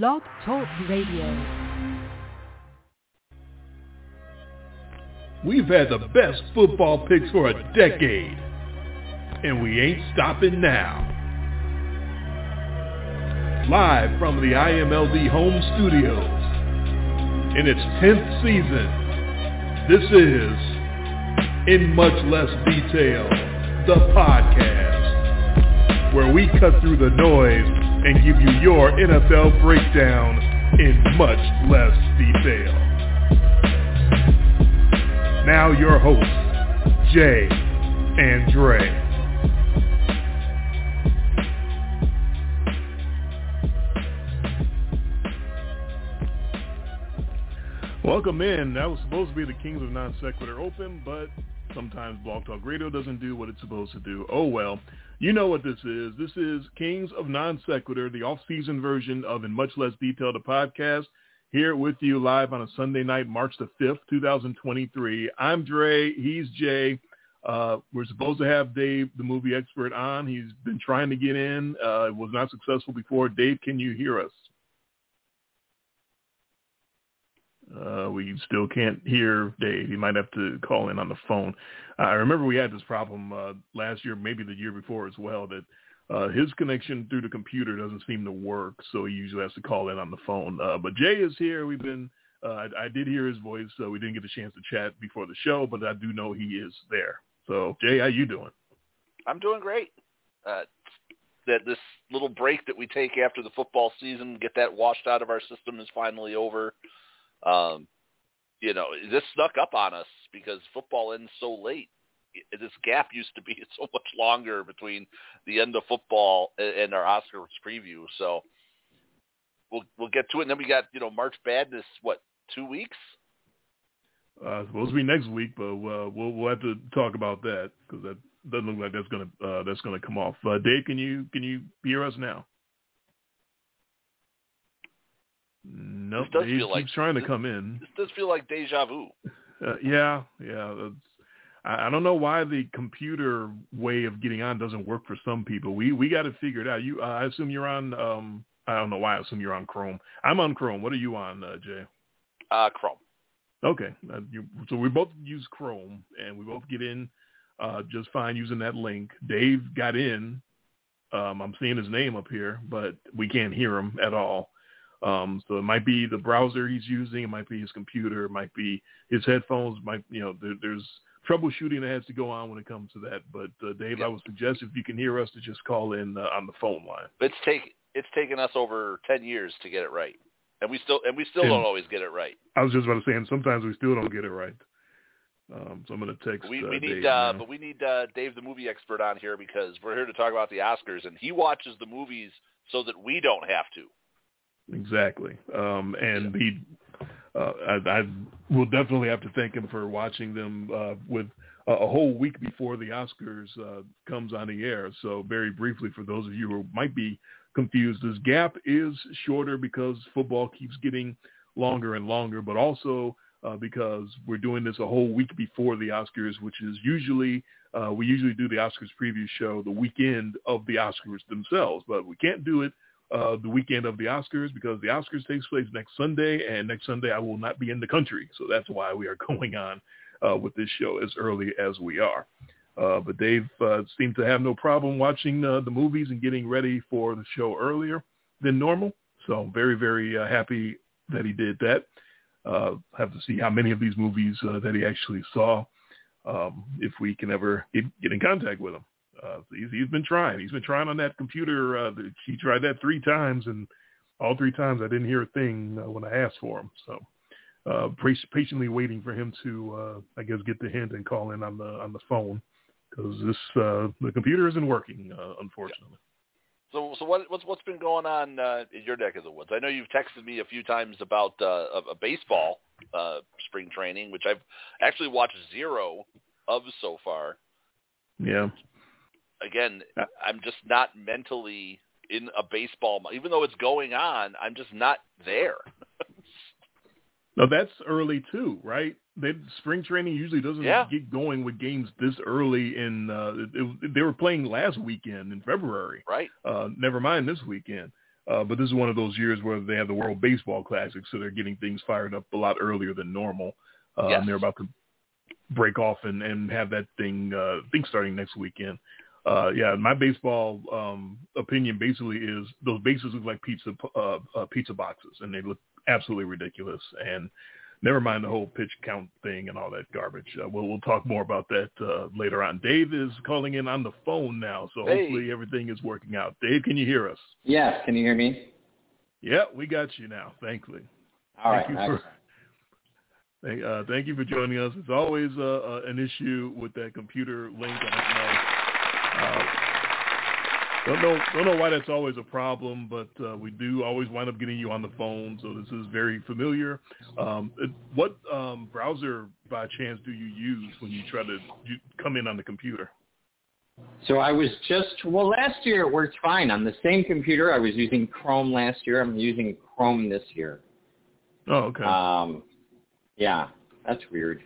Blog Talk Radio. We've had the best football picks for a decade, and we ain't stopping now. Live from the IMLD home studios, in its 10th season, this is In Much Less Detail, the podcast, where we cut through the noise and give you your NFL breakdown in much less detail. Now your hosts, Jay and Dre. Welcome in. That was supposed to be the Kings of Non Sequitur Open, but sometimes Blog Talk Radio doesn't do what it's supposed to do. Oh well. You know what this is. This is Kings of Non Sequitur, the off-season version of In Much Less Detail, the podcast. Here with you live on a Sunday night, March the 5th, 2023. I'm Dre. He's Jay. Uh, we're supposed to have Dave, the movie expert, on. He's been trying to get in. Uh, was not successful before. Dave, can you hear us? Uh, we still can't hear Dave. He might have to call in on the phone. I remember we had this problem uh, last year, maybe the year before as well, that uh, his connection through the computer doesn't seem to work, so he usually has to call in on the phone. Uh, but Jay is here. We've been, uh, I, I did hear his voice, so we didn't get a chance to chat before the show, but I do know he is there. So Jay, how you doing? I'm doing great. Uh, that this little break that we take after the football season, get that washed out of our system, is finally over. Um, you know, this snuck up on us because football ends so late. This gap used to be so much longer between the end of football and our Oscars preview. So we'll we'll get to it. And then we got you know March Madness. What two weeks? Uh, supposed to be next week, but uh, we'll we'll have to talk about that because that doesn't look like that's gonna uh, that's gonna come off. Uh, Dave, can you can you hear us now? Nope. This does Dave feel like keeps trying to this- come in. This does feel like deja vu. Uh, yeah, yeah. That's, I, I don't know why the computer way of getting on doesn't work for some people. We we got to figure it out. You, uh, I assume you're on. Um, I don't know why. I assume you're on Chrome. I'm on Chrome. What are you on, uh, Jay? Uh, Chrome. Okay, uh, you, so we both use Chrome, and we both get in uh, just fine using that link. Dave got in. Um, I'm seeing his name up here, but we can't hear him at all. Um, so it might be the browser he's using, it might be his computer, it might be his headphones, might you know there, there's troubleshooting that has to go on when it comes to that. But uh, Dave, I would suggest if you can hear us to just call in uh, on the phone line. It's take it's taken us over ten years to get it right, and we still and we still And- don't always get it right. I was just about to say, and sometimes we still don't get it right. Um, so I'm going to text. We uh, we Dave need uh, but we need uh, Dave the movie expert on here because we're here to talk about the Oscars, and he watches the movies so that we don't have to. Exactly. Um, and he, uh, I, I will definitely have to thank him for watching them uh, with a, a whole week before the Oscars uh, comes on the air. So very briefly, for those of you who might be confused, this gap is shorter because football keeps getting longer and longer, but also uh, because we're doing this a whole week before the Oscars, which is usually uh, we usually do the Oscars preview show the weekend of the Oscars themselves, but we can't do it uh, the weekend of the Oscars because the Oscars takes place next Sunday, and next Sunday I will not be in the country, so that's why we are going on uh, with this show as early as we are. Uh, but Dave uh, seemed to have no problem watching uh, the movies and getting ready for the show earlier than normal. So I'm very, very uh, happy that he did that. Uh, have to see how many of these movies uh, that he actually saw, um, if we can ever get, get in contact with him. Uh, he's, he's been trying. He's been trying on that computer. Uh, the- he tried that three times, and all three times I didn't hear a thing uh, when I asked for him. So uh, patiently waiting for him to, uh, I guess, get the hint and call in on the on the phone because this uh, the computer isn't working, uh, unfortunately. So so what what's what's been going on uh, in your neck of the woods? I know you've texted me a few times about uh, a, a baseball uh, spring training, which I've actually watched zero of so far. Yeah. Again, I'm just not mentally in a baseball. Even though it's going on, I'm just not there. No, that's early too, right? They, spring training usually doesn't Yeah. get going with games this early. In uh, it- they were playing last weekend in February. Right. Uh, never mind this weekend. Uh, but this is one of those years where they have the World Baseball Classic, so they're getting things fired up a lot earlier than normal. Uh, Yes. And they're about to break off and, and have that thing, uh, thing starting next weekend. Uh, yeah, my baseball um, opinion basically is those bases look like pizza uh, uh, pizza boxes, and they look absolutely ridiculous. And never mind the whole pitch count thing and all that garbage. Uh, we'll we'll talk more about that uh, later on. Dave is calling in on the phone now, so Hey. hopefully everything is working out. Dave, can you hear us? Yes, can you hear me? Yeah, we got you now. Thankfully. All Thank right. you for uh, thank you for joining us. It's always uh, uh, an issue with that computer link. I don't know. Uh, don't know don't know why that's always a problem, but uh, we do always wind up getting you on the phone, so this is very familiar. Um, what um, browser, by chance, do you use when you try to you come in on the computer? So I was just well last year it worked fine on the same computer. I was using Chrome last year. I'm using Chrome this year. Oh, okay. Um, yeah, that's weird.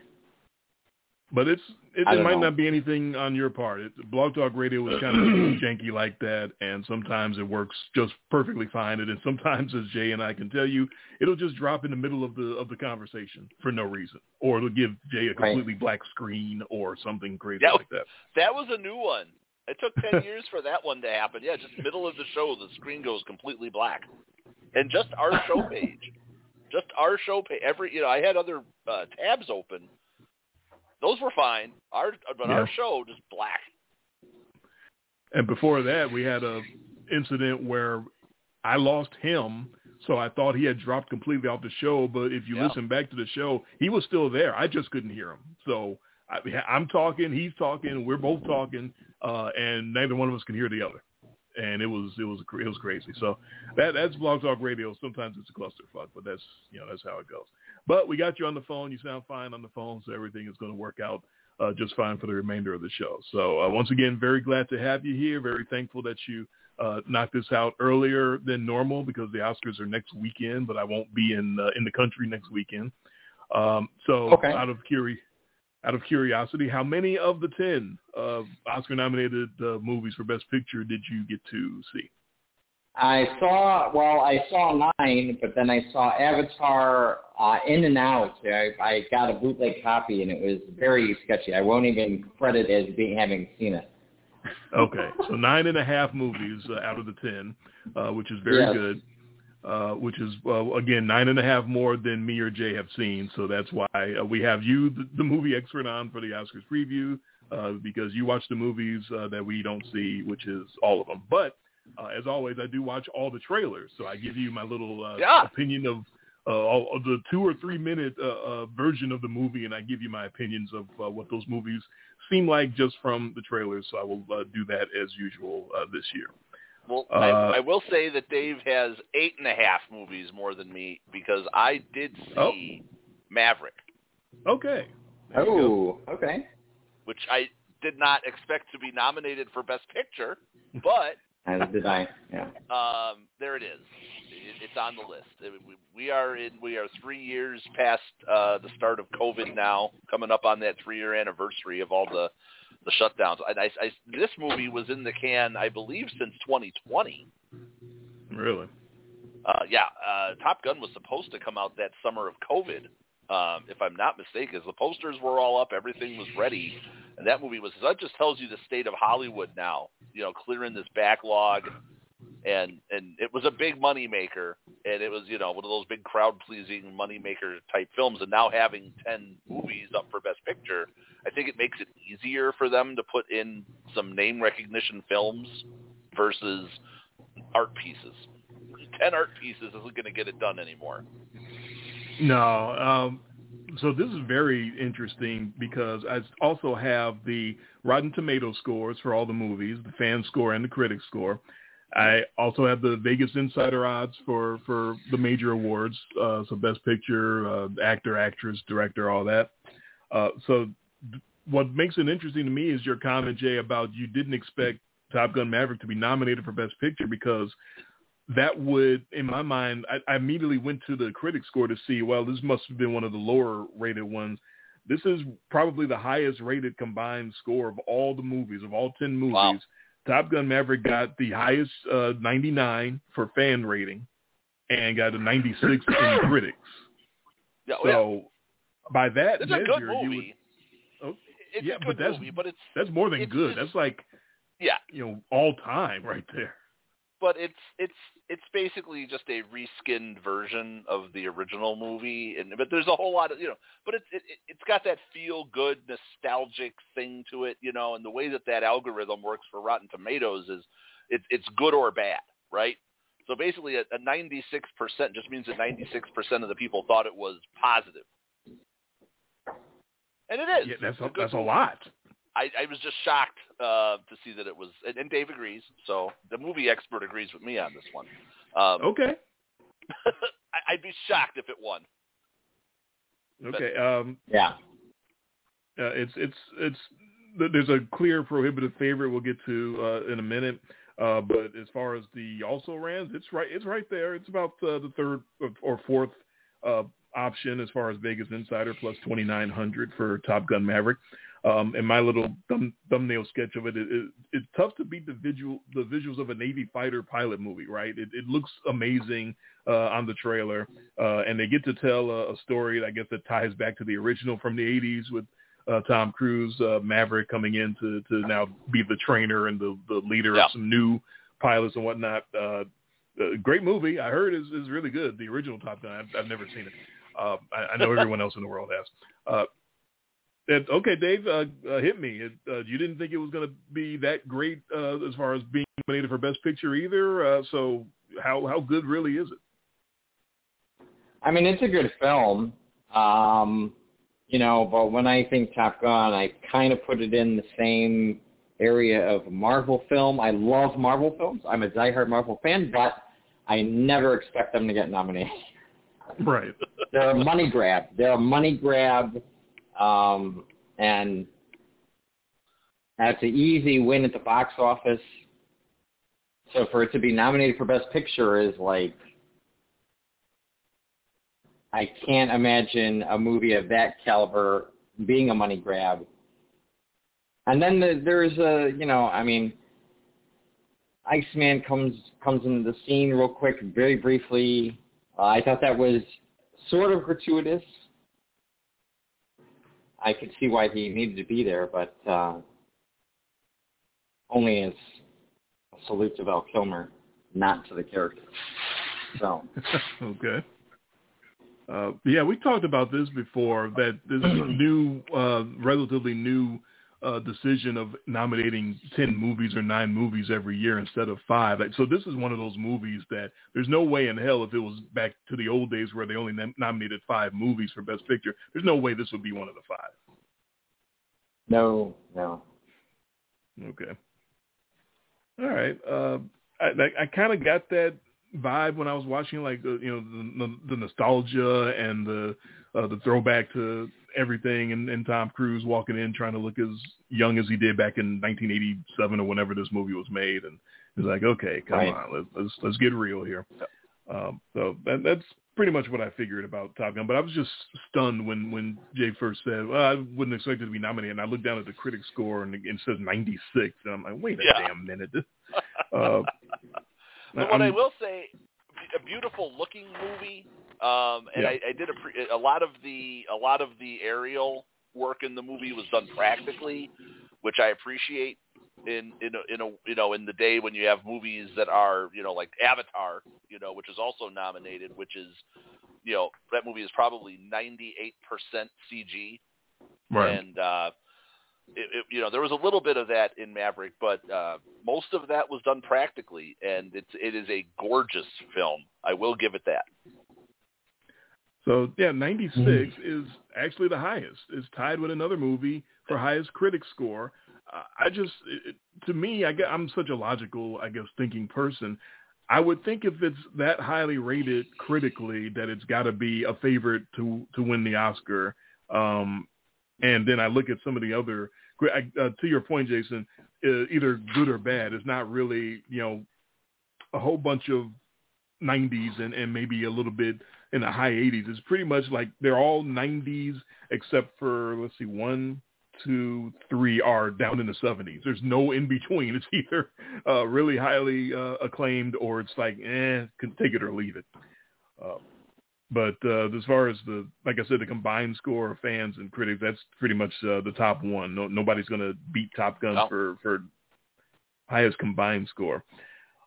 But it's it, it might know. not be anything on your part. It, Blog Talk Radio is kind of janky like that, and sometimes it works just perfectly fine. And then sometimes, as Jay and I can tell you, it'll just drop in the middle of the of the conversation for no reason, or it'll give Jay a Right. completely black screen or something crazy Yeah. like that. That was a new one. It took ten years for that one to happen. Yeah, just middle of the show, the screen goes completely black, and just our show page, just our show page. Every you know, I had other uh, tabs open. Those were fine. Our but our show just black. And before that, we had a incident where I lost him, so I thought he had dropped completely off the show. But if you Yeah. listen back to the show, he was still there. I just couldn't hear him. So I, I'm talking, he's talking, we're both talking, uh, and neither one of us can hear the other. And it was it was it was crazy. So that that's Blog Talk Radio. Sometimes it's a clusterfuck, but that's you know that's how it goes. But we got you on the phone. You sound fine on the phone, so everything is going to work out uh, just fine for the remainder of the show. So uh, once again, very glad to have you here. Very thankful that you uh, knocked this out earlier than normal because the Oscars are next weekend, but I won't be in uh, in the country next weekend. Um, so Okay. out of curi- out of curiosity, how many of the ten uh, Oscar-nominated uh, movies for Best Picture did you get to see? I saw well, I saw nine, but then I saw Avatar uh, in and out. I, I got a bootleg copy, and it was very sketchy. I won't even credit as being having seen it. Okay, so nine and a half movies uh, out of the ten, uh, which is very Yes. good. Uh, which is uh, again nine and a half more than me or Jay have seen. So that's why uh, we have you, the, the movie expert, on for the Oscars preview uh, because you watch the movies uh, that we don't see, which is all of them. But uh, as always, I do watch all the trailers, so I give you my little uh, Yeah. opinion of. Uh, all, the two or three minute uh, uh, version of the movie, and I give you my opinions of uh, what those movies seem like just from the trailers. So I will uh, do that as usual uh, this year. Well, Uh, I, I will say that Dave has eight and a half movies more than me because I did Oh. see Maverick, Okay. There. Oh, okay. which I did not expect to be nominated for Best Picture, but As did I. Yeah. um, there it is. It, it's on the list. It- we, we are in. We are three years past uh, the start of COVID now, coming up on that three-year anniversary of all the the shutdowns. And I, I, this movie was in the can, I believe, since 2020. Really? Uh, yeah, uh, Top Gun was supposed to come out that summer of COVID, um, if I'm not mistaken. The posters were all up, everything was ready, and that movie was. That just tells you the state of Hollywood now. You know, clearing this backlog, and and it was a big money maker, and it was you know one of those big crowd pleasing money maker type films. And now having ten movies up for Best Picture, I think it makes it easier for them to put in some name recognition films versus art pieces. Ten art pieces isn't going to get it done anymore. No. Um, so this is very interesting because I also have the Rotten Tomato scores for all the movies, the fan score and the critic score. I also have the Vegas Insider odds for, for the major awards, uh, so Best Picture, uh, Actor, Actress, Director, all that. Uh, so th- what makes it interesting to me is your comment, Jay, about you didn't expect Top Gun Maverick to be nominated for Best Picture because that would, in my mind, I, I immediately went to the critic score to see, well, this must have been one of the lower rated ones. This is probably the highest rated combined score of all the movies, of all 10 movies Wow. Top Gun Maverick got the highest uh, 99 for fan rating and got a 96 in critics. Yeah, so by that it's measure, a good you would movie. Oh, it's yeah, a but that's- movie, but it's that's more than good. just- That's like yeah, you know all time right there. But it's it's it's basically just a reskinned version of the original movie, and but there's a whole lot of you know, but it's it, it- it's got that feel good nostalgic thing to it, you know, and the way that that algorithm works for Rotten Tomatoes is it's it's good or bad, right? So basically, a, a 96% just means that 96% of the people thought it was positive, and it is. Yeah, that's a that's a lot. I, I was just shocked uh, to see that it was, and, and Dave agrees. So the movie expert agrees with me on this one. Um, Okay. I, I'd be shocked if it won. Okay. Um, Yeah. uh, it's it's it's there's a clear prohibitive favorite we'll get to uh, in a minute. Uh, but as far as the also rans, it's right it's right there. It's about uh, the third or fourth uh, option as far as Vegas Insider plus twenty nine hundred for Top Gun Maverick. Um, and my little thumb, thumbnail sketch of it, it, it, it's tough to beat the visual the visuals of a Navy fighter pilot movie, right? It, it looks amazing uh, on the trailer, uh, and they get to tell a, a story, I guess, that ties back to the original from the '80s with uh, Tom Cruise, uh, Maverick coming in to, to now be the trainer and the, the leader Yeah. of some new pilots and whatnot. Uh, uh, great movie. I heard is is really good. The original Top Gun. I've, I've never seen it. Uh, I, I know everyone else in the world has. Uh, it, okay, Dave, uh, uh, hit me. It, uh, you didn't think it was going to be that great uh, as far as being nominated for Best Picture either. Uh, so how how good really is it? I mean, it's a good film. Um, you know, but when I think Top Gun, I kind of put it in the same area of Marvel film. I love Marvel films. I'm a diehard Marvel fan, but I never expect them to get nominated. Right. They're a money grab. They're a money grab, um, and that's an easy win at the box office. So for it to be nominated for Best Picture is like, I can't imagine a movie of that caliber being a money grab. And then the, there's a, you know, I mean, Iceman comes comes into the scene real quick, very briefly. Uh, I thought that was sort of gratuitous. I could see why he needed to be there, but uh, only as a salute to Val Kilmer, not to the character. So, okay. Uh, yeah, we talked about this before. That this new, uh, relatively new uh, decision of nominating ten movies or nine movies every year instead of five. So this is one of those movies that there's no way in hell if it was back to the old days where they only nom- nominated five movies for Best Picture. There's no way this would be one of the five. no, no. Okay. All right. Uh, I I, I kind of got that vibe when I was watching, like the you know the, the, the nostalgia and the uh, the throwback to everything, and, and Tom Cruise walking in trying to look as young as he did back in 1987 or whenever this movie was made, and it's like, okay, come Right. on, let's let's let's get real here. Um, so that, that's pretty much what I figured about Top Gun. But I was just stunned when when Jay first said, "Well, I wouldn't expect it to be nominated." And I looked down at the critic score and it says 96, and I'm like, "Wait a Yeah. damn minute!" uh, But what I I'm- will say, a beautiful looking movie. Um, and Yeah. I, I did appre- a lot of the a lot of the aerial work in the movie was done practically, which I appreciate. In in a, in a you know in the day when you have movies that are you know like Avatar, you know, which is also nominated, which is you know that movie is probably ninety eight percent CG, right. and uh, it, it, you know there was a little bit of that in Maverick, but uh, most of that was done practically, and it's it is a gorgeous film. I will give it that. So yeah, 96 is actually the highest. It's tied with another movie for highest critic score. I just, it, to me, I get, I'm such a logical, I guess, thinking person. I would think if it's that highly rated critically, that it's got to be a favorite to to win the Oscar. Um, and then I look at some of the other, I, uh, to your point, Jason, uh, either good or bad. It's not really, you know, a whole bunch of 90s and, and maybe a little bit in the high 80s. It's pretty much like they're all 90s except for let's see one two, three are down in the 70s. There's no in between. It's either uh, really highly uh, acclaimed or it's like, eh, can take it or leave it. Uh, but uh, as far as the, like I said, the combined score of fans and critics, that's pretty much uh, the top one. No, nobody's going to beat Top Gun No. for for highest combined score.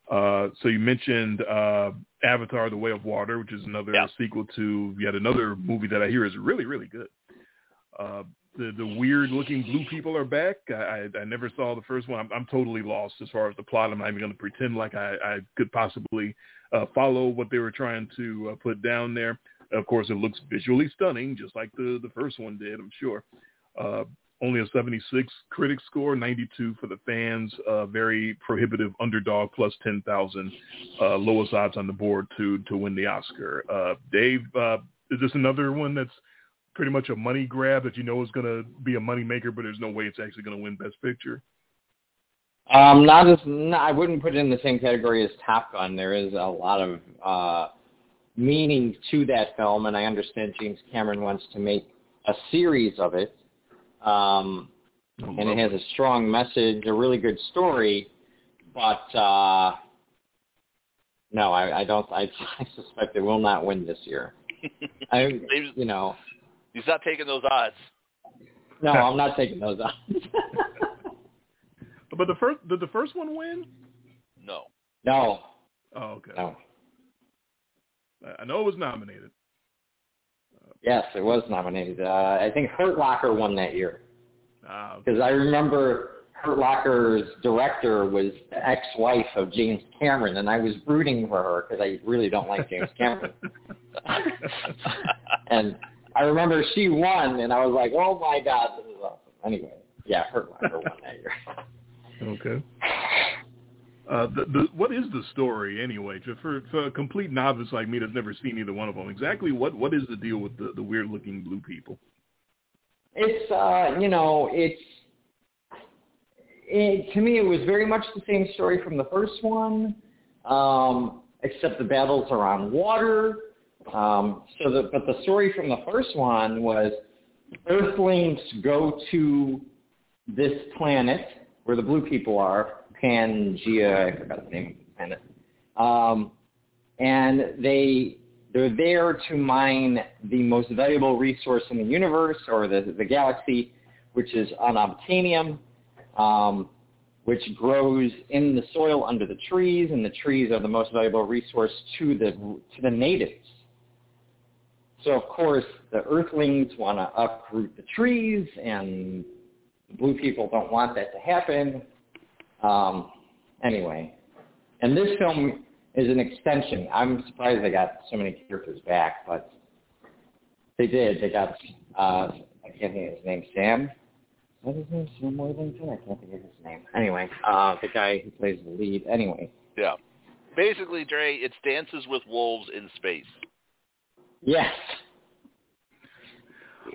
Uh, so you mentioned uh, Avatar: The Way of Water, which is another Yeah. sequel to yet another movie that I hear is really, really good. Uh, the the weird looking blue people are back. I, I, I never saw the first one. I'm, I'm totally lost as far as the plot. I'm not even going to pretend like I, I could possibly uh, follow what they were trying to uh, put down there. Of course, it looks visually stunning, just like the the first one did. I'm sure. Only a 76 critic score, 92 for the fans. Uh, very prohibitive underdog, plus 10,000. Uh, lowest odds on the board to to win the Oscar. Uh, Dave, uh, is this another one that's pretty much a money grab that you know is going to be a money maker, but there's no way it's actually going to win Best Picture? Um, not as no, I wouldn't put it in the same category as Top Gun. There is a lot of uh, meaning to that film, and I understand James Cameron wants to make a series of it. Um, and it has a strong message, a really good story, but uh, no, I, I don't. I, I suspect it will not win this year. I, Dave's- you know, He's not taking those odds. no, I'm not taking those odds. But the first did the first one win? No. no, Oh, okay. no. I- I know it was nominated. Yes, it was nominated. Uh, I think Hurt Locker won that year Ah, okay. because I remember Hurt Locker's director was the ex-wife of James Cameron, and I was rooting for her because I really don't like James Cameron. and I remember she won, and I was like, "Oh my God, this is awesome." Anyway, yeah, Hurt Locker won that year. okay. Uh, the, the, what is the story anyway? For, for a complete novice like me that's never seen either one of them, exactly what, what is the deal with the, the weird looking blue people? It's uh, you know, it's it, to me it was very much the same story from the first one, um, except the battles are on water. Um, so the but the story from the first one was Earthlings go to this planet where the blue people are, Pangea, I forgot the name of the planet. Um, and they they're there to mine the most valuable resource in the universe or the the galaxy, which is unobtainium, um, which grows in the soil under the trees, and the trees are the most valuable resource to the to the natives. So of course the Earthlings want to uproot the trees, and blue people don't want that to happen. Um, anyway, and this film is an extension. I'm surprised they got so many characters back, but they did. They got uh, I can't think of his name. Sam. What is his name? Sam Worthington. I can't think of his name. Anyway, uh, the guy who plays the lead. Anyway, Yeah. Basically, Dre, it's Dances with Wolves in space. yes.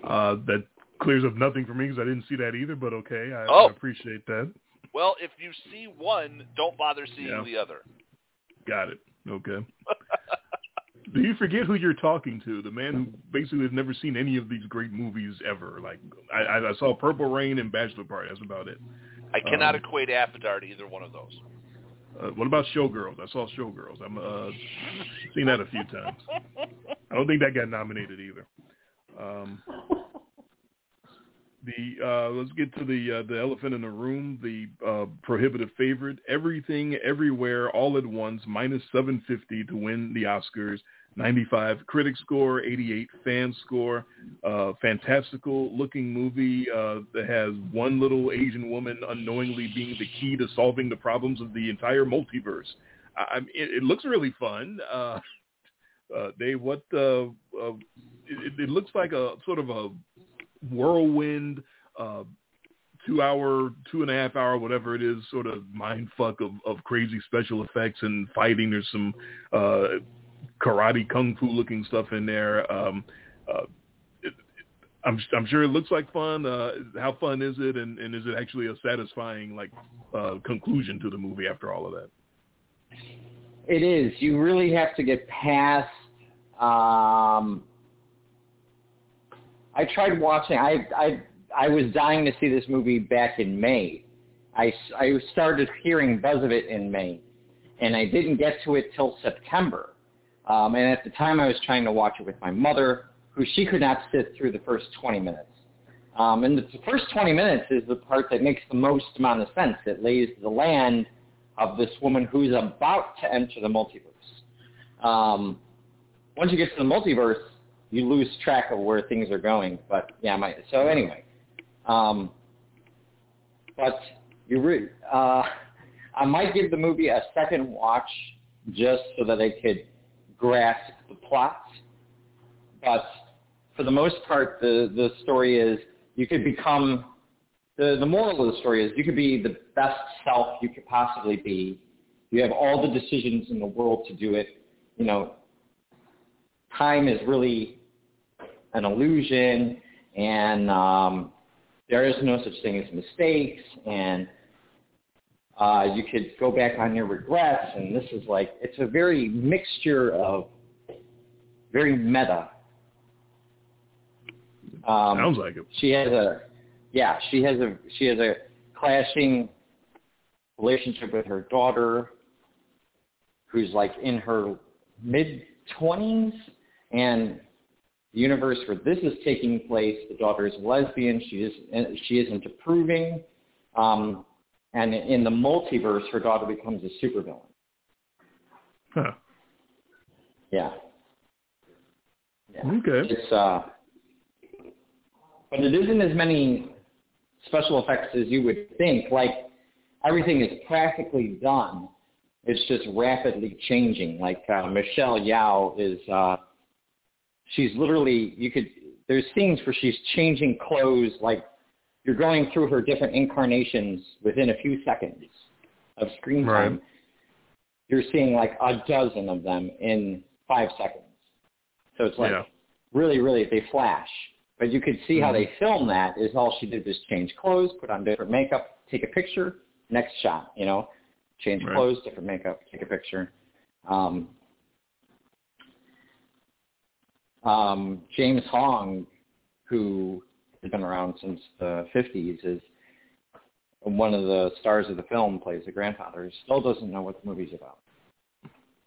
Uh, that clears up nothing for me because I didn't see that either, but okay, I, Oh. I appreciate that. Well, if you see one, don't bother seeing Yeah. the other. Got it. Okay. Do you forget who you're talking to? The man who basically has never seen any of these great movies ever. Like I, I saw Purple Rain and Bachelor Party. That's about it. I cannot Um, equate Avatar to either one of those. Uh, what about Showgirls? I saw Showgirls. I'm uh, seen that a few times. I don't think that got nominated either. Um, the uh, let's get to the uh, the elephant in the room. The uh, prohibitive favorite, everything, everywhere, all at once, minus seven fifty to win the Oscars. Ninety five critic score, eighty eight fan score. Uh, fantastical looking movie uh, that has one little Asian woman unknowingly being the key to solving the problems of the entire multiverse. I, I mean, it, it looks really fun. Uh, Dave, what? It, it looks like a sort of a whirlwind, uh, two hour, two and a half hour, whatever it is, sort of mind fuck of, of crazy special effects and fighting. There's some uh, karate kung fu looking stuff in there. Um, uh, I'm I'm sure it looks like fun. Uh, how fun is it, and, and is it actually a satisfying like uh, conclusion to the movie after all of that? It is. You really have to get past. Um, I tried watching. I I I was dying to see this movie back in May. I, I started hearing buzz of it in May, and I didn't get to it till September. Um, and at the time, I was trying to watch it with my mother, who she could not sit through the first 20 minutes. Um, and the first 20 minutes is the part that makes the most amount of sense. It lays the land of this woman who's about to enter the multiverse. Um, once you get to the multiverse, you lose track of where things are going. But yeah, my, so anyway, um, but you re- uh, I might give the movie a second watch just so that I could grasp the plot. But for the most part, the the story is you could become the the moral of the story is you could be the best self you could possibly be. You have all the decisions in the world to do it. You know, time is really an illusion, and um, there is no such thing as mistakes, and uh, you could go back on your regrets, and this is like it's a very mixture of very meta. Um, Sounds like it. She has a, yeah, she has a she has a clashing relationship with her daughter, who's like in her mid twenties, and the universe where this is taking place, the daughter is lesbian. She is she isn't approving, um, and in the multiverse, her daughter becomes a supervillain. Huh. Yeah. yeah. Okay. It's uh, but it isn't as many special effects as you would think. Like everything is practically done. It's just rapidly changing. Like uh, Michelle Yeoh is. Uh, she's literally you could there's scenes where she's changing clothes like you're going through her different incarnations within a few seconds of screen time. Right. You're seeing like a dozen of them in five seconds. So it's like yeah. really, really they flash. But you could see mm-hmm. how they film that is all she did was change clothes, put on different makeup, take a picture, next shot, you know. Change right. clothes, different makeup, take a picture. Um, um, James Hong, who has been around since the 50s, is one of the stars of the film, plays the grandfather. He still doesn't know what the movie's about.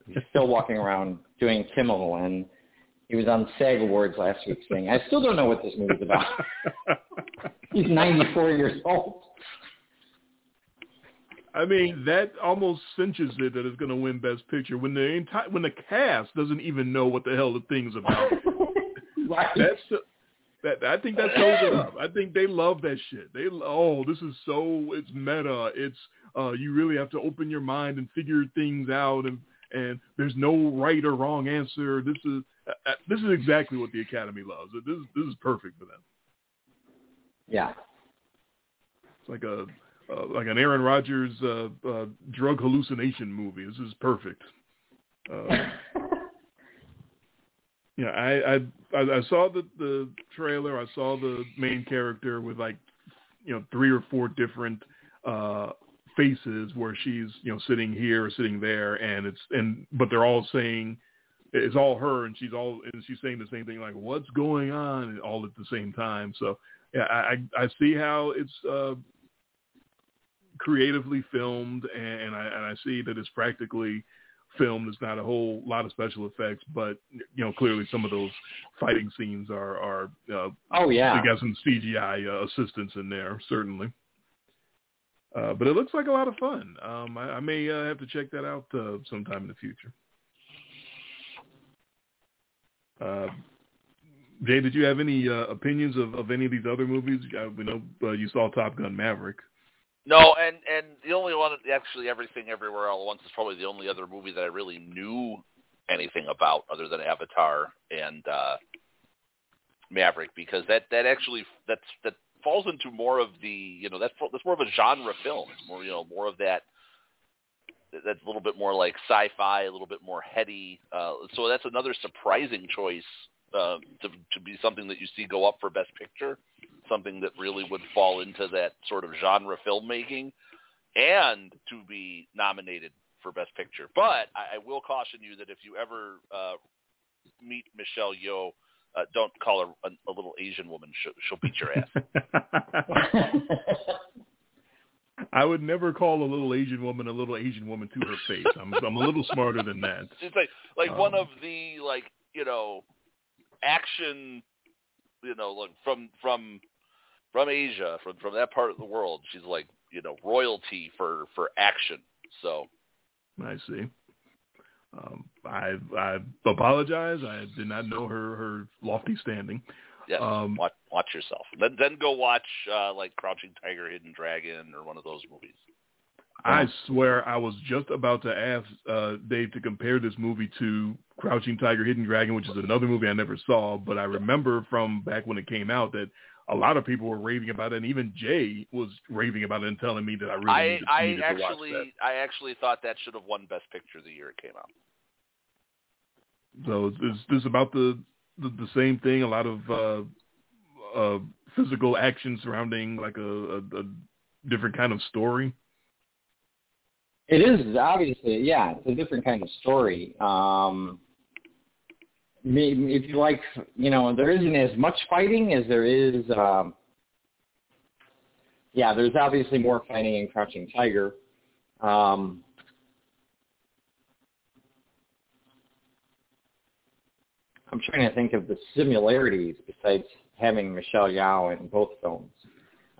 He's still walking around doing Kimmel, and he was on SAG Awards last week saying, I still don't know what this movie's about. He's 94 years old. I mean, that almost cinches it that it's going to win Best Picture when the entire when the cast doesn't even know what the hell the thing's about. right. That's that. I think that shows it up. I think they love that shit. They oh, this is so it's meta. It's uh, you really have to open your mind and figure things out, and and there's no right or wrong answer. This is uh, uh this is exactly what the Academy loves. This is this is perfect for them. Yeah. It's like a uh, like an Aaron Rodgers uh, uh, drug hallucination movie. This is perfect. Uh, yeah, I, I I saw the the trailer. I saw the main character with like you know three or four different uh, faces where she's you know sitting here or sitting there, and it's and but they're all saying it's all her, and she's all and she's saying the same thing like what's going on all at the same time. So yeah, I I see how it's uh, creatively filmed, and I, and I see that it's practically filmed. It's not a whole lot of special effects, but you know, clearly some of those fighting scenes are are uh, oh yeah, I guess some CGI uh, assistance in there certainly. Uh, but it looks like a lot of fun. Um, I, I may uh, have to check that out uh, sometime in the future. Uh, Jay, did you have any uh, opinions of, of any of these other movies? Uh, we know uh, you saw Top Gun Maverick. No, and and the only one, actually, everything everywhere all at once is probably the only other movie that I really knew anything about other than Avatar and uh, Maverick, because that that actually that's that falls into more of the you know that's that's more of a genre film. More you know more of that that's a little bit more like sci-fi, a little bit more heady. Uh, so that's another surprising choice uh, to to be something that you see go up for Best Picture something that really would fall into that sort of genre filmmaking, and to be nominated for Best Picture. But I, I will caution you that if you ever uh, meet Michelle Yeoh, Uh, don't call her a, a little Asian woman. She'll, she'll beat your ass. I would never call a little Asian woman a little Asian woman to her face. I'm I'm a little smarter than that. She's like like um, one of the like you know action you know like from from from Asia from from that part of the world. She's like you know royalty for for action. So I see. Um, I I apologize. I did not know her her lofty standing. yes, Um, watch watch yourself. Then then go watch uh, like Crouching Tiger, Hidden Dragon, or one of those movies. I swear I was just about to ask uh, Dave to compare this movie to Crouching Tiger, Hidden Dragon, which is another movie I never saw, but I remember from back when it came out that a lot of people were raving about it, and even Jay was raving about it and telling me that I really I needed, I needed to watch actually that. I actually thought that should have won Best Picture the year it came out. So is this about the, the the same thing? A lot of uh, uh, physical action surrounding like a, a, a different kind of story. It is obviously, yeah, it's a different kind of story. Um, if you like, you know, there isn't as much fighting as there is. Um, yeah, there's obviously more fighting in Crouching Tiger. Um, I'm trying to think of the similarities besides having Michelle Yeoh in both films,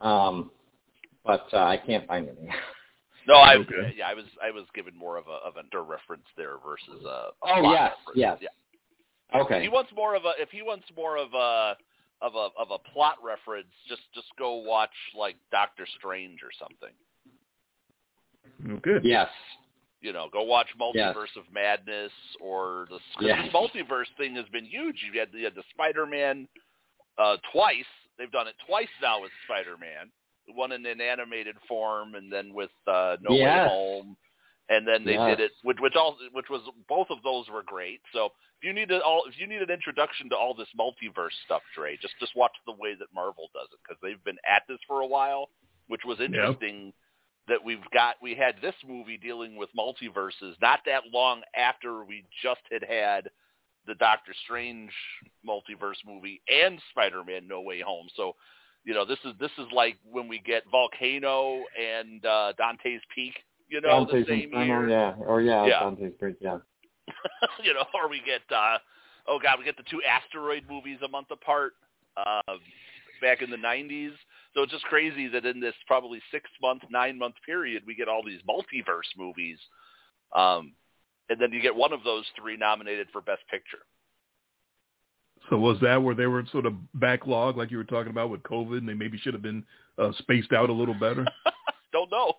um, but uh, I can't find any. No, I Okay. yeah, I was I was given more of a of a der reference there versus a, a Oh, plot yes, reference. yes. Yeah. If okay. he wants more of a if he wants more of a of a of a plot reference, just just go watch like Doctor Strange or something. Oh, good. Yes. You know, go watch Multiverse Yes. of Madness or the Yes. multiverse thing has been huge. You had the, you had the Spider-Man uh, twice. They've done it twice now with Spider-Man. One in an animated form, and then with uh, No Yes. Way Home, and then they Yes. did it, which which all which was both of those were great. So if you need a, all if you need an introduction to all this multiverse stuff, Dre, just just watch the way that Marvel does it because they've been at this for a while, which was interesting. That we've got we had this movie dealing with multiverses not that long after we just had had the Doctor Strange multiverse movie and Spider-Man No Way Home. So, you know, this is this is like when we get Volcano and uh Dante's Peak, you know, Dante's the same Inferno, year. yeah. Or yeah, Yeah. Dante's Peak, yeah. you know, or we get uh oh god, we get the two asteroid movies a month apart uh, back in the 90s. So it's just crazy that in this probably six month, nine month period, we get all these multiverse movies, um, and then you get one of those three nominated for Best Picture. So was that where they were sort of backlog, like you were talking about with COVID, and they maybe should have been uh, spaced out a little better? Don't know.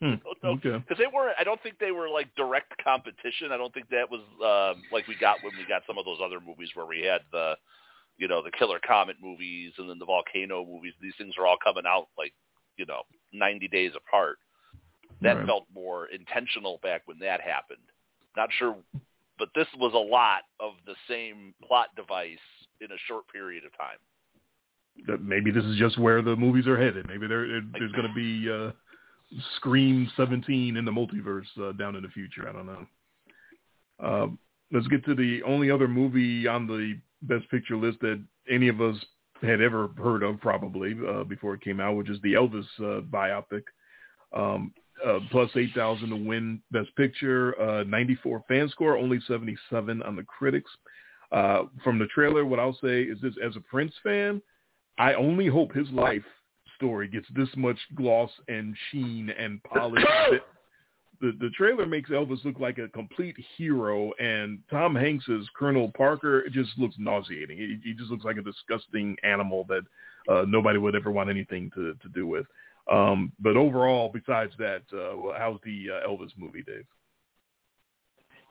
Hmm. Don't know. Okay. Because they weren't. I don't think they were like direct competition. I don't think that was um, like we got when we got some of those other movies where we had the, you know, the Killer Comet movies and then the Volcano movies. These things are all coming out like, you know, 90 days apart. That Right. felt more intentional back when that happened. Not sure, but this was a lot of the same plot device in a short period of time. Maybe this is just where the movies are headed. Maybe there there's going to be uh, Scream 17 in the multiverse uh, down in the future. I don't know. Um, let's get to the only other movie on the Best Picture list that any of us had ever heard of, probably uh, before it came out, which is the Elvis uh, biopic. Um, uh, plus 8,000 to win Best Picture, uh, 94 fan score, only 77 on the critics. Uh, from the trailer, what I'll say is this: as a Prince fan, I only hope his life story gets this much gloss and sheen and polish. the the trailer makes Elvis look like a complete hero, and Tom Hanks's Colonel Parker just looks nauseating. He, he just looks like a disgusting animal that uh, nobody would ever want anything to to do with. Um, but overall, besides that, uh, how's the uh, Elvis movie, Dave?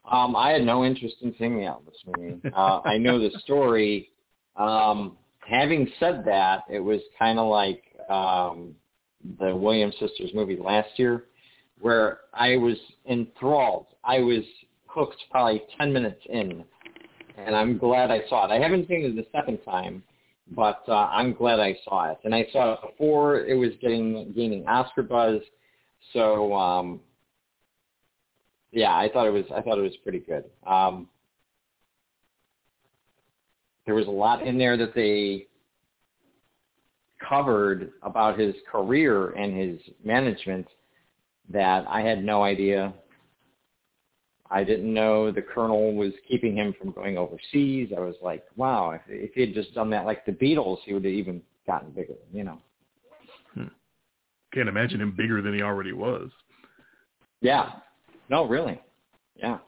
Um, I had no interest in seeing the Elvis movie. Uh, I know the story. Um, having said that, it was kind of like um, the Williams sisters movie last year, where I was enthralled. I was hooked probably ten minutes in, and I'm glad I saw it. I haven't seen it the second time, but uh, I'm glad I saw it. And I saw it before it was getting gaining Oscar buzz, so um, yeah, I thought it was I thought it was pretty good. Um, there was a lot in there that they covered about his career and his management that I had no idea. I didn't know the colonel was keeping him from going overseas. I was like, wow, if, if he had just done that like the Beatles, he would have even gotten bigger, you know. Hmm. Can't imagine him bigger than he already was. Yeah. No, really. Yeah.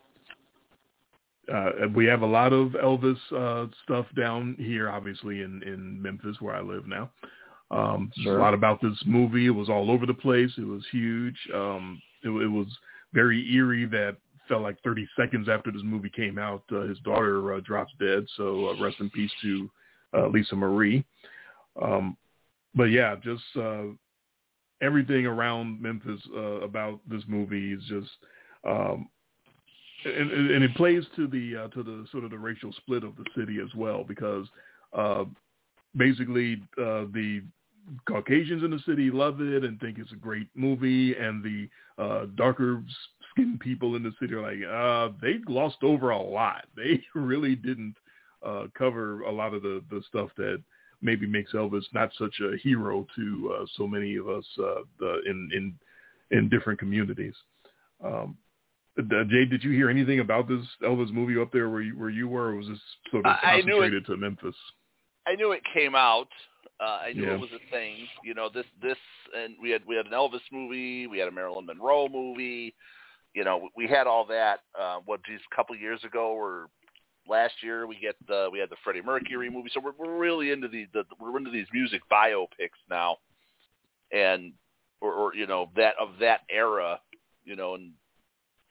Uh, we have a lot of Elvis uh, stuff down here, obviously in in Memphis, where I live now. Um, Sure. A lot about this movie. It was all over the place. It was huge. Um, it, it was very eerie. That felt like 30 seconds after this movie came out, uh, his daughter uh, drops dead. So uh, rest in peace to uh, Lisa Marie. Um, but yeah, just uh, everything around Memphis uh, about this movie is just. Um, and, and it plays to the uh, to the sort of the racial split of the city as well because uh, basically uh, the Caucasians in the city love it and think it's a great movie, and the uh, darker people in the city are like, uh, they glossed over a lot. They really didn't uh, cover a lot of the the stuff that maybe makes Elvis not such a hero to uh, so many of us uh, the, in in in different communities. Um, Jay, did you hear anything about this Elvis movie up there where you, where you were, or was this sort of knew it- concentrated to Memphis? I knew it came out. Uh, I knew Yeah. it was a thing. You know, this this and we had we had an Elvis movie, we had a Marilyn Monroe movie. You know, we had all that. Uh, what a couple years ago or last year we get the we had the Freddie Mercury movie. So we're we're really into the, the we're into these music biopics now, and or, or you know that of that era. You know, and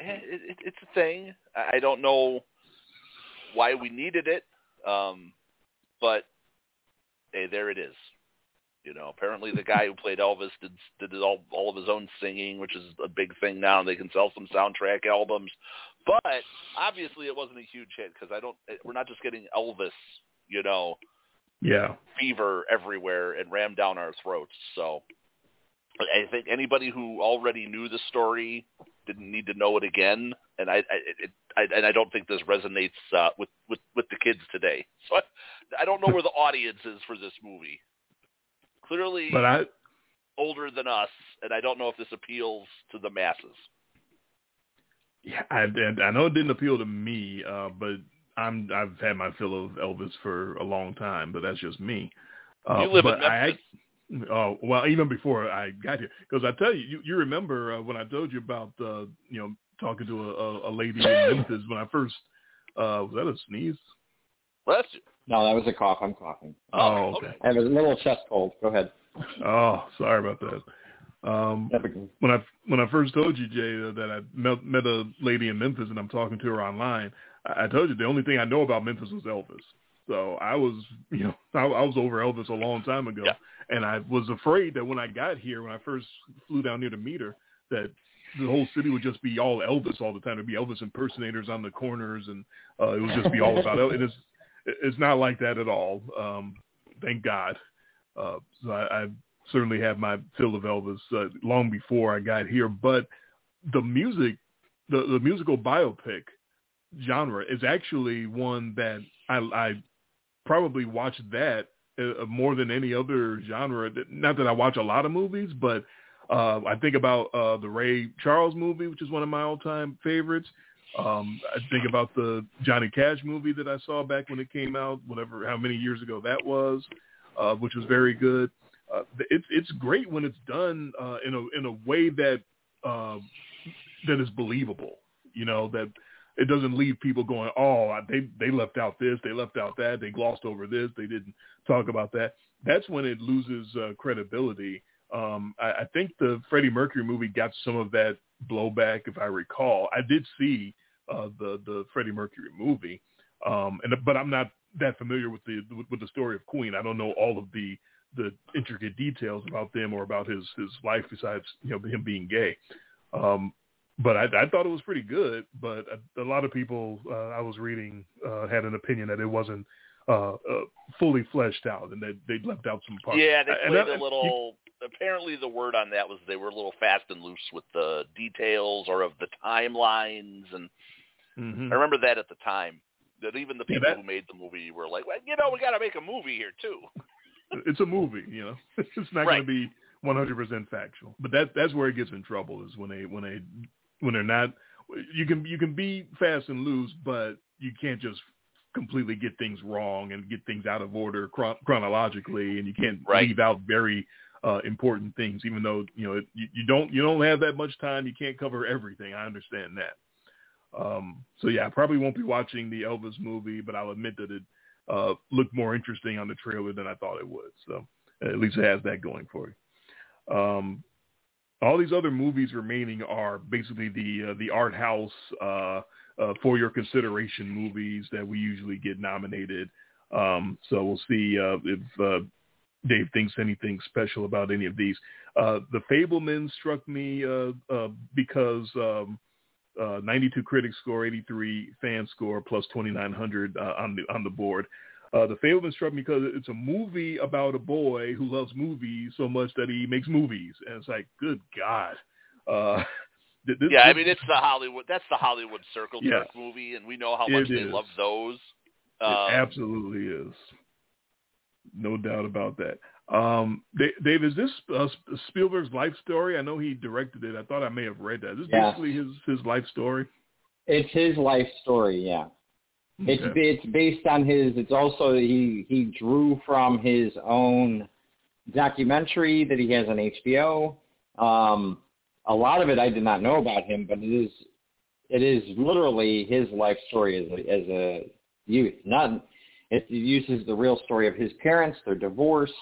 eh, it, it, it's a thing. I don't know why we needed it, um, but hey, there it is. You know, apparently the guy who played Elvis did did all all of his own singing, which is a big thing now, and they can sell some soundtrack albums. But obviously, it wasn't a huge hit because I don't. We're not just getting Elvis, you know, Yeah, fever everywhere and rammed down our throats. So I think anybody who already knew the story didn't need to know it again, and I, I, it, I and I don't think this resonates uh, with with with the kids today. So I, I don't know where the audience is for this movie. Clearly but I older than us, and I don't know if this appeals to the masses. yeah I, I know it didn't appeal to me, uh, but I'm I've had my fill of Elvis for a long time, but that's just me. Uh, you live in I, Memphis. Oh well, even before I got here, because I tell you, you, you remember uh, when I told you about uh, you know talking to a, a, a lady in Memphis when I first uh, was that a sneeze? Bless that's No, that was a cough. I'm coughing. Oh, okay. I have a little chest cold. Go ahead. Oh, sorry about that. Um, when I when I first told you, Jay, uh, that I met, met a lady in Memphis and I'm talking to her online, I, I told you the only thing I know about Memphis was Elvis. So I was, you know, I, I was over Elvis a long time ago, Yeah. and I was afraid that when I got here, when I first flew down here to meet her, that the whole city would just be all Elvis all the time. It'd be Elvis impersonators on the corners, and uh, it would just be all about Elvis. And it's it's not like that at all. Um, thank God. Uh, so I, I certainly have my fill of Elvis uh, long before I got here. But the music, the, the musical biopic genre is actually one that I, I probably watch that uh, more than any other genre. Not that I watch a lot of movies, but uh, I think about uh, the Ray Charles movie, which is one of my all-time favorites. Um, I think about the Johnny Cash movie that I saw back when it came out, whatever, how many years ago that was, uh, which was very good. Uh, it's it's great when it's done uh, in a in a way that uh, that is believable. You know that it doesn't leave people going, oh, they they left out this, they left out that, they glossed over this, they didn't talk about that. That's when it loses uh, credibility. Um, I, I think the Freddie Mercury movie got some of that blowback, if I recall. I did see uh, the the Freddie Mercury movie, um, and but I'm not that familiar with the with, with the story of Queen. I don't know all of the the intricate details about them or about his his life besides you know him being gay. Um, but I, I thought it was pretty good. But a, a lot of people uh, I was reading uh, had an opinion that it wasn't uh, uh, fully fleshed out and that they left out some parts. Yeah, they And played I- a little. Apparently, the word on that was they were a little fast and loose with the details or of the timelines, and Mhm. I remember that at the time. That even the Yeah, people that- who made the movie were like, well, you know, we got to make a movie here too. it's a movie, you know. It's not Right. going to be 100% factual. But that that's where it gets in trouble is when they when they when they're not you can you can be fast and loose, but you can't just completely get things wrong and get things out of order chron- chronologically and you can't Right. leave out very uh important things even though you know it, you, you don't you don't have that much time you can't cover everything i understand that um so yeah i probably won't be watching the elvis movie but i'll admit that it uh looked more interesting on the trailer than i thought it would so at least it has that going for you um all these other movies remaining are basically the uh, the art house uh, uh, for your consideration movies that we usually get nominated. Um, so we'll see uh, if uh, Dave thinks anything special about any of these. The Fabelman struck me because um, uh, 92 critic score, 83 fan score, plus 2,900 uh, on the on the board. Uh, the Fabelman struck me because it's a movie about a boy who loves movies so much that he makes movies, and it's like, good God. Uh, this- yeah, I mean, it's the Hollywood. That's the Hollywood circle jerk movie, and we know how It much they is. love those. It Um, absolutely is. No doubt about that. Um, Dave, is this uh, Spielberg's life story? I know he directed it. I thought I may have read that. Is this basically his, his life story? It's his life story, yeah. It's Okay. it's based on his. It's also he he drew from his own documentary that he has on HBO. Um, a lot of it I did not know about him, but it is it is literally his life story as a, as a youth. Not it uses the real story of his parents, their divorce.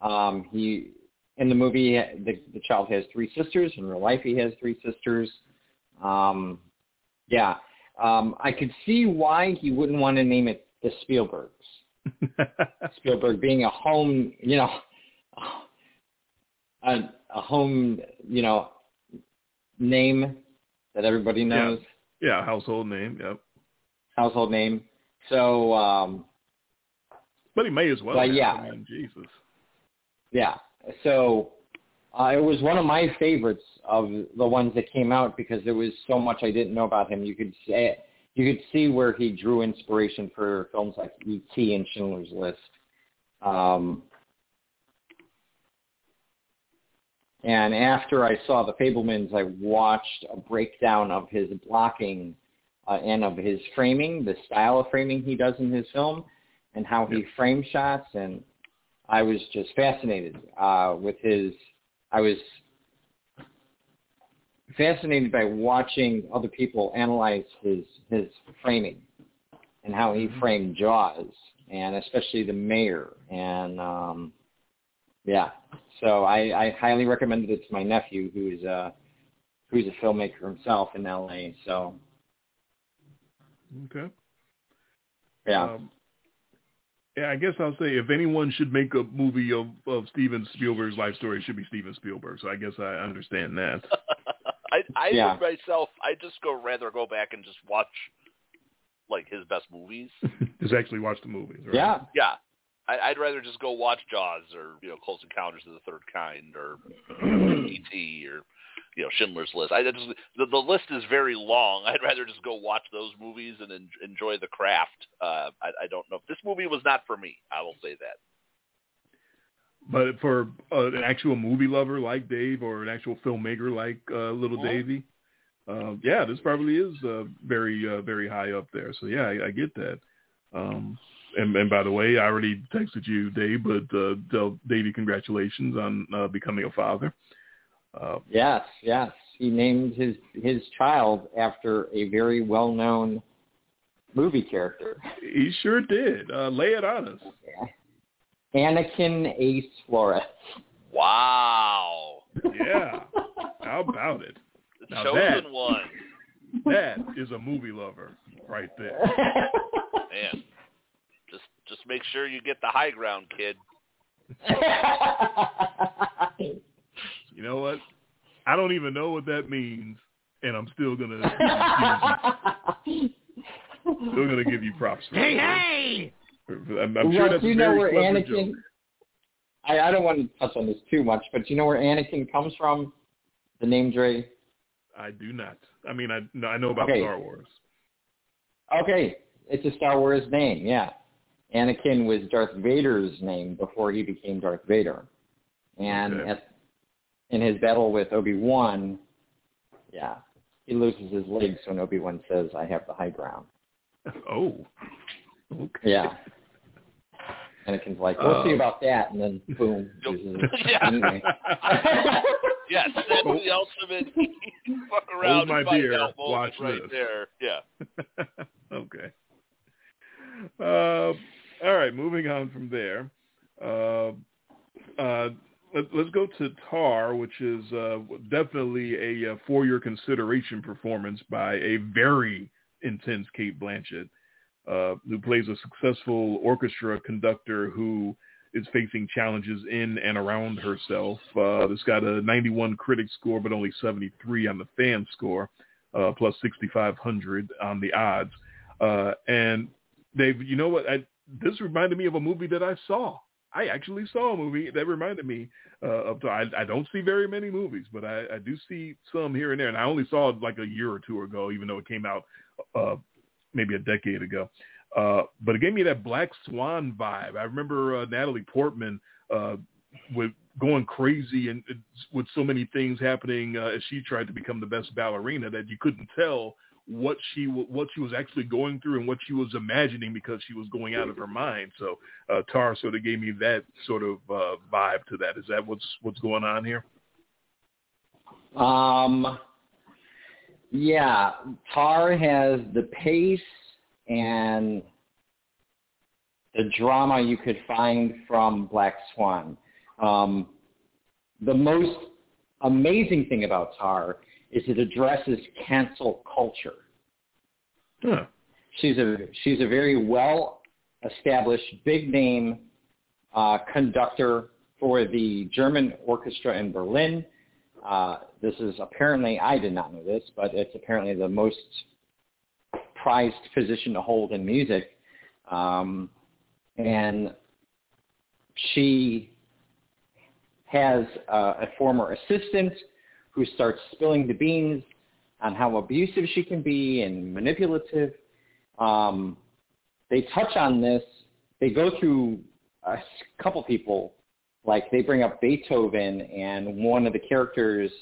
Um, he in the movie the, the child has three sisters. In real life, he has three sisters. Um, yeah, um, I could see why he wouldn't want to name it the Spielbergs. Spielberg being a home, you know, a, a home, you know, name that everybody knows, yeah, household name. Yep. household name. So, um, But he may as well. But yeah. Jesus. Yeah. So uh, it was one of my favorites of the ones that came out because there was so much I didn't know about him. You could say you could see where he drew inspiration for films like E.T. and Schindler's List. Um, and after I saw The Fabelmans, I watched a breakdown of his blocking uh, and of his framing, the style of framing he does in his film, and how he Yep. frame shots. And I was just fascinated uh, with his. I was fascinated by watching other people analyze his his framing and how he Mhm. framed Jaws, and especially the mayor. And um, yeah, so I, I highly recommended it to my nephew, who's a who's a filmmaker himself in L.A. So Okay. yeah, Um, yeah, I guess I'll say if anyone should make a movie of, of Steven Spielberg's life story, it should be Steven Spielberg. So I guess I understand that. I I Yeah. myself, I just go rather go back and just watch like his best movies. Just actually watch the movies. Right? yeah, Yeah, I'd rather just go watch Jaws or you know Close Encounters of the Third Kind or E.T. or you know Schindler's List. I just the, the list is very long. I'd rather just go watch those movies and en- enjoy the craft. Uh, I, I don't know. If this movie was not for me. I will say that. But for uh, an actual movie lover like Dave or an actual filmmaker like uh, Little Mhm. Davy, uh, yeah, this probably is uh, very, uh, very high up there. So yeah, I, I get that. Um, and, and by the way, I already texted you, Dave, but uh, Davey congratulations on uh, becoming a father. Uh, yes, yes. He named his his child after a very well known movie character, he sure did. Uh, lay it on us. Anakin Ace Flores. Wow, Yeah. How about it? the Now chosen that- one. That is a movie lover right there. Man, just just make sure you get the high ground, kid. You know what? I don't even know what that means, and I'm still gonna still gonna give you props. For Hey, hey! I'm, I'm sure Well, that's do you know very where clever Anakin? joke. I, I don't want to touch on this too much, but do you know where Anakin comes from? The name Dre. I do not. I mean, I no, I know about Okay. Star Wars. Okay, it's a Star Wars name. Yeah, Anakin was Darth Vader's name before he became Darth Vader, and Okay. at, in his battle with Obi Wan, yeah, he loses his legs when Obi Wan says, "I have the high ground." Oh. Okay. Yeah. Anakin's like, "We'll see Uh, about that," and then boom. loses his- Yeah. anyway. Yes, that's the ultimate fuck around Hold my and beer, watch right this. there. Yeah. okay. Uh, all right, moving on from there. Uh, uh, let, let's go to Tar, which is uh, definitely a, uh for-your consideration performance by a very intense Cate Blanchett, uh, who plays a successful orchestra conductor who is facing challenges in and around herself. Uh, this got a 91 critic score, but only 73 on the fan score, uh, plus 6,500 on the odds. Uh, and Dave, you know what? I, this reminded me of a movie that I saw. I actually saw a movie that reminded me uh, of. I, I don't see very many movies, but I, I do see some here and there. And I only saw it like a year or two ago, even though it came out uh, maybe a decade ago. Uh, but it gave me that Black Swan vibe. I remember uh, Natalie Portman uh, with going crazy and and with so many things happening uh, as she tried to become the best ballerina that you couldn't tell what she what she was actually going through and what she was imagining because she was going out of her mind. So uh, Tar sort of gave me that sort of uh, vibe to that. Is that what's what's going on here? Um, yeah, Tar has the pace and the drama you could find from Black Swan. Um, the most amazing thing about Tar is it addresses cancel culture. Huh. She's a she's a very well established big name uh, conductor for the German orchestra in Berlin. Uh, this is apparently I did not know this, but it's apparently the most prized position to hold in music. Um, and she has uh, a former assistant who starts spilling the beans on how abusive she can be and manipulative. Um, they touch on this. They go through a couple people, like they bring up Beethoven and one of the characters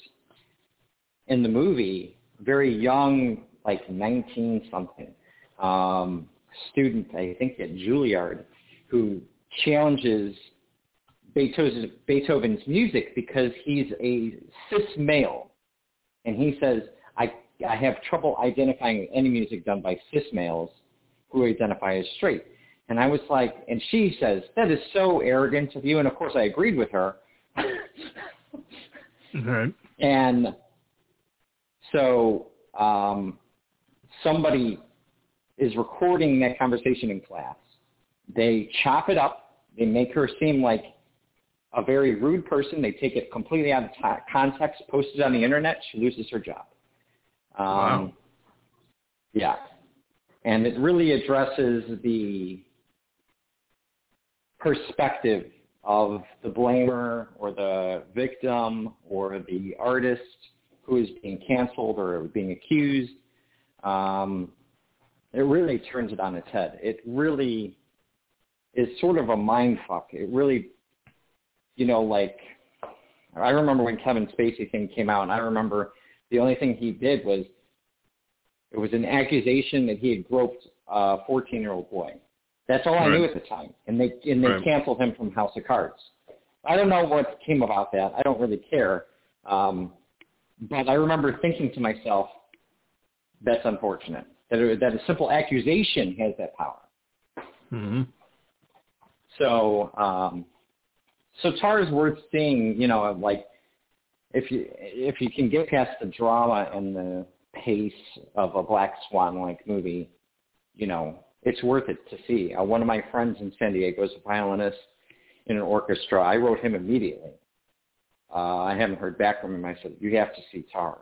in the movie, very young, like 19 something, um, student, I think at Juilliard, who challenges Beethoven's, Beethoven's music because he's a cis male. And he says, I, I have trouble identifying any music done by cis males who identify as straight. And I was like, and she says, that is so arrogant of you. And of course I agreed with her. Right. And so um, somebody is recording that conversation in class. They chop it up. They make her seem like a very rude person. They take it completely out of t- context, post it on the internet. She loses her job. Um, Wow. Yeah. And it really addresses the perspective of the blamer or the victim or the artist who is being canceled or being accused. Um, it really turns it on its head. It really is sort of a mind fuck. It really, you know, like I remember when Kevin Spacey thing came out, and I remember the only thing he did was it was an accusation that he had groped a 14-year-old boy. That's all I knew at the time, and they and they Right. canceled him from House of Cards. I don't know what came about that. I don't really care. Um, but I remember thinking to myself, that's unfortunate. That, a, that a simple accusation has that power. Mm-hmm. So, um, so Tar is worth seeing. You know, like if you if you can get past the drama and the pace of a Black Swan like movie, you know, it's worth it to see. Uh, one of my friends in San Diego is a violinist in an orchestra. I wrote him immediately. Uh, I haven't heard back from him. I said, you have to see Tar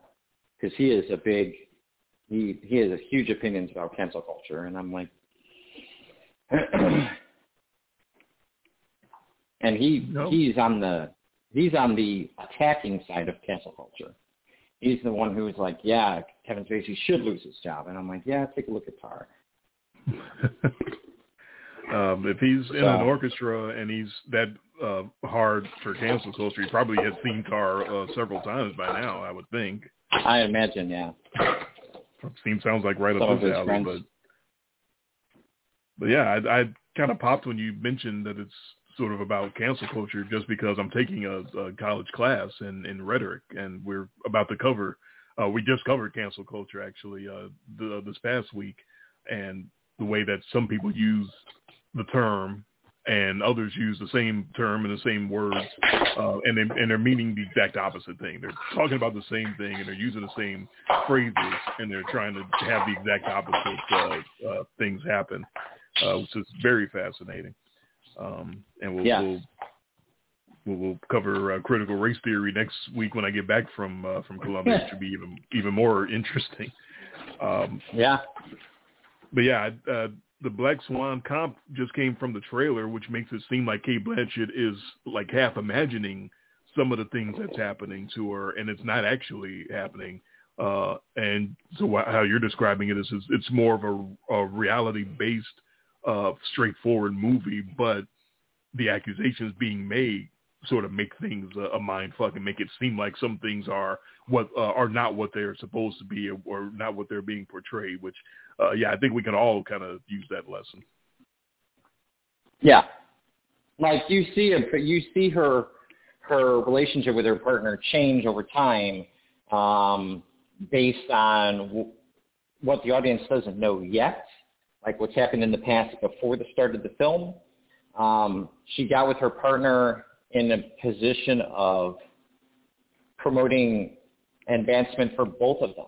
because he is a big, he he has a huge opinions about cancel culture, and I'm like, and he No. he's on the he's on the attacking side of cancel culture. He's the one who's like, yeah, Kevin Spacey should lose his job, and I'm like, yeah, take a look at Tar. um, if he's in an orchestra and he's that uh, hard for cancel culture, he probably has seen Tar uh, several times by now. I would think. I imagine, yeah. Seems sounds like right Some up his his alley, but but yeah, I, I kind of popped when you mentioned that it's sort of about cancel culture, just because I'm taking a, a college class in in rhetoric, and we're about to cover. Uh, we just covered cancel culture actually uh, the, this past week, and the way that some people use the term and others use the same term and the same words, uh, and, they, and they're meaning the exact opposite thing. They're talking about the same thing and they're using the same phrases, and they're trying to have the exact opposite uh, uh, things happen, uh, which is very fascinating. Um, and we'll, Yeah. we'll we'll, we'll cover uh, critical race theory next week when I get back from uh, from Columbia, which should be even even more interesting. Um, Yeah. but yeah, uh, the Black Swan comp just came from the trailer, which makes it seem like Cate Blanchett is like half imagining some of the things that's happening to her, and it's not actually happening. Uh, and so wh- how you're describing it is, is it's more of a, a reality-based, uh, straightforward movie, but the accusations being made sort of make things a, a mind fuck and make it seem like some things are what uh, are not what they're supposed to be or, not what they're being portrayed. Which, uh, yeah, I think we can all kind of use that lesson. Yeah. Like you see a, you see her her relationship with her partner change over time um, based on w- what the audience doesn't know yet, like what's happened in the past before the start of the film. Um, she got with her partner in a position of promoting advancement for both of them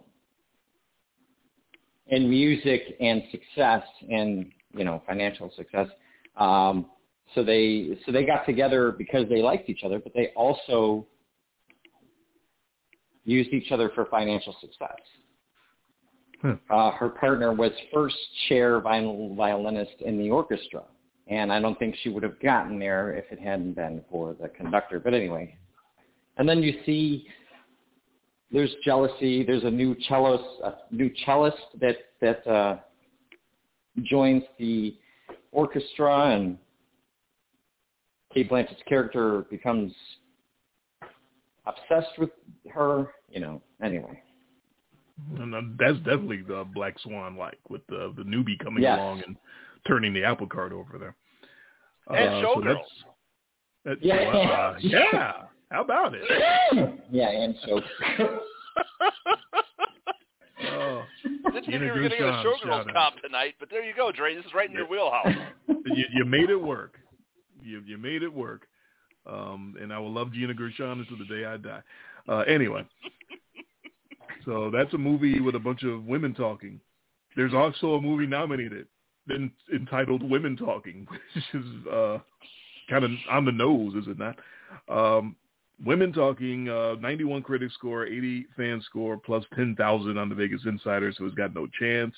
in music and success and you know financial success. Um, so they so they got together because they liked each other, but they also used each other for financial success. Hmm. Uh, her partner was first chair viol- violinist in the orchestra, and I don't think she would have gotten there if it hadn't been for the conductor. But anyway, and then you see there's jealousy. There's a new cellist, a new cellist that that uh, joins the orchestra, and Cate Blanchett's character becomes obsessed with her. You know. Anyway. And that's definitely the Black Swan like with the the newbie coming Yes. along and turning the apple cart over there. And Uh, so Showgirls. that's- Yeah. uh, yeah. How about it? yeah, and so Oh, Didn't think Gina we were going to get a Showgirls shout out. comp tonight, but there you go, Dre. This is right in your wheelhouse. you, you made it work. You you made it work. Um, and I will love Gina Gershon until the day I die. Uh, anyway, so that's a movie with a bunch of women talking. There's also a movie nominated en- entitled Women Talking, which is uh, kind of on the nose, is it not? Um, Women Talking, uh, 91 critic score, 80 fan score, plus 10,000 on the Vegas Insider, so it's got no chance.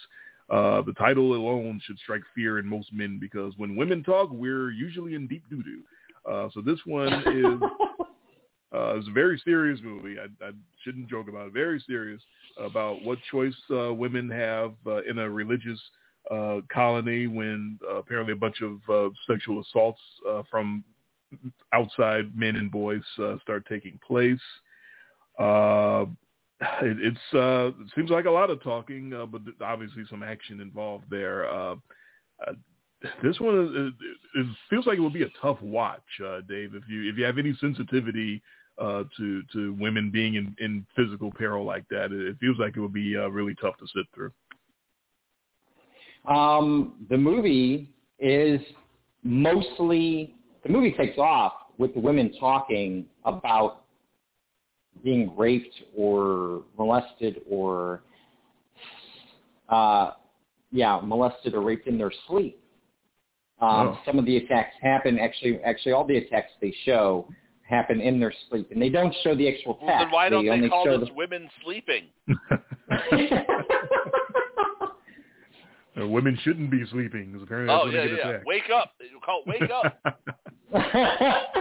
Uh, the title alone should strike fear in most men because when women talk, we're usually in deep doo doo. Uh, so this one is uh, it's a very serious movie. I, I shouldn't joke about it. Very serious about what choice uh, women have uh, in a religious uh, colony when uh, apparently a bunch of uh, sexual assaults uh, from outside men and boys uh, start taking place. Uh, it, it's uh, it seems like a lot of talking, uh, but obviously some action involved there. Uh, uh, this one it, feels like it will be a tough watch, uh, Dave. If you if you have any sensitivity uh, to to women being in, in physical peril like that, it, it feels like it would be uh, really tough to sit through. Um, the movie is mostly the movie takes off with the women talking about being raped or molested or uh, yeah, molested or raped in their sleep. Um, Oh. Some of the attacks happen actually. Actually, all the attacks they show happen in their sleep, and they don't show the actual Well, text. then why don't they, only call show this women sleeping? the... Uh, women shouldn't be sleeping because apparently that's Oh when yeah, get yeah. attacked. Wake up! You call it wake up.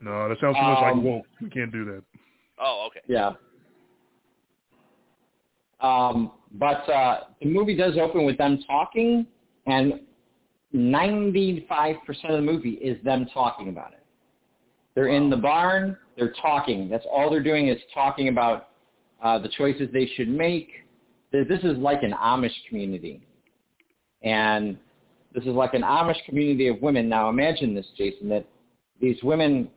no, that sounds too much like Um, woke. We can't do that. Oh, okay. Yeah. Um, but uh, the movie does open with them talking, and 95% of the movie is them talking about it. They're in the barn. They're talking. That's all they're doing is talking about uh, the choices they should make. This is like an Amish community, and this is like an Amish community of women. Now imagine this, Jason, that these women,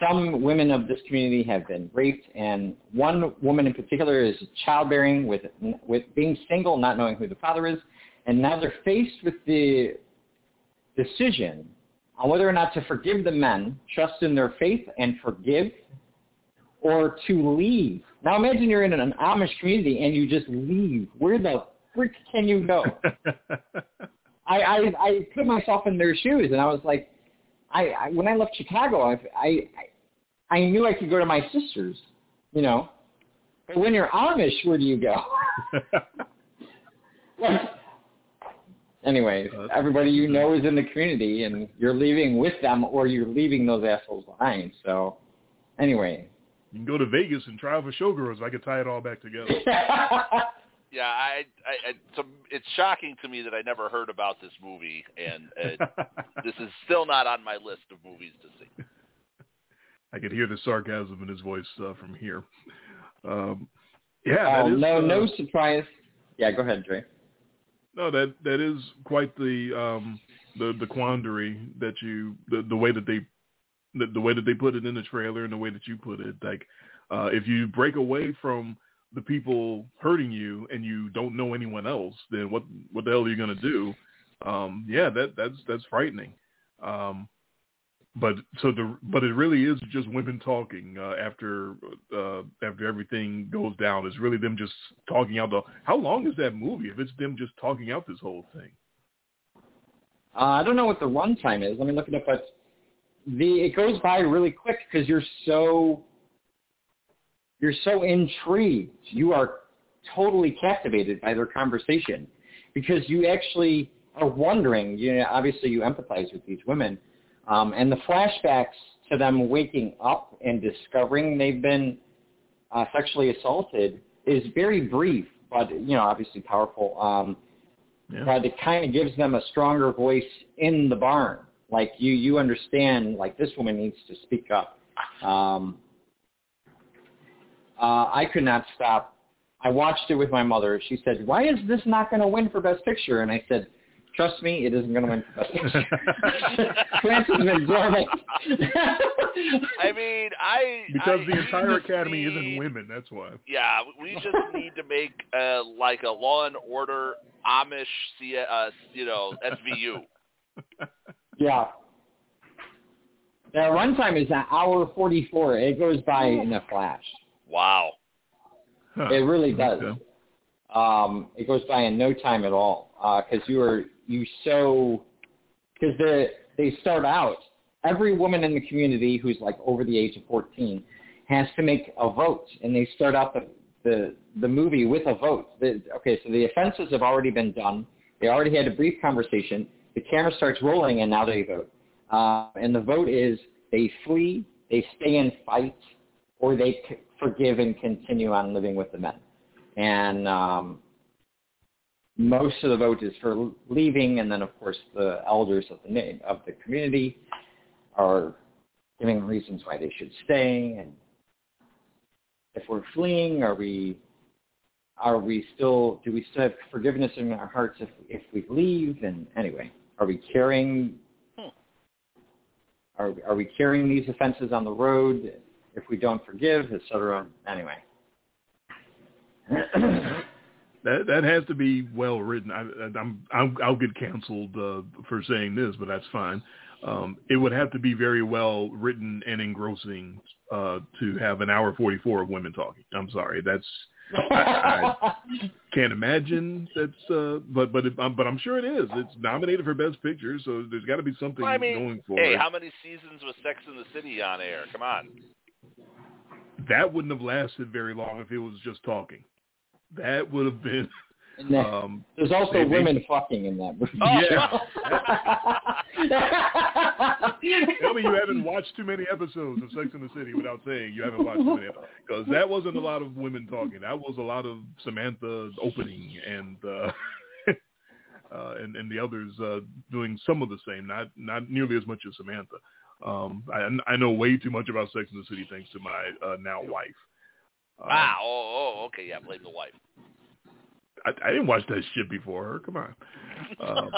some women of this community have been raped, and one woman in particular is childbearing with with being single, not knowing who the father is, and now they're faced with the decision on whether or not to forgive the men, trust in their faith and forgive, or to leave. Now imagine you're in an Amish community and you just leave. Where the frick can you go? I, I I put myself in their shoes and I was like, I, I when I left Chicago, I, I I knew I could go to my sister's, you know. But when you're Amish, where do you go? like, Anyway, uh, everybody you know is in the community, and you're leaving with them, or you're leaving those assholes behind. So, anyway, you can go to Vegas and try out for showgirls. I could tie it all back together. yeah, I, I, I so it's shocking to me that I never heard about this movie, and uh, this is still not on my list of movies to see. I could hear the sarcasm in his voice uh, from here. Um, yeah, oh, is, no, uh, no surprise. Yeah, go ahead, Dre. No, that that is quite the um, the the quandary that you the the way that they the, the way that they put it in the trailer and the way that you put it. Like uh, if you break away from the people hurting you and you don't know anyone else, then what what the hell are you gonna do? Um, yeah, that that's that's frightening. Um, but so the but it really is just women talking uh, after uh, after everything goes down. It's really them just talking out the. How long is that movie? If it's them just talking out this whole thing. Uh, I don't know what the runtime is. Let me look it up. But the it goes by really quick because you're so you're so intrigued. You are totally captivated by their conversation because you actually are wondering. You know, obviously you empathize with these women um, and the flashbacks to them waking up and discovering they've been uh, sexually assaulted is very brief, but you know, obviously powerful. Um, yeah. But it kind of gives them a stronger voice in the barn. Like you, you understand. Like this woman needs to speak up. Um, uh, I could not stop. I watched it with my mother. She said, "Why is this not going to win for Best Picture?" And I said, Trust me, it isn't going to win Best Picture. Frances McDormand. I mean, I because I the entire Academy need, isn't women. That's why. Yeah, we just need to make uh, like a Law and Order Amish, uh, you know, SVU. Yeah. The runtime is an hour forty-four. It goes by in a flash. Wow. Huh. It really does. Okay. Um, it goes by in no time at all because uh, you are you so because the they start out every woman in the community who's like over the age of 14 has to make a vote and they start out the the, the movie with a vote. The, okay, so the offenses have already been done. They already had a brief conversation. The camera starts rolling and now they vote. Uh, and the vote is they flee, they stay and fight, or they c- forgive and continue on living with the men. And um, most of the vote is for leaving, and then of course the elders of the of the community are giving reasons why they should stay. And if we're fleeing, are we are we still do we still have forgiveness in our hearts if if we leave? And anyway, are we carrying hmm. are are we carrying these offenses on the road if we don't forgive, etc. Anyway. that that has to be well written. I, I'm, I'm I'll get canceled uh, for saying this, but that's fine. Um, it would have to be very well written and engrossing uh, to have an hour forty four of women talking. I'm sorry, that's I, I can't imagine that's. Uh, but but it, um, but I'm sure it is. It's nominated for best picture, so there's got to be something well, I mean, going for hey, it. Hey, how many seasons was Sex in the City on air? Come on. That wouldn't have lasted very long if it was just talking. That would have been. That, um, there's also women fucking in that movie. Yeah. Tell me you haven't watched too many episodes of Sex in the City without saying you haven't watched too many because that wasn't a lot of women talking. That was a lot of Samantha opening and uh, uh, and and the others uh, doing some of the same, not not nearly as much as Samantha. Um, I I know way too much about Sex in the City thanks to my uh, now wife. Um, ah, oh, oh, okay, yeah, blame the wife. I, I didn't watch that shit before her. Come on. Um,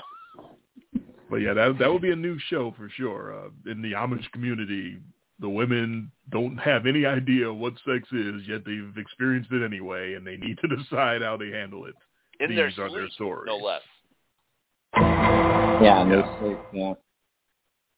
but yeah, that that would be a new show for sure. Uh, in the Amish community, the women don't have any idea what sex is, yet they've experienced it anyway, and they need to decide how they handle it. In These their are sleep, their stories. no less. Yeah, and Yeah. sleep, yeah.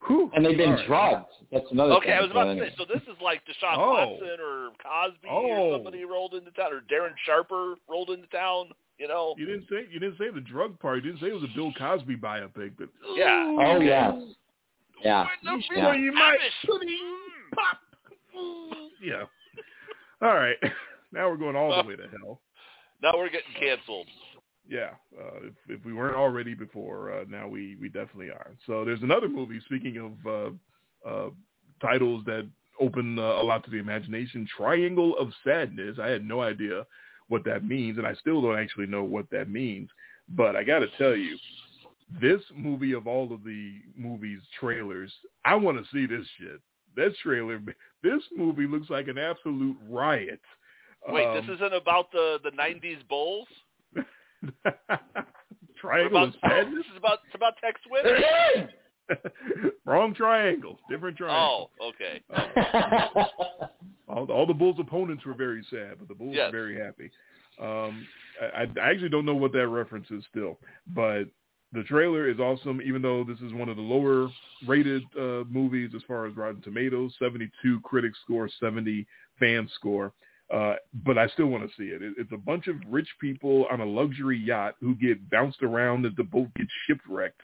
Whew. And they've been All right. drugged. That's another Okay, thing. I was about to say, so this is like Deshaun Oh. Watson or Cosby Oh. or somebody rolled into town, or Darren Sharper rolled into town. You know? You didn't say you didn't say the drug part. You didn't say it was a Bill Cosby biopic, but Yeah. Oh, okay. yes. Yeah. No, You Yeah. you might pop. Mm. Yeah. All right. Now we're going all the way to hell. Now we're getting canceled. Yeah. Uh, if, if we weren't already before, uh, now we, we definitely are. So there's another movie. Speaking of uh, uh, titles that open uh, a lot to the imagination, Triangle of Sadness. I had no idea what that means, and I still don't actually know what that means. But I got to tell you, this movie of all of the movies trailers, I want to see this shit. That trailer, this movie looks like an absolute riot. Wait, Um, this isn't about the the '90s Bulls. Triangle About, of Sadness? this is about it's about Tex Winter. Wrong triangle. Different triangle. Oh, okay. All, all the Bulls' opponents were very sad, but the Bulls Yes. were very happy. Um, I, I actually don't know what that reference is still, but the trailer is awesome. Even though this is one of the lower rated uh, movies as far as Rotten Tomatoes, 72 critics score, 70 fan score. Uh, but I still want to see it. it. It's a bunch of rich people on a luxury yacht who get bounced around as the boat gets shipwrecked.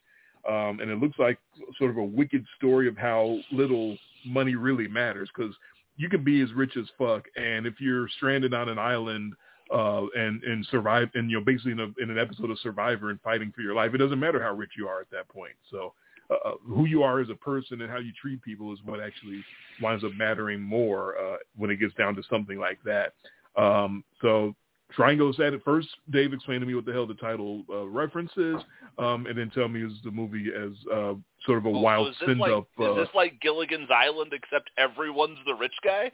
Um, and it looks like sort of a wicked story of how little money really matters because you can be as rich as fuck, and if you're stranded on an island uh, and and survive, and you're basically in, a, in an episode of Survivor and fighting for your life, it doesn't matter how rich you are at that point. So uh, who you are as a person and how you treat people is what actually winds up mattering more uh, when it gets down to something like that. Um, so Triangle said at first, Dave explained to me what the hell the title uh, reference is, um, and then tell me is the movie as uh, sort of a Oh, wild is this send like, up. Uh, Is this like Gilligan's Island, except everyone's the rich guy?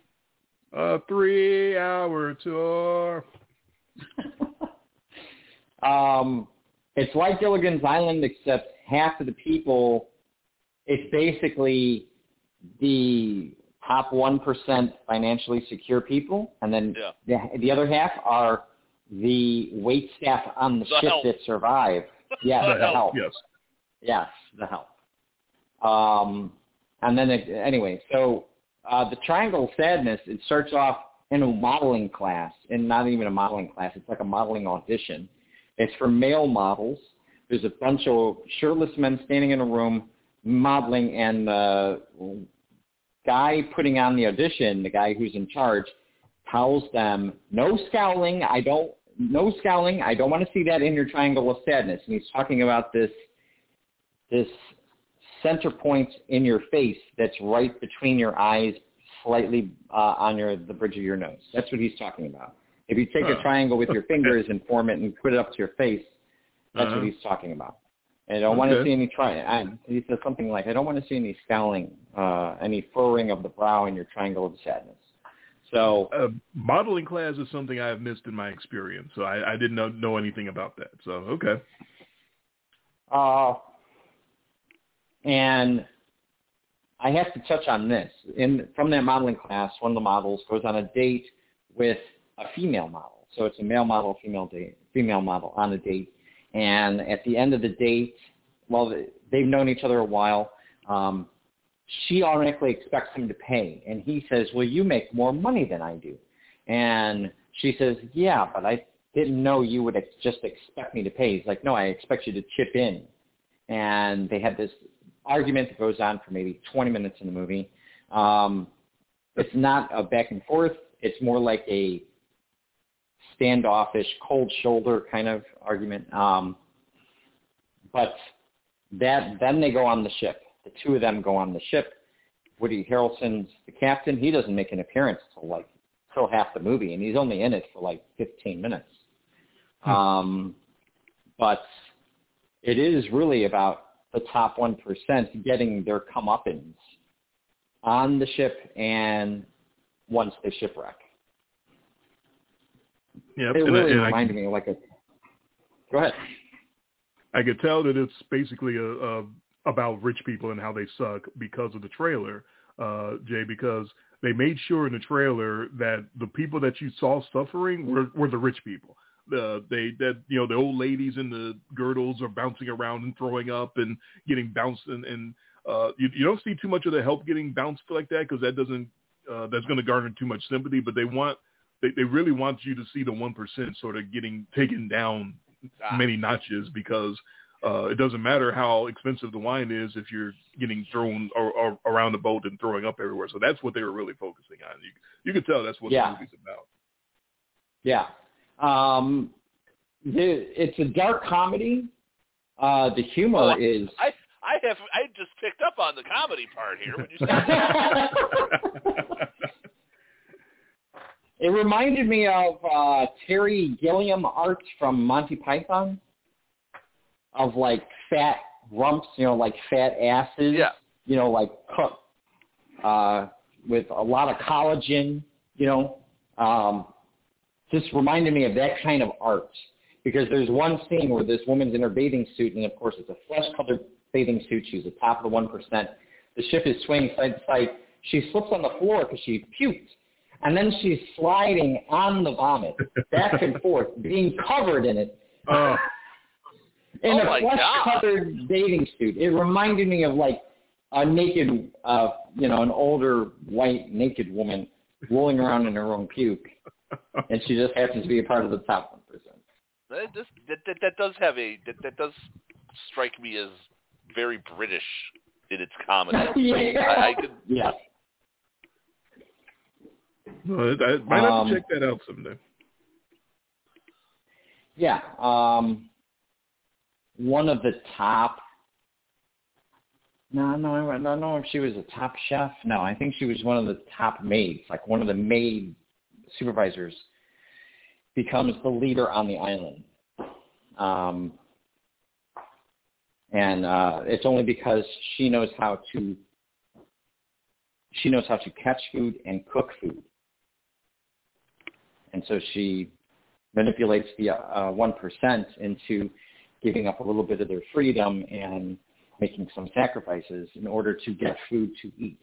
a three hour tour. um, it's like Gilligan's Island, except half of the people, it's basically the top 1% financially secure people, and then Yeah. the, the other half are the wait staff on the, The ship help. that survive. Yeah, The the, help, help. Yes. Yes, the help. Um, and then it, anyway, so uh, the Triangle of Sadness. It starts off in a modeling class, and not even a modeling class. It's like a modeling audition. It's for male models. There's a bunch of shirtless men standing in a room modeling, and the guy putting on the audition, the guy who's in charge, tells them, "No scowling. I don't. No scowling. I don't want to see that in your Triangle of Sadness." And he's talking about this this center point in your face that's right between your eyes, slightly uh, on your the bridge of your nose. That's what he's talking about. If you take Huh. a triangle with your fingers and form it and put it up to your face, that's Uh-huh. what he's talking about. And I don't want to see any tri. I, he says something like, "I don't want to see any scowling, uh, any furrowing of the brow in your triangle of sadness." So Uh, modeling class is something I have missed in my experience, so I, I didn't know, know anything about that. So okay. Uh, and I have to touch on this. In from that modeling class, one of the models goes on a date with a female model. So it's a male model, female date, female model on a date. And at the end of the date, well, they've known each other a while. Um, she automatically expects him to pay, and he says, "Well, you make more money than I do." And she says, "Yeah, but I didn't know you would ex- just expect me to pay." He's like, "No, I expect you to chip in." And they have this argument that goes on for maybe 20 minutes in the movie. Um, it's not a back and forth. It's more like a standoffish, cold shoulder kind of argument. Um, but that then they go on the ship. The two of them go on the ship. Woody Harrelson's the captain. He doesn't make an appearance till like till half the movie, and he's only in it for like 15 minutes. Hmm. Um, but it is really about the top one percent getting their comeuppance on the ship and once they shipwreck. Yeah, It and I- really I- reminded me of like a. Go ahead. I could tell that it's basically a, a about rich people and how they suck because of the trailer, uh, Jay. Because they made sure in the trailer that the people that you saw suffering were were the rich people. The they that you know the old ladies in the girdles are bouncing around and throwing up and getting bounced and, and uh, you, you don't see too much of the help getting bounced like that because that doesn't uh, that's going to garner too much sympathy. But they want they, they really want you to see the one percent sort of getting taken down Ah. many notches because uh, it doesn't matter how expensive the wine is if you're getting thrown or, or around the boat and throwing up everywhere. So that's what they were really focusing on. You you could tell that's what Yeah. the movie's about. Yeah. Um, the, it's a dark comedy. Uh, the humor Oh, is. I I have I just picked up on the comedy part here when you said that. It reminded me of uh, Terry Gilliam art from Monty Python, of like fat rumps, you know, like fat asses. Yeah. You know, like cut uh, with a lot of collagen. You know, um, just reminded me of that kind of art because there's one scene where this woman's in her bathing suit, and of course it's a flesh-colored bathing suit. She's the top of the one percent. The ship is swaying side to side. She slips on the floor because she puked, and then she's sliding on the vomit back and forth, being covered in it. Uh, in Oh a flesh-covered bathing suit. It reminded me of like a naked, uh, you know, an older white naked woman rolling around in her own puke, and she just happens to be a part of the top one percent. That, just, that, that that does have a that, that does strike me as very British in its comedy. yeah. I, I could yeah. Well, I might have Um, to check that out someday. Yeah. Um, one of the top. No, no, I don't know if she was a top chef. No, I think she was one of the top maids, like one of the maid supervisors. Becomes the leader on the island, um, and uh, it's only because she knows how to. She knows how to catch food and cook food, and so she manipulates the uh, one into giving up a little bit of their freedom and making some sacrifices in order to get food to eat.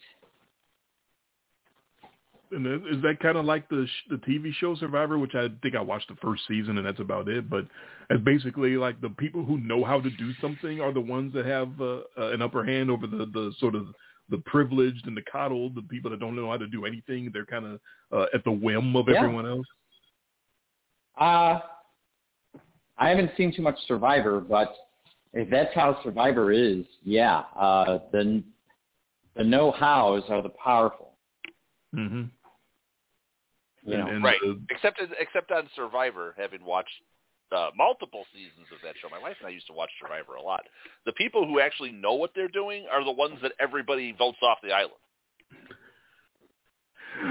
And is that kind of like the the TV show Survivor, which I think I watched the first season and that's about it. But it's basically like the people who know how to do something are the ones that have uh, uh, an upper hand over the the sort of the privileged and the coddled. The people that don't know how to do anything, they're kind of uh, at the whim of Yeah. everyone else. Uh, I haven't seen too much Survivor, but if that's how Survivor is, yeah, uh, the the know-hows are the powerful. Mm-hmm. You know, and, and right. the- Except except on Survivor, having watched uh, multiple seasons of that show. My wife and I used to watch Survivor a lot. The people who actually know what they're doing are the ones that everybody votes off the island.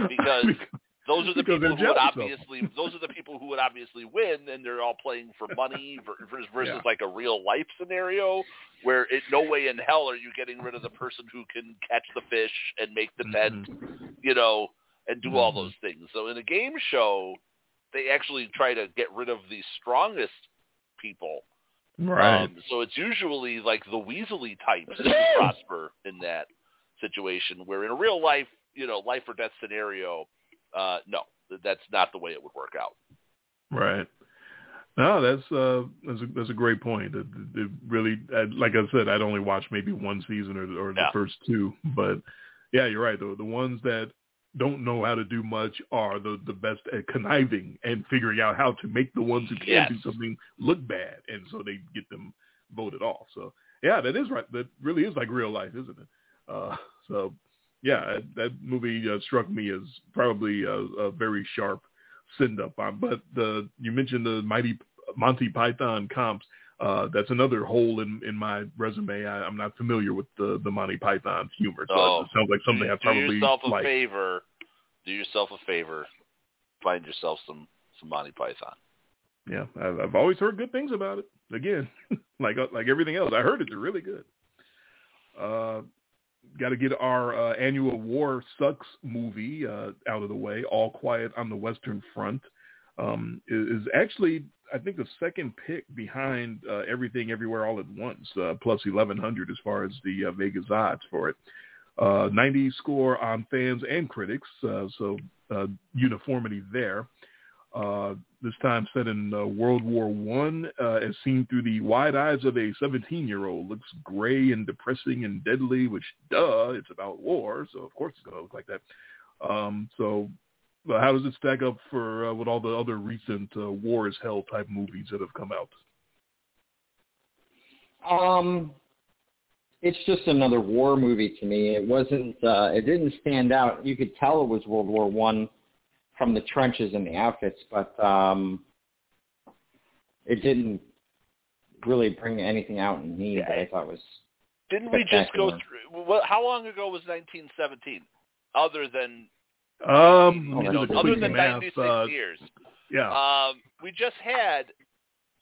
Because Those are the Because people who would jealous of 'em. obviously. Those are the people who would obviously win, and they're all playing for money ver- versus, versus Yeah. like a real life scenario where it no way in hell are you getting rid of the person who can catch the fish and make the tent, Mhm. you know, and do all Mhm. those things. So in a game show, they actually try to get rid of the strongest people. Right. Um, so it's usually like the Weasley types who prosper in that situation, where in a real life, you know, life or death scenario, uh, no, that's not the way it would work out. Right. No, that's uh, that's a, that's a great point. It, it really, uh, like I said, I'd only watched maybe one season or, or the Yeah. first two, but yeah, you're right. The the ones that don't know how to do much are the the best at conniving and figuring out how to make the ones who can Yes. do something look bad, and so they get them voted off. So yeah, that is right. That really is like real life, isn't it? Uh, so yeah, that- movie uh, struck me as probably a, a very sharp send up on. But the you mentioned the mighty Monty Python comps. Uh, that's another hole in, in my resume. I, I'm not familiar with the, the Monty Python humor, so Oh. it sounds like something do, I do probably yourself a like. favor. Do yourself a favor. Find yourself some some Monty Python. Yeah, I've, I've always heard good things about it. again, like like everything else. I heard it's really good. Uh, got to get our uh, annual War Sucks movie uh, out of the way. All Quiet on the Western Front um, is, is actually, I think, the second pick behind uh, Everything Everywhere All at Once, uh, plus 1100 as far as the uh, Vegas odds for it. Uh, 90 score on fans and critics, uh, so uh, uniformity there. Uh, this time set in uh, World War One, uh, as seen through the wide eyes of a 17-year-old. Looks gray and depressing and deadly, which, duh, it's about war, so of course it's going to look like that. Um, so how does it stack up for with all the other recent war is hell type movies that have come out? Um, it's just another war movie to me. It wasn't. Uh, it didn't stand out. You could tell it was World War One from the trenches and the outfits, but um, it didn't really bring anything out in me that I thought was. Didn't we just go through? Well, how long ago was 1917? Other than um, you know, other than math, 96 uh, years, yeah, um, we just had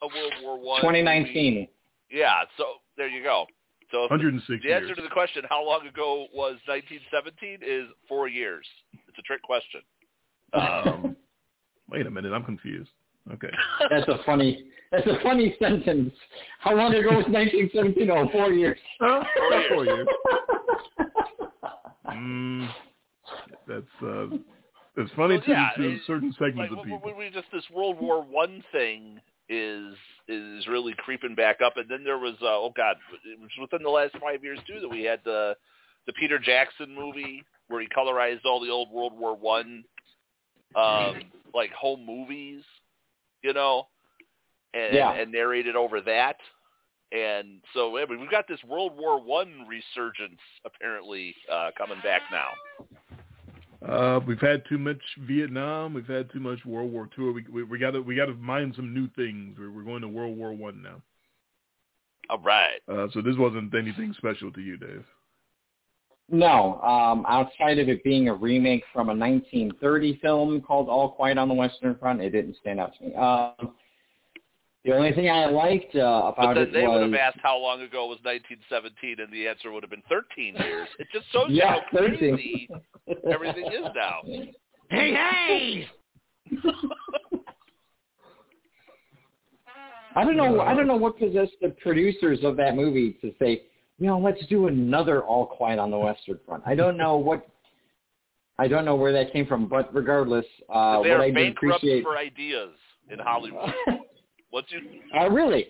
a World War One. 2019. movie. Yeah, so there you go. So if 106 the answer years. to the question, how long ago was 1917, is four years. It's a trick question. Um, wait a minute, I'm confused. Okay. That's a funny. That's a funny sentence. How long ago was 1917? Oh, four years. Uh, Four years. Four years. Mm, that's uh, it's funny Well, to, yeah, to it- certain segments like of people. we, we just this World War One thing is is really creeping back up, and then there was uh, oh god, it was within the last five years too that we had the the Peter Jackson movie where he colorized all the old World War One um, like home movies, you know, and, Yeah. and narrated over that. And so I mean, we've got this World War One resurgence apparently uh, coming back now. Uh, we've had too much Vietnam. We've had too much World War Two. We we, we got to we got to mine some new things. We're, we're going to World War One now. All right. Uh, so this wasn't anything special to you, Dave. No, um, outside of it being a remake from a 1930 film called All Quiet on the Western Front, it didn't stand out to me. Um, the only thing I liked uh, But about then it they would have asked how long ago was 1917, and the answer would have been 13 years. It just shows you how 13. crazy everything is now. Hey, hey! I don't know. I don't know what possessed the producers of that movie to say, you know, let's do another All Quiet on the Western Front. I don't know what. I don't know where that came from, but regardless, uh, they what are I did bankrupt appreciate. for ideas in Hollywood. Once you Uh, really?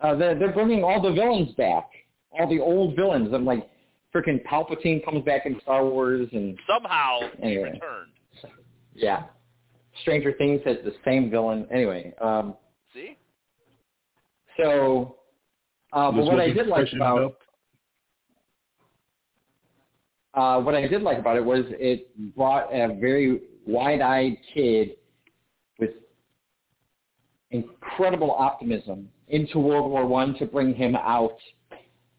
Uh, they're, they're bringing all the villains back, all the old villains. I'm like, freaking Palpatine comes back in Star Wars, and somehow he Anyway. returned. yeah, Stranger Things has the same villain. Anyway, um, See? so, uh, but what I did like about up. uh, what I did like about it was it brought a very wide-eyed kid with incredible optimism into World War One to bring him out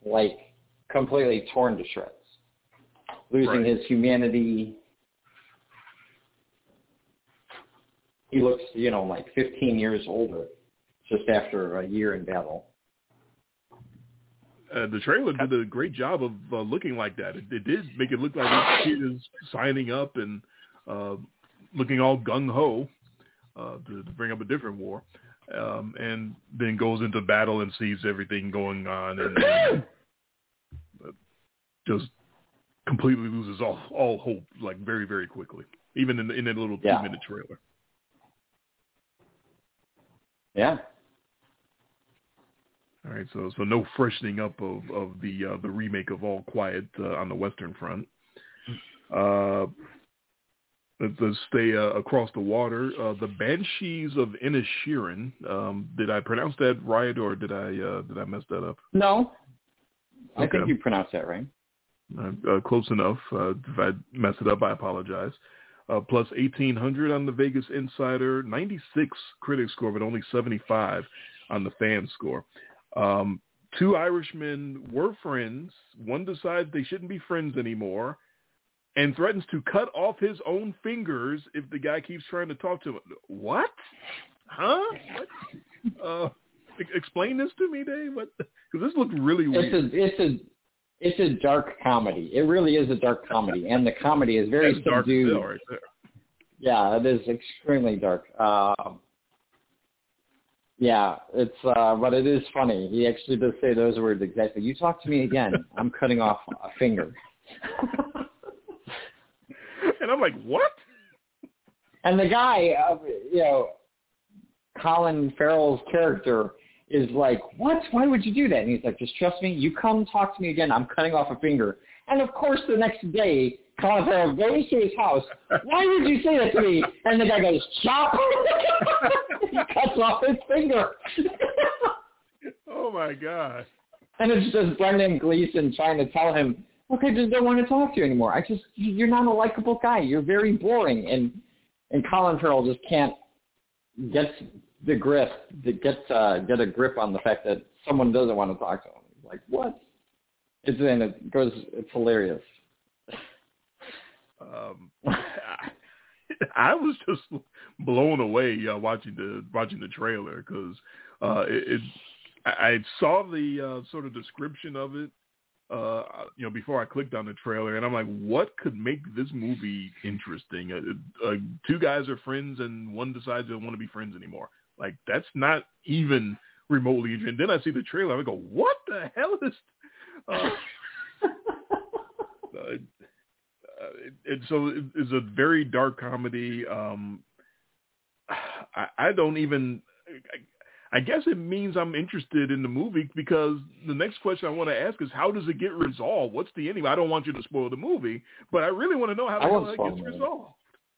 like completely torn to shreds, losing Right. his humanity. He looks, you know, like 15 years older just after a year in battle. Uh, the trailer did a great job of uh, looking like that. It, it did make it look like this kid is signing up and uh, looking all gung ho uh, to, to bring up a different war, um, and then goes into battle and sees everything going on and, and just completely loses all all hope like very very quickly, even in in that little two Yeah. minute trailer. Yeah. All right, so so no freshening up of of the uh, the remake of All Quiet uh, on the Western Front. Uh, let's, let's stay uh, across the water. Uh, the Banshees of Inisherin. Um, did I pronounce that right, or did I uh, did I mess that up? No, I think you pronounced that right. Uh, uh, close enough. Uh, if I mess it up, I apologize. Uh, plus 1800 on the Vegas Insider, 96 critic score, but only 75 on the fan score. Um, two Irishmen were friends. One decides they shouldn't be friends anymore and threatens to cut off his own fingers if the guy keeps trying to talk to him. What? Huh? What? Uh, explain this to me, Dave? Because this looks really weird. It's a it's a it's a dark comedy. It really is a dark comedy, and the comedy is very That's dark subdued. Bill right there. Yeah, it is extremely dark. Um, yeah, it's uh, but it is funny. He actually does say those words exactly. You talk to me again, I'm cutting off a finger. And I'm like, what? and the guy, uh, you know, Colin Farrell's character is like, what? Why would you do that? And he's like, just trust me. You come talk to me again. I'm cutting off a finger. And of course, the next day, Colin Farrell goes to his house. Why would you say that to me? And the guy goes, chop. he cuts off his finger. Oh my god. and it's just Brendan Gleeson trying to tell him, I just don't want to talk to you anymore. I just, you're not a likable guy. You're very boring. And and Colin Farrell just can't get the grip, get uh, get a grip on the fact that someone doesn't want to talk to him. Like, what? It's and it goes. It's hilarious. Um, I was just blown away uh, watching the watching the trailer because uh, it, it I saw the uh, sort of description of it, uh, you know, before I clicked on the trailer, and I'm like, what could make this movie interesting? Uh, uh, two guys are friends, and one decides they don't want to be friends anymore. Like that's not even remotely interesting. Then I see the trailer, I go, what the hell is? Uh, uh, uh, it, it, so it, it's a very dark comedy. Um, I, I don't even. I, I guess it means I'm interested in the movie because the next question I want to ask is how does it get resolved? What's the ending? I don't want you to spoil the movie, but I really want to know how the hell it gets the movie. resolved.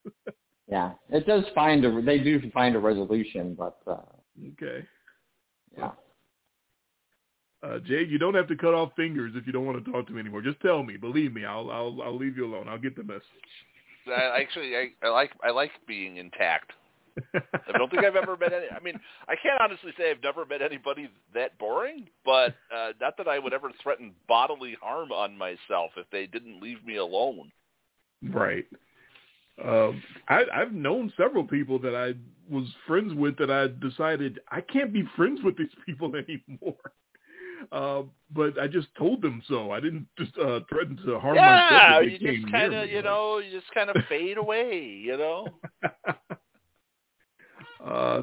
yeah, it does find a. They do find a resolution, but uh, Okay, yeah. uh, Jade, you don't have to cut off fingers if you don't want to talk to me anymore. Just tell me. Believe me, I'll I'll I'll leave you alone. I'll get the message. I, actually, I, I like I like being intact. I don't think I've ever met any. I mean, I can't honestly say I've never met anybody that boring, but uh, not that I would ever threaten bodily harm on myself if they didn't leave me alone. Right. Um, I, I've known several people that I was friends with that I decided I can't be friends with these people anymore. Uh, but I just told them so. I didn't just uh, threaten to harm myself. Yeah, you just kind of, you know, you just kind of fade away, you know. uh,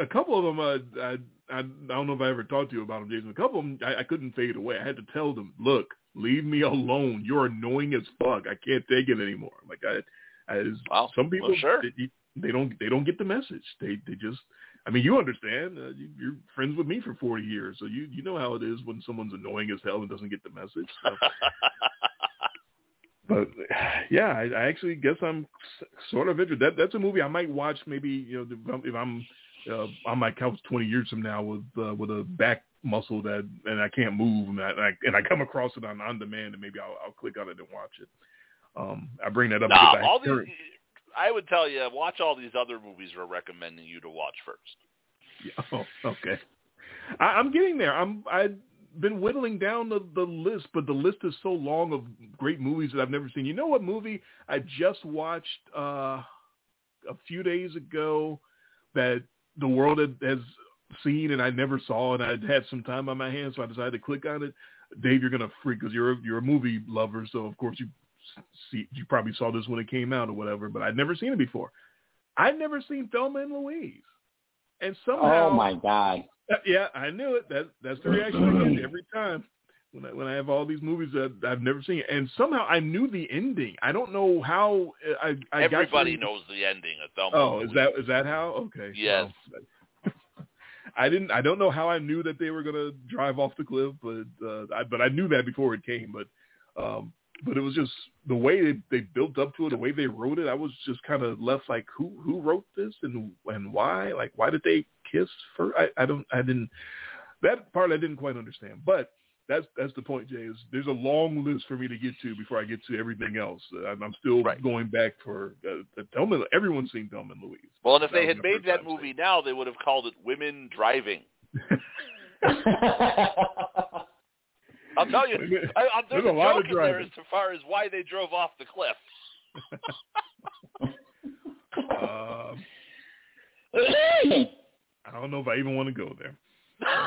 a couple of them, uh, I, I, I don't know if I ever talked to you about them, Jason. A couple of them, I, I couldn't fade away. I had to tell them, look, leave me alone. You're annoying as fuck. I can't take it anymore. Like I, I Wow. some people, Well, sure. they, they don't, they don't get the message. They, they just, I mean, you understand. Uh, you, you're friends with me for 40 years, so you, you know how it is when someone's annoying as hell and doesn't get the message. So. But yeah, I, I actually guess I'm sort of interested. That that's a movie I might watch. Maybe you know if I'm, if I'm uh, on my couch 20 years from now with uh, with a back muscle that and I can't move and I, and I and I come across it on on demand and maybe I'll, I'll click on it and watch it. Um, I bring that up Nah, I all these. I would tell you, watch all these other movies we're recommending you to watch first. Yeah, oh, okay. I, I'm getting there. I'm I've been whittling down the the list, but the list is so long of great movies that I've never seen. You know what movie I just watched uh a few days ago that the world had, has seen and I never saw, and I had some time on my hands, so I decided to click on it. Dave, you're gonna freak because you're a, you're a movie lover, so of course you see you probably saw this when it came out or whatever. But I'd never seen it before. I'd never seen Thelma and Louise, and somehow Oh my God. Yeah, I knew it. That that's the reaction I get every time when I when I have all these movies that I've never seen, and somehow I knew the ending. I don't know how uh, I. I got Everybody to- knows the ending of Thelma. Oh, and is that is that how? Okay. Yes. well, I didn't. I don't know how I knew that they were gonna drive off the cliff, but uh, I, but I knew that before it came. But um, but it was just the way they, they built up to it, the way they wrote it. I was just kind of left like, who who wrote this and and why? Like, why did they kiss first? I, I don't. I didn't. That part I didn't quite understand. But that's that's the point, Jay. Is there's a long list for me to get to before I get to everything else. I'm, I'm still Right. going back for uh, Thelma. Everyone's seen Thelma and Louise. Well, and if That they had made that time movie now, they would have called it Women Driving. I'll tell you, I, I, there's, There's a lot joke of in there as far as why they drove off the cliff. Um, I don't know if I even want to go there.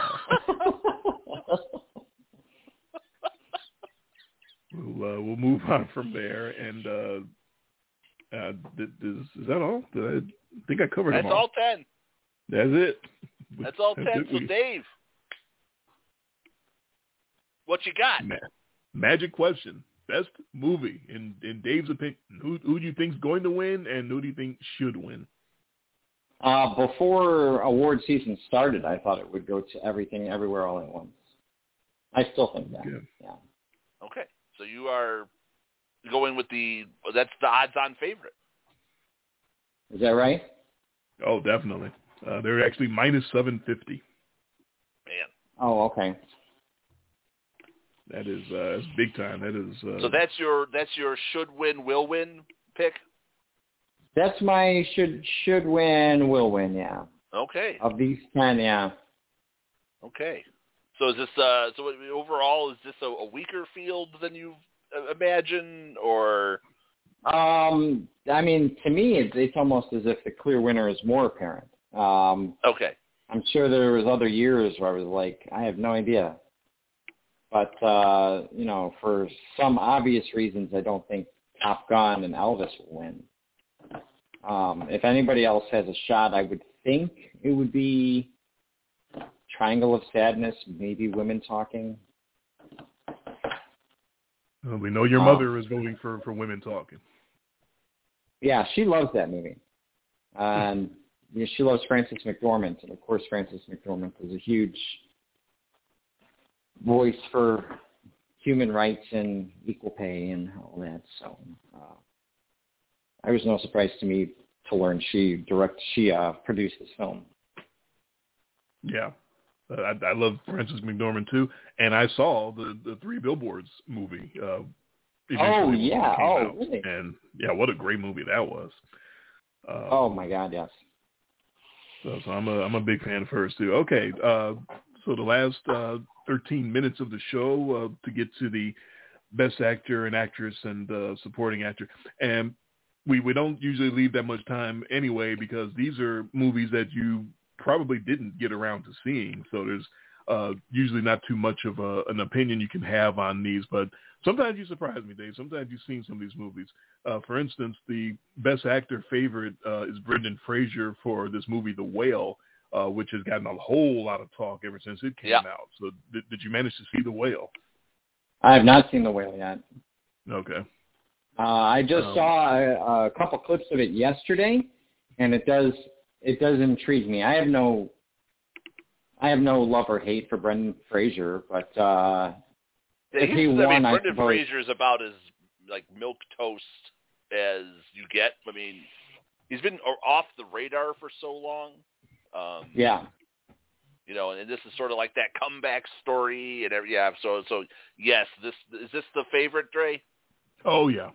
we'll uh, we'll move on from there. And uh, uh, is, is that all? Did I, I think I covered That's all. all ten. That's it. That's all That's ten. it. So Dave, what you got? Ma- magic question. Best movie in in Dave's opinion. Who who do you think's going to win, and who do you think should win? Uh, before award season started, I thought it would go to everything, everywhere, all at once. I still think that. Yeah. Yeah. Okay, so you are going with the that's the odds-on favorite. Is that right? Oh, definitely. Uh, they're actually minus seven fifty. Man, Oh, okay. That is uh, that's big time. That is. Uh, so that's your that's your should win will win pick. That's my should should win, will win. Yeah. Okay, Of these ten, yeah. okay. So is this uh so overall is this a, a weaker field than you uh, imagine or Um, I mean, to me, it's it's almost as if the clear winner is more apparent. Um, okay? I'm sure there was other years where I was like, I have no idea. But uh, you know, for some obvious reasons, I don't think Top Gun and Elvis will win. Um, if anybody else has a shot, I would think it would be Triangle of Sadness, maybe Women Talking. uh, we know your uh, mother is voting for for women talking. Yeah, she loves that movie. And you know, she loves Frances McDormand, and of course, Frances McDormand is a huge voice for human rights and equal pay and all that. So, uh, I was no surprise to me to learn she direct she uh, produced this film. Yeah. Uh, I, I love Frances McDormand too, and I saw the the Three Billboards movie. Uh, Oh, yeah. Oh, out. really? And yeah, what a great movie that was. Uh, Oh my God, yes. So, so I'm a I'm a big fan of hers too. Okay, uh, so the last uh, 13 minutes of the show uh, to get to the best actor and actress and uh, supporting actor, and we we don't usually leave that much time anyway because these are movies that you probably didn't get around to seeing. So there's uh, usually not too much of a, an opinion you can have on these, but sometimes you surprise me, Dave. Sometimes you've seen some of these movies. Uh, for instance, the best actor favorite uh, is Brendan Fraser for this movie, The Whale, uh, which has gotten a whole lot of talk ever since it came Yeah. out. So did, did you manage to see The Whale? I have not seen The Whale yet. Okay. Uh, I just Um, saw a, a couple clips of it yesterday, and it does it does intrigue me. I have no I have no love or hate for Brendan Fraser, but uh, Yeah, If he's, he I mean, I Brendan suppose- Fraser is about as like milk toast as you get. I mean, he's been off the radar for so long. Um, yeah, you know, and this is sort of like that comeback story and every, yeah. So, so yes, this is this the favorite, Dre? Oh yeah.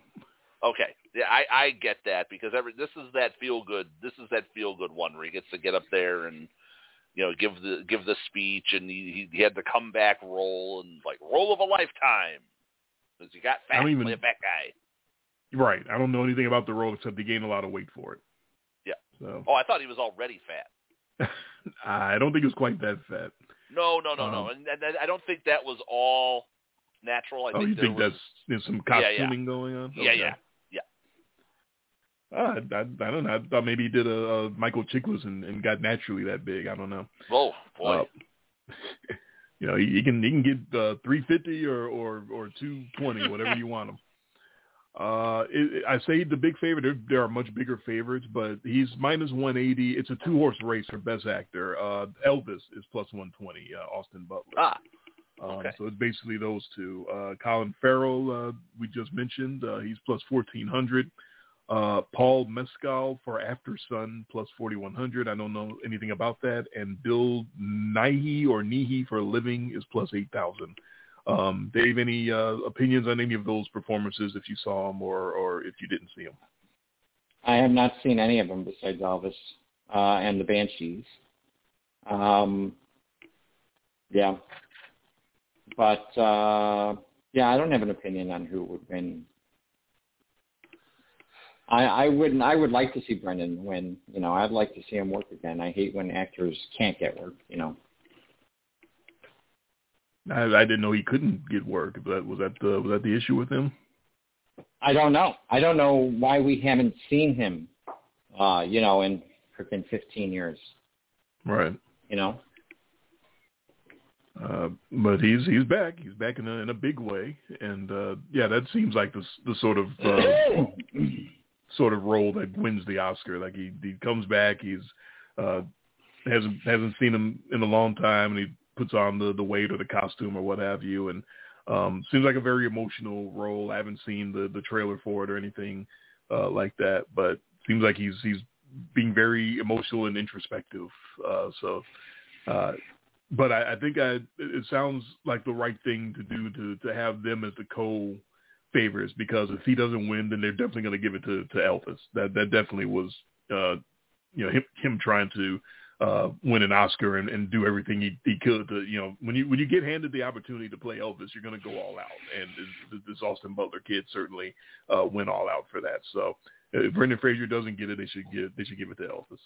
Okay, yeah, I I get that because every this is that feel good. This is that feel good one where he gets to get up there and you know give the give the speech and he he had the comeback role and like role of a lifetime because he got I fat, don't even- play a fat guy. Right. I don't know anything about the role except he gained a lot of weight for it. Yeah. So Oh, I thought he was already fat. I don't think it was quite that fat. No, no, no, no, Um, and, and I don't think that was all natural. I oh, think you think was, that's there's some Yeah, yeah. going on? yeah, Okay. yeah. Ah, I, I, I don't know. I thought maybe he did a, a Michael Chiklis and, and got naturally that big. I don't know. Oh boy, Uh, you know, he, he can he can get uh, 350 or or or 220, whatever you want him. Uh, it, I say the big favorite. There, there are much bigger favorites, but he's minus 180. It's a two horse race for best actor. Uh, Elvis is plus 120. Uh, Austin Butler. ah, Um, Okay. So it's basically those two. Uh, Colin Farrell, uh, we just mentioned, uh, he's plus 1400. Uh, Paul Mescal for After Sun plus 4100. I don't know anything about that. And Bill Nighy or Nihi for Living is plus 8000. Um, Dave, any uh, opinions on any of those performances if you saw them or, or if you didn't see them? I have not seen any of them besides Elvis uh, and the Banshees. Um, yeah, but uh, yeah, I don't have an opinion on who would win. I, I wouldn't. I would like to see Brendan win. You know, I'd like to see him work again. I hate when actors can't get work. You know. I, I didn't know he couldn't get work. But was that the was that the issue with him? I don't know. I don't know why we haven't seen him. Uh, you know, in freaking 15 years. Right. You know. Uh, but he's he's back. He's back in a in a big way, and uh, yeah, that seems like the the sort of uh, sort of role that wins the Oscar. Like he he comes back. He's uh, hasn't hasn't seen him in a long time, and he puts on the the weight or the costume or what have you, and um, seems like a very emotional role. I haven't seen the the trailer for it or anything uh, like that, but seems like he's he's being very emotional and introspective. Uh, so, uh, but I, I think I, it sounds like the right thing to do to to have them as the co favorites because if he doesn't win, then they're definitely going to give it to to Elvis. That that definitely was uh, you know him him trying to uh, win an Oscar and, and do everything he, he could to, you know, when you when you get handed the opportunity to play Elvis, you're going to go all out. And this, this Austin Butler kid certainly uh, went all out for that. So if Brendan Fraser doesn't get it, they should get they should give it to Elvis.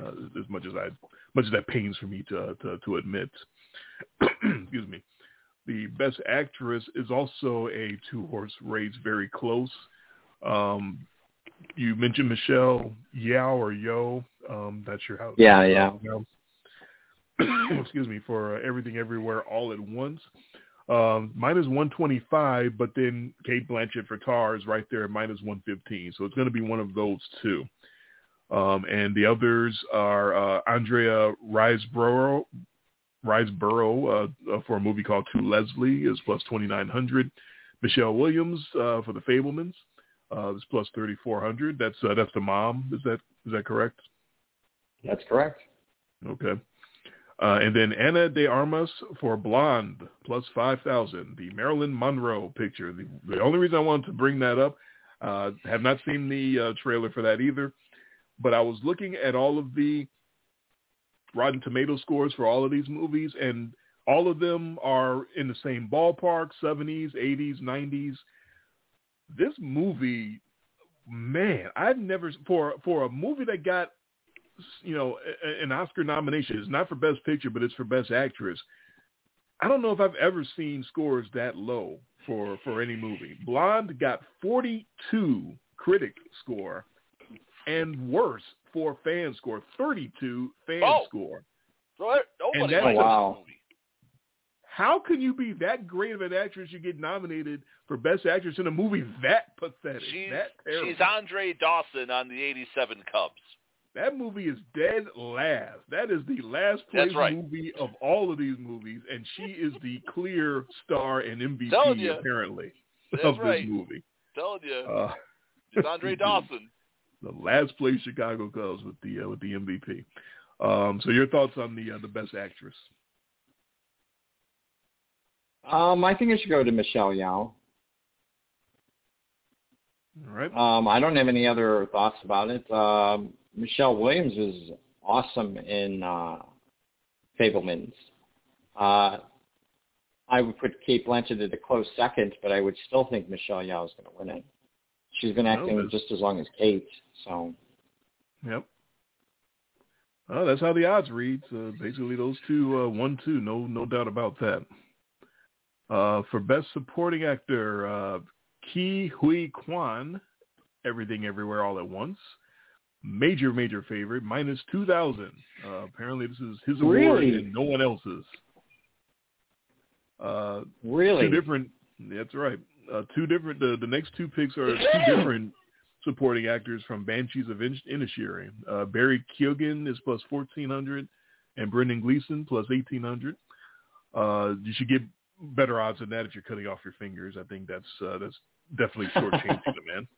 Uh, as much as I, much as that pains for me to to, to admit. Excuse me. The best actress is also a two horse race, very close. Um, you mentioned Michelle Yao or Yo. Um, not sure how. Yeah, yeah. Excuse me for uh, everything, everywhere, all at once. Um, minus 125, but then Cate Blanchett for Tar is right there at minus 115. So it's going to be one of those two. Um, and the others are uh, Andrea Riseborough, Riseborough uh, uh, for a movie called To Leslie is plus 2,900. Michelle Williams uh, for The Fabelmans uh, is plus 3,400. That's uh, that's the mom. Is that is that correct? That's correct. Okay. Uh, and then Ana de Armas for Blonde, plus 5,000. The Marilyn Monroe picture. The, the, only reason I wanted to bring that up, uh, have not seen the uh, trailer for that either, but I was looking at all of the Rotten Tomato scores for all of these movies, and all of them are in the same ballpark, 70s, 80s, 90s. This movie, man, I've never, for, for a movie that got you know, an Oscar nomination. It's not for Best Picture, but it's for Best Actress. I don't know if I've ever seen scores that low for for any movie. Blonde got 42 critic score, and worse for fan score, 32 fan oh. score. Nobody and likes wow. this movie. How can you be that great of an actress? You get nominated for Best Actress in a movie that pathetic, She's, that terrible. she's Andre Dawson on the 87 Cubs. That movie is dead last. That is the last place right. movie of all of these movies, and she is the clear star and MVP apparently That's of right. this movie. Telling you, Uh, it's Andre Dawson. the last place Chicago Cubs with the uh, with the MVP. Um, so your thoughts on the uh, the best actress? Um, I think it should go to Michelle Yao. All right. Um, I don't have any other thoughts about it. Um, Michelle Williams is awesome in uh, Fabelmans. Uh, I would put Cate Blanchett at a close second, but I would still think Michelle Yao is going to win it. She's been acting that's- just as long as Cate, so Yep. Oh, that's how the odds read. So basically, those two, uh, one, two, no, no doubt about that. Uh, for best supporting actor, uh, Ke Huy Quan, Everything Everywhere All at Once, major, major favorite, minus two thousand. Uh, apparently, this is his award Really? and no one else's. Uh, really, two different. That's right. Uh, two different. The, the next two picks are two different supporting actors from Banshees of In- Inisherin. Uh, Barry Keoghan is plus fourteen hundred, and Brendan Gleeson plus eighteen hundred. Uh, you should get better odds than that if you're cutting off your fingers. I think that's uh, that's definitely shortchanging the man.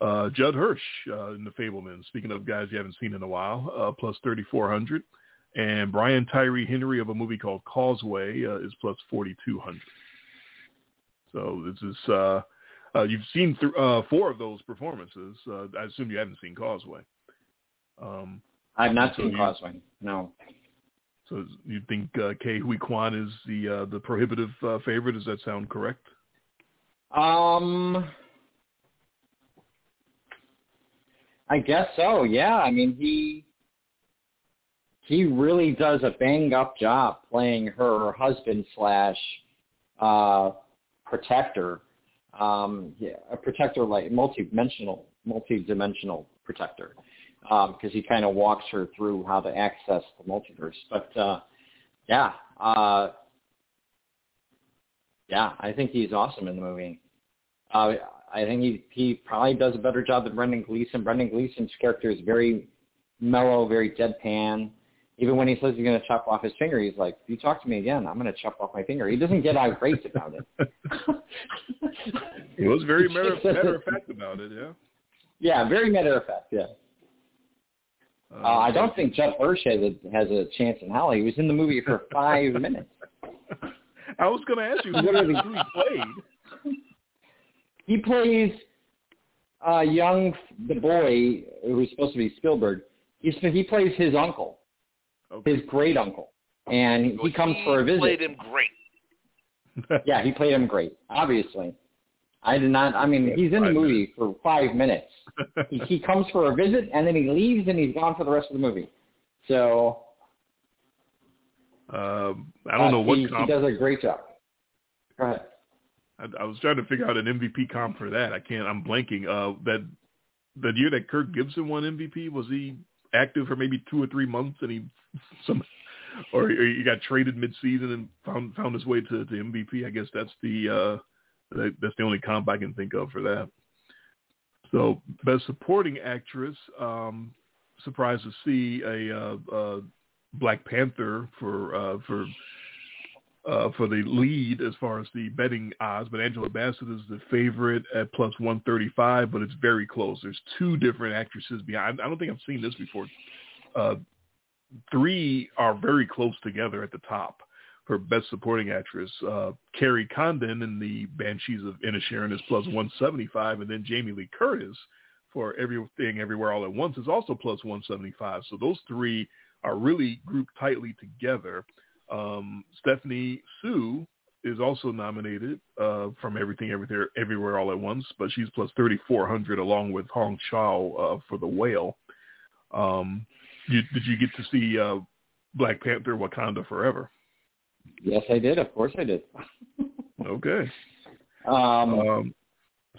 Uh, Judd Hirsch uh, in The Fabelman. Speaking of guys you haven't seen in a while, uh, plus thirty four hundred, and Brian Tyree Henry of a movie called Causeway uh, is plus forty two hundred. So this is uh, uh, you've seen th- uh, four of those performances. Uh, I assume you haven't seen Causeway. Um, I've not so seen you- Causeway. No, so you think uh, Ke Huy Quan is the uh, the prohibitive uh, favorite? Does that sound correct? Um, I guess so. Yeah, I mean he he really does a bang up job playing her husband slash uh, protector. Um, yeah, a protector like multi-dimensional, multi-dimensional protector, because um, he kind of walks her through how to access the multiverse. But uh, yeah, uh, yeah, I think he's awesome in the movie. Uh, I think he he probably does a better job than Brendan Gleeson. Brendan Gleeson's character is very mellow, very deadpan. Even when he says he's going to chop off his finger, he's like, "If you talk to me again, I'm going to chop off my finger." He doesn't get irate about it. he was very matter, matter of fact about it, yeah. Yeah, very matter of fact, yeah. Uh, uh, I don't think Jeff Hirsch has a, has a chance in hell. He was in the movie for five minutes. I was going to ask you what who he played. He plays uh, young the boy who's supposed to be Spielberg. He's, he plays his uncle, okay. his great uncle, and he comes for a visit. Played him great. yeah, he played him great. Obviously, I did not. I mean, he's in the movie for five minutes. he, he comes for a visit and then he leaves and he's gone for the rest of the movie. So um, I don't know uh, what he, comp- he does a great job. Go ahead. I, I was trying to figure out an MVP comp for that. I can't. I'm blanking. Uh, that the year that Kirk Gibson won MVP was he active for maybe two or three months and he some or he got traded mid-season and found found his way to, to MVP. I guess that's the uh, that, that's the only comp I can think of for that. So best supporting actress. Um, surprised to see a uh, uh, Black Panther for uh, for uh, for the lead as far as the betting odds, but Angela Bassett is the favorite at plus 135, but it's very close. There's two different actresses behind. I don't think I've seen this before. Uh, three are very close together at the top for Best Supporting Actress. Uh, Kerry Condon in the Banshees of Inisherin is plus 175, and then Jamie Lee Curtis for Everything Everywhere All at Once is also plus 175. So those three are really grouped tightly together. Um, Stephanie Hsu is also nominated uh, from Everything Everywhere Everywhere All at Once, but she's plus 3,400 along with Hong Chau uh, for The Whale. Um, you, did you get to see uh, Black Panther Wakanda Forever? Yes, I did. Of course I did. okay. Um, um,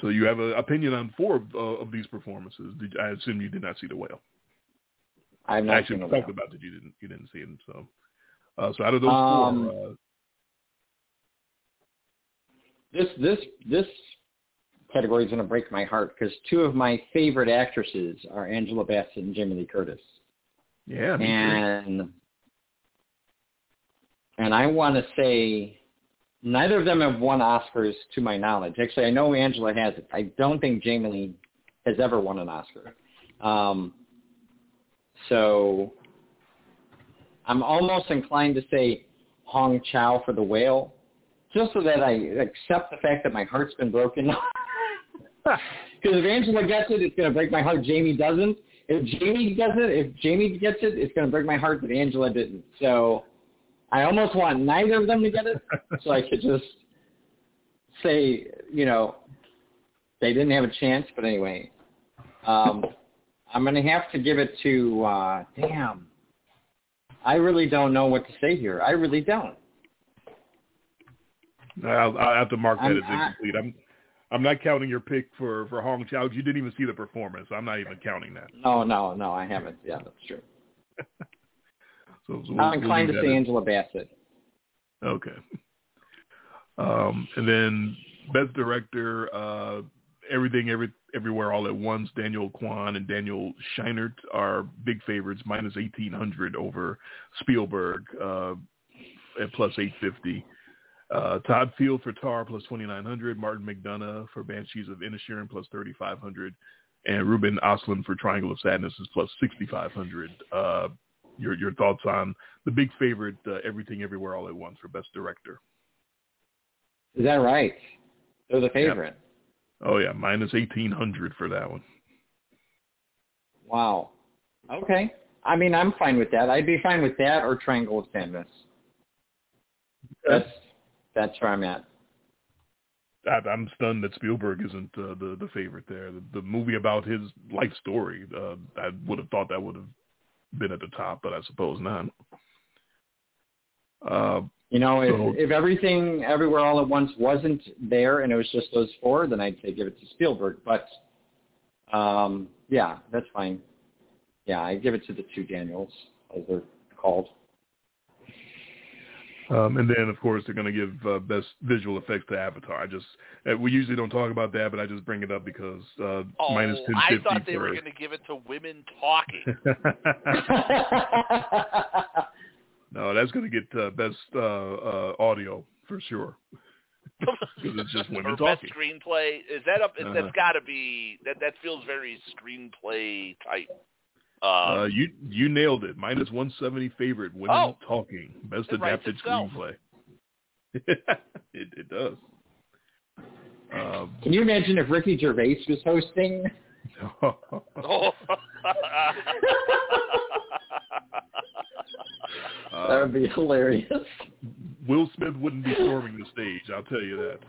so you have an opinion on four of, uh, of these performances. Did, I assume you did not see The Whale. I've not Actually, seen talked about it. You didn't. You didn't see it. So, uh, so out of those um, four, uh, this this this category is going to break my heart because two of my favorite actresses are Angela Bassett and Jamie Lee Curtis. Yeah, and and I want to say neither of them have won Oscars to my knowledge. Actually, I know Angela has it. I don't think Jamie Lee has ever won an Oscar. Um, so I'm almost inclined to say Hong Chau for the whale, just so that I accept the fact that my heart's been broken. Because if Angela gets it, it's going to break my heart. Jamie doesn't. If Jamie gets it, if Jamie gets it, it's going to break my heart that Angela didn't. So I almost want neither of them to get it, so I could just say, you know, they didn't have a chance. But anyway, um, I'm going to have to give it to, uh, damn, I really don't know what to say here. I really don't. I'll, I'll have to mark that I'm, as incomplete. I'm I'm not counting your pick for for Hong Chau. You didn't even see the performance. I'm not even counting that. No, no, no, I haven't. Yeah, that's true. so, so we'll, I'm inclined we'll to say Angela Bassett. Okay. Um, and then best director, uh, everything, every everywhere, all at once. Daniel Kwan and Daniel Scheinert are big favorites, minus eighteen hundred over Spielberg uh, at plus eight fifty. Uh, Todd Field for Tar plus twenty nine hundred. Martin McDonagh for Banshees of Inisherin plus thirty five hundred, and Ruben Östlund for Triangle of Sadness is plus sixty five hundred. Uh, your your thoughts on the big favorite, uh, Everything Everywhere All at Once for Best Director? Is that right? They're the favorite. Oh yeah, minus eighteen hundred for that one. Wow. Okay. I mean, I'm fine with that. I'd be fine with that or Triangle of Sadness. That's that's where I'm at. I, I'm stunned that Spielberg isn't uh, the the favorite there. The, the movie about his life story. Uh, I would have thought that would have been at the top, but I suppose not. Uh, you know, if so, if everything everywhere all at once wasn't there and it was just those four, then I'd say give it to Spielberg. But um, yeah, that's fine. Yeah, I give it to the two Daniels, as they're called. Um, and then, of course, they're going to give uh, best visual effects to Avatar. I just uh, we usually don't talk about that, but I just bring it up because uh, oh, minus ten I fifty. thought they for... were going to give it to women talking. no, that's going to get uh, best uh, uh, audio for sure. Because it's just women or talking. best screenplay is that up? Uh-huh. That's got to be that. That feels very screenplay type. Um, uh, you you nailed it. Minus one seventy favorite women Oh. talking best adapted screenplay. it it does. Um, Can you imagine if Ricky Gervais was hosting? Oh. that would be hilarious. Will Smith wouldn't be storming the stage. I'll tell you that.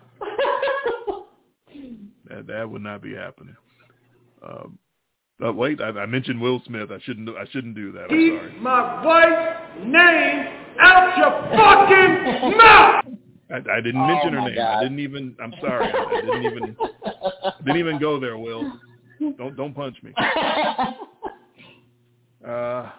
That that would not be happening. Um, uh, wait, I, I mentioned Will Smith. I shouldn't. I shouldn't do that. I'm sorry. Keep my wife's name out your fucking mouth! I, I didn't Oh, mention her name. God. I didn't even. I'm sorry. I, I didn't even. Didn't even go there, Will. Don't don't punch me. Uh,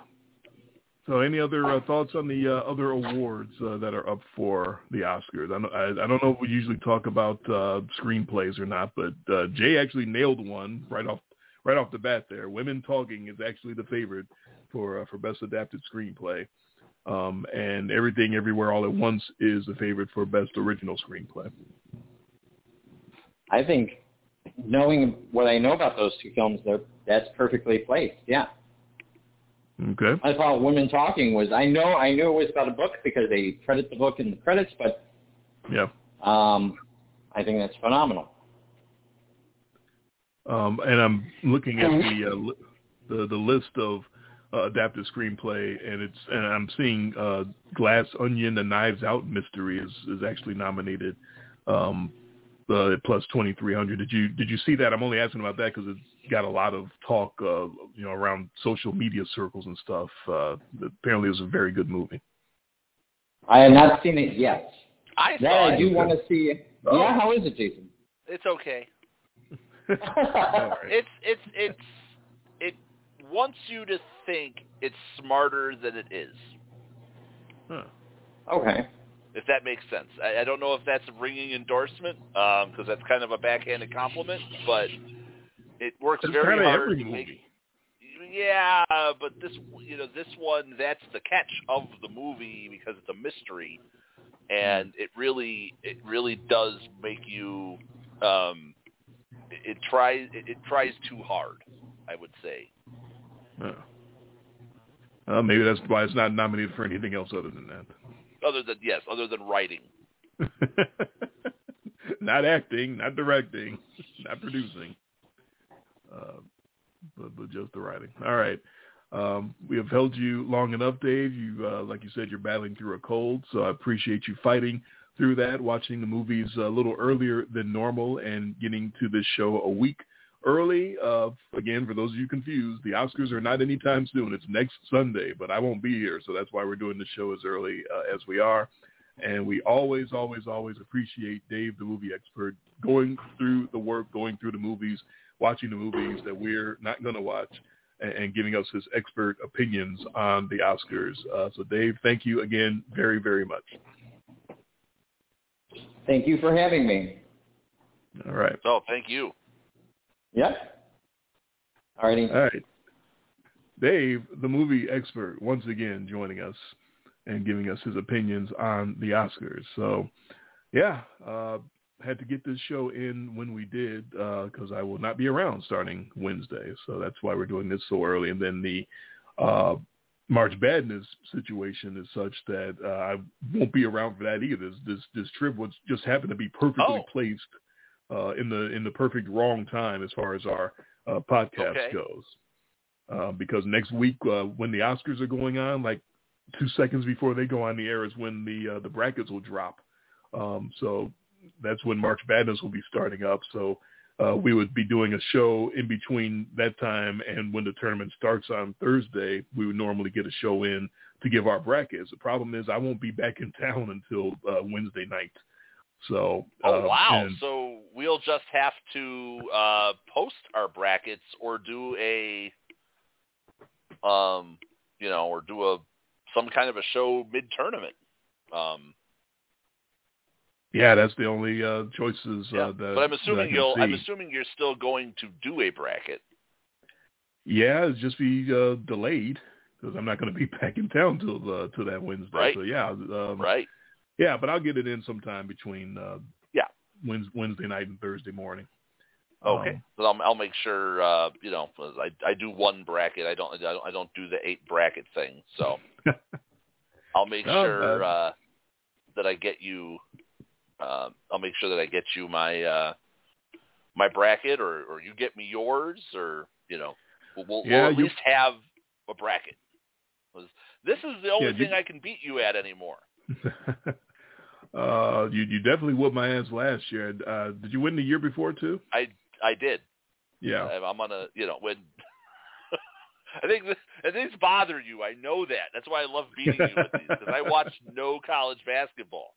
any other uh, thoughts on the uh, other awards uh, that are up for the Oscars? I, I, I don't know if we usually talk about uh, screenplays or not, but uh, Jay actually nailed one right off right off the bat. There, Women Talking is actually the favorite for uh, for best adapted screenplay, um, and Everything Everywhere All at Once is the favorite for best original screenplay. I think knowing what I know about those two films, that's perfectly placed. Yeah. Okay. I thought Women Talking was. I know I knew it was about a book because they credit the book in the credits, but Yeah. um, I think that's phenomenal. Um, and I'm looking at the uh, li- the the list of uh, adapted screenplay, and it's and I'm seeing uh, Glass Onion, The Knives Out mystery is is actually nominated. Um, uh, plus 2300. Did you did you see that? I'm only asking about that because it's got a lot of talk, uh, you know, around social media circles and stuff. Uh, apparently, it was a very good movie. I have not seen it yet. I That saw I do want to see. Oh. Yeah, how is it, Jason? It's okay. All right. It's it's it's it wants you to think it's smarter than it is. Huh. okay. If that makes sense. I, I don't know if that's a ringing endorsement because that's kind of a backhanded compliment, but it works It's very hard every movie. make. Yeah, but this you know this one that's the catch of the movie because it's a mystery, and it really it really does make you um, it, it tries it, it tries too hard. I would say. Huh. Uh, maybe that's why it's not nominated for anything else other than that. Other than yes, other than writing. not acting, not directing, not producing, uh, but, but just the writing. All right. Um, we have held you long enough, Dave. You, uh, like you said, you're battling through a cold, so I appreciate you fighting through that, watching the movies a little earlier than normal, and getting to this show a week early. Uh, again, for those of you confused, the Oscars are not anytime soon. It's next Sunday, but I won't be here, so that's why we're doing the show as early uh, as we are. And we always, always, always appreciate Dave, the movie expert, going through the work, going through the movies, watching the movies that we're not going to watch, and, and giving us his expert opinions on the Oscars. Uh, so, Dave, thank you again very, very much. Thank you for having me. All right. So thank you. Yep. Alrighty. All right. Dave, the movie expert, once again joining us and giving us his opinions on the Oscars. So, yeah, uh, had to get this show in when we did because I will not be around starting Wednesday. So that's why we're doing this so early. And then the uh, March Badness situation is such that uh, I won't be around for that either. This this, this trip was just happened to be perfectly Oh. placed uh, in the in the perfect wrong time as far as our uh, podcast Okay. goes. Uh, because next week uh, when the Oscars are going on, like two seconds before they go on the air is when the uh, the brackets will drop. Um, so that's when March Madness will be starting up. So uh, we would be doing a show in between that time and when the tournament starts on Thursday. We would normally get a show in to give our brackets. The problem is I won't be back in town until uh, Wednesday night. So oh uh, wow! So we'll just have to uh, post our brackets or do a, um, you know, or do a some kind of a show mid tournament. Um, yeah, that's the only uh, choices yeah. uh, that. but I'm assuming you'll. I'm assuming you're still going to do a bracket. Yeah, it's just be uh, delayed because I'm not going to be back in town till uh, till that Wednesday. Right. So yeah, um, Right. Yeah, but I'll get it in sometime between uh, Yeah. Wednesday, Wednesday night and Thursday morning. Okay. Um, So I'll, I'll make sure. Uh, you know, I I do one bracket. I don't. I don't. I don't do the eight bracket thing. So I'll make Oh, sure uh, that I get you. Uh, I'll make sure that I get you my uh, my bracket, or or you get me yours, or you know, we'll, we'll, Yeah, we'll at you- least have a bracket. This is the only Yeah, you- thing I can beat you at anymore. uh, you you definitely whooped my ass last year. Uh, did you win the year before too? I I did. Yeah. I'm gonna, you know, when I think this, and these bother you. I know that. That's why I love beating you with these because I watch no college basketball.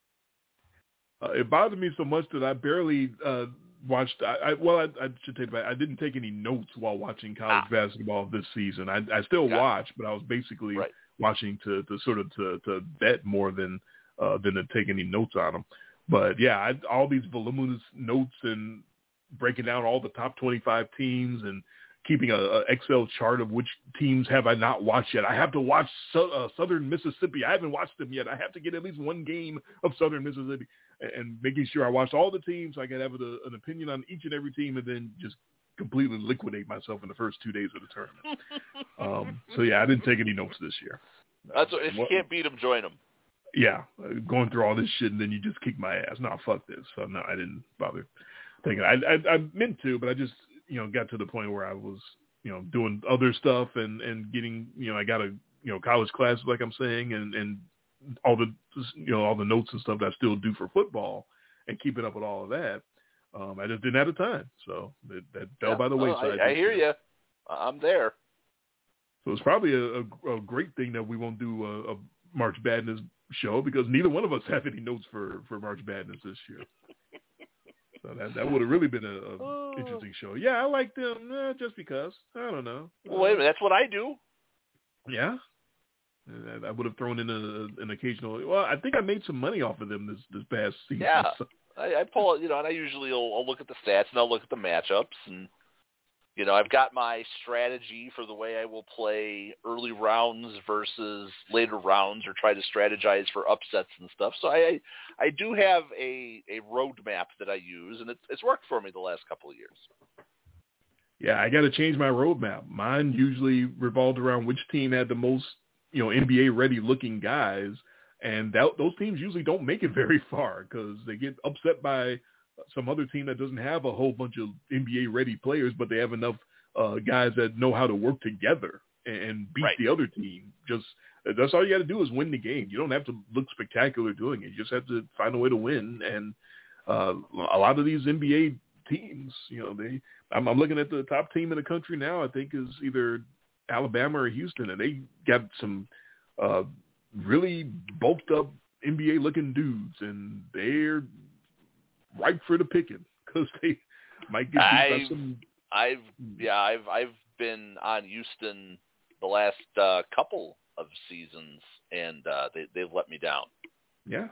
Uh, it bothered me so much that I barely uh, watched. I, I well, I, I should take it back. I didn't take any notes while watching college Ah. basketball this season. I, I still Got it. watch, but I was basically Right. watching to, to sort of to, to bet more than uh, than to take any notes on them. But yeah, I, all these voluminous notes and breaking down all the top 25 teams and keeping a, a Excel chart of which teams have I not watched yet. I have to watch so, uh, Southern Mississippi. I haven't watched them yet. I have to get at least one game of Southern Mississippi and, and making sure I watched all the teams so I can have a, an opinion on each and every team and then just completely liquidate myself in the first two days of the tournament. um, so yeah, I didn't take any notes this year. That's what, if you What- can't beat them, join them. yeah, uh, going through all this shit and then you just kick my ass. No, fuck this. So no, I didn't bother thinking. I, I I meant to, but I just you know got to the point where I was you know doing other stuff and and getting you know I got a you know college classes like I'm saying and and all the you know all the notes and stuff that I still do for football and keeping up with all of that. Um, I just didn't have the time, so that, that fell Yeah. by the wayside. I, I hear you. I'm there. So it's probably a, a, a great thing that we won't do a, a March Madness show because neither one of us have any notes for, for March Madness this year. So that that would have really been a, a Oh. interesting show. Yeah, I like them uh, just because. I don't know. Well, wait a minute. That's what I do. Yeah. I would have thrown in a, an occasional. Well, I think I made some money off of them this this past season. Yeah. So- I, I pull, it, you know, and I usually will, I'll look at the stats and I'll look at the matchups and, you know, I've got my strategy for the way I will play early rounds versus later rounds or try to strategize for upsets and stuff. So I, I do have a, a roadmap that I use and it's, it's worked for me the last couple of years. Yeah, I got to change my roadmap. Mine usually revolved around which team had the most, you know, NBA ready looking guys, and that, those teams usually don't make it very far because they get upset by some other team that doesn't have a whole bunch of NBA ready players, but they have enough uh, guys that know how to work together and, beat Right. the other team. Just that's all you got to do is win the game. You don't have to look spectacular doing it. You just have to find a way to win. And uh, a lot of these NBA teams, you know, they I'm, I'm looking at the top team in the country now. I think is either Alabama or Houston, and they got some uh, really bulked up NBA looking dudes, and they're ripe for the picking because they might get beat by some. I've, yeah, I've, I've been on Houston the last uh, couple of seasons and uh, they, they've let me down. Yeah.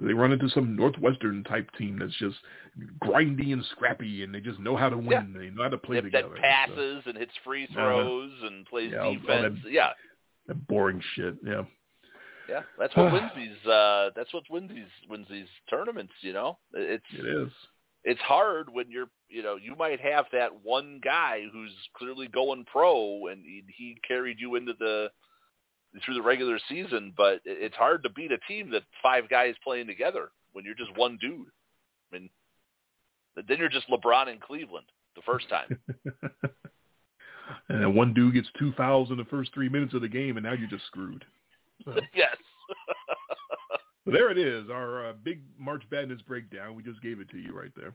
They run into some Northwestern type team that's just grindy and scrappy, and they just know how to win. Yeah. They know how to play that, together. that So, passes and hits free throws and plays Yeah, defense. that- yeah, that boring shit. Yeah. yeah, that's what wins these. Uh, that's what wins these wins these tournaments. You know, it's It is. it's hard when you're you know you might have that one guy who's clearly going pro and he, he carried you into the through the regular season, but it's hard to beat a team that five guys playing together when you're just one dude. I mean, then you're just LeBron in Cleveland the first time. and then one dude gets two fouls in the first three minutes of the game, and now you're just screwed. So, yes. so there it is, our uh, big March Madness breakdown. We just gave it to you right there.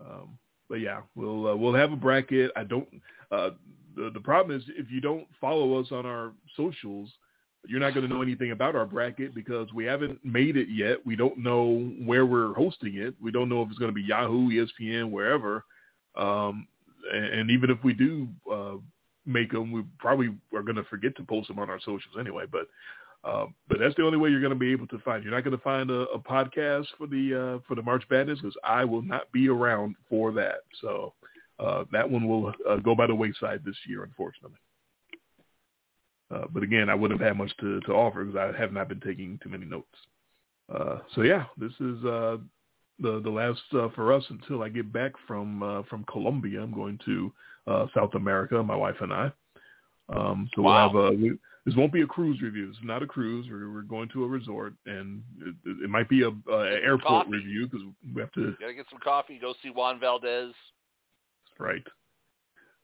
Um, but yeah, we'll uh, we'll have a bracket. I don't. Uh, the the problem is if you don't follow us on our socials, you're not going to know anything about our bracket because we haven't made it yet. We don't know where we're hosting it. We don't know if it's going to be Yahoo, ESPN, wherever. Um, and, even if we do uh, make them, we probably are going to forget to post them on our socials anyway. But uh, but that's the only way you're going to be able to find. You're not going to find a, a podcast for the uh, for the March Madness because I will not be around for that. So uh, that one will uh, go by the wayside this year, unfortunately. Uh, but again, I wouldn't have had much to, to offer because I have not been taking too many notes. Uh, so yeah, this is uh, the the last uh, for us until I get back from uh, from Colombia. I'm going to uh, South America, my wife and I. Um, so Wow. we'll have a we, this won't be a cruise review. It's not a cruise. We're, we're going to a resort, and it, it might be a, airport Coffee. review because we have to Gotta get some coffee. Go see Juan Valdez. Right.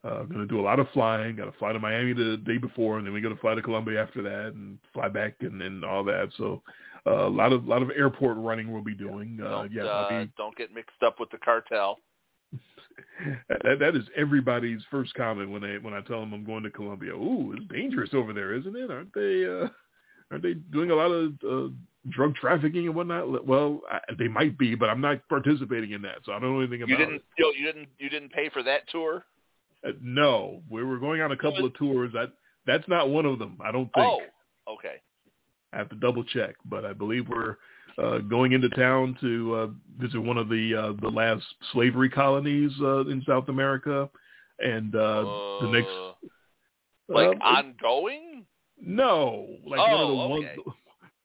Uh, I'm going to do a lot of flying. Got to fly to Miami the day before, and then we got to fly to Colombia after that, and fly back and, and all that. So uh, a lot of lot of airport running we'll be doing. Uh, Don't, yeah, uh, be, don't get mixed up with the cartel. that, that is everybody's first comment when they when I tell them I'm going to Colombia. Ooh, it's dangerous over there, isn't it? Aren't they? Uh, aren't they doing a lot of uh, drug trafficking and whatnot? Well, I, they might be, but I'm not participating in that, so I don't know anything about You didn't. it. You, you didn't. You didn't pay for that tour. Uh, no, we were going on a couple of tours. That that's not one of them. I don't think. Oh, okay. I have to double check, but I believe we're uh, going into town to uh, visit one of the uh, the last slavery colonies uh, in South America, and uh, the next like ongoing. no, like one of the Oh, ones, okay.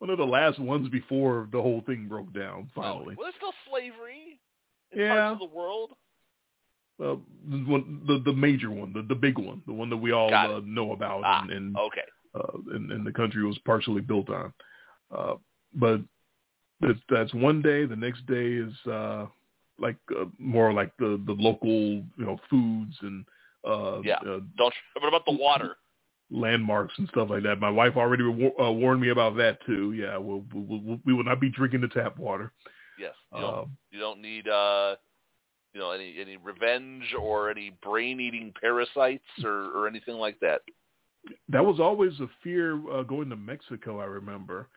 One of the last ones before the whole thing broke down. Finally, well, there's still slavery in Yeah. parts of the world. well, the, one, the the major one, the the big one, the one that we all uh, know about, Ah, and, and okay. uh, and, and the country was partially built on. Uh, but that's, that's one day. The next day is uh, like uh, more like the, the local, you know, foods and uh, Yeah. uh, Don't. What about the water? Landmarks and stuff like that. My wife already uh, warned me about that too. Yeah, we'll, we'll, we'll, we will not be drinking the tap water. Yes. You don't, Um, you don't need uh, you know, any any revenge or any brain eating parasites or or anything like that. that was always a fear uh, going to Mexico. I remember.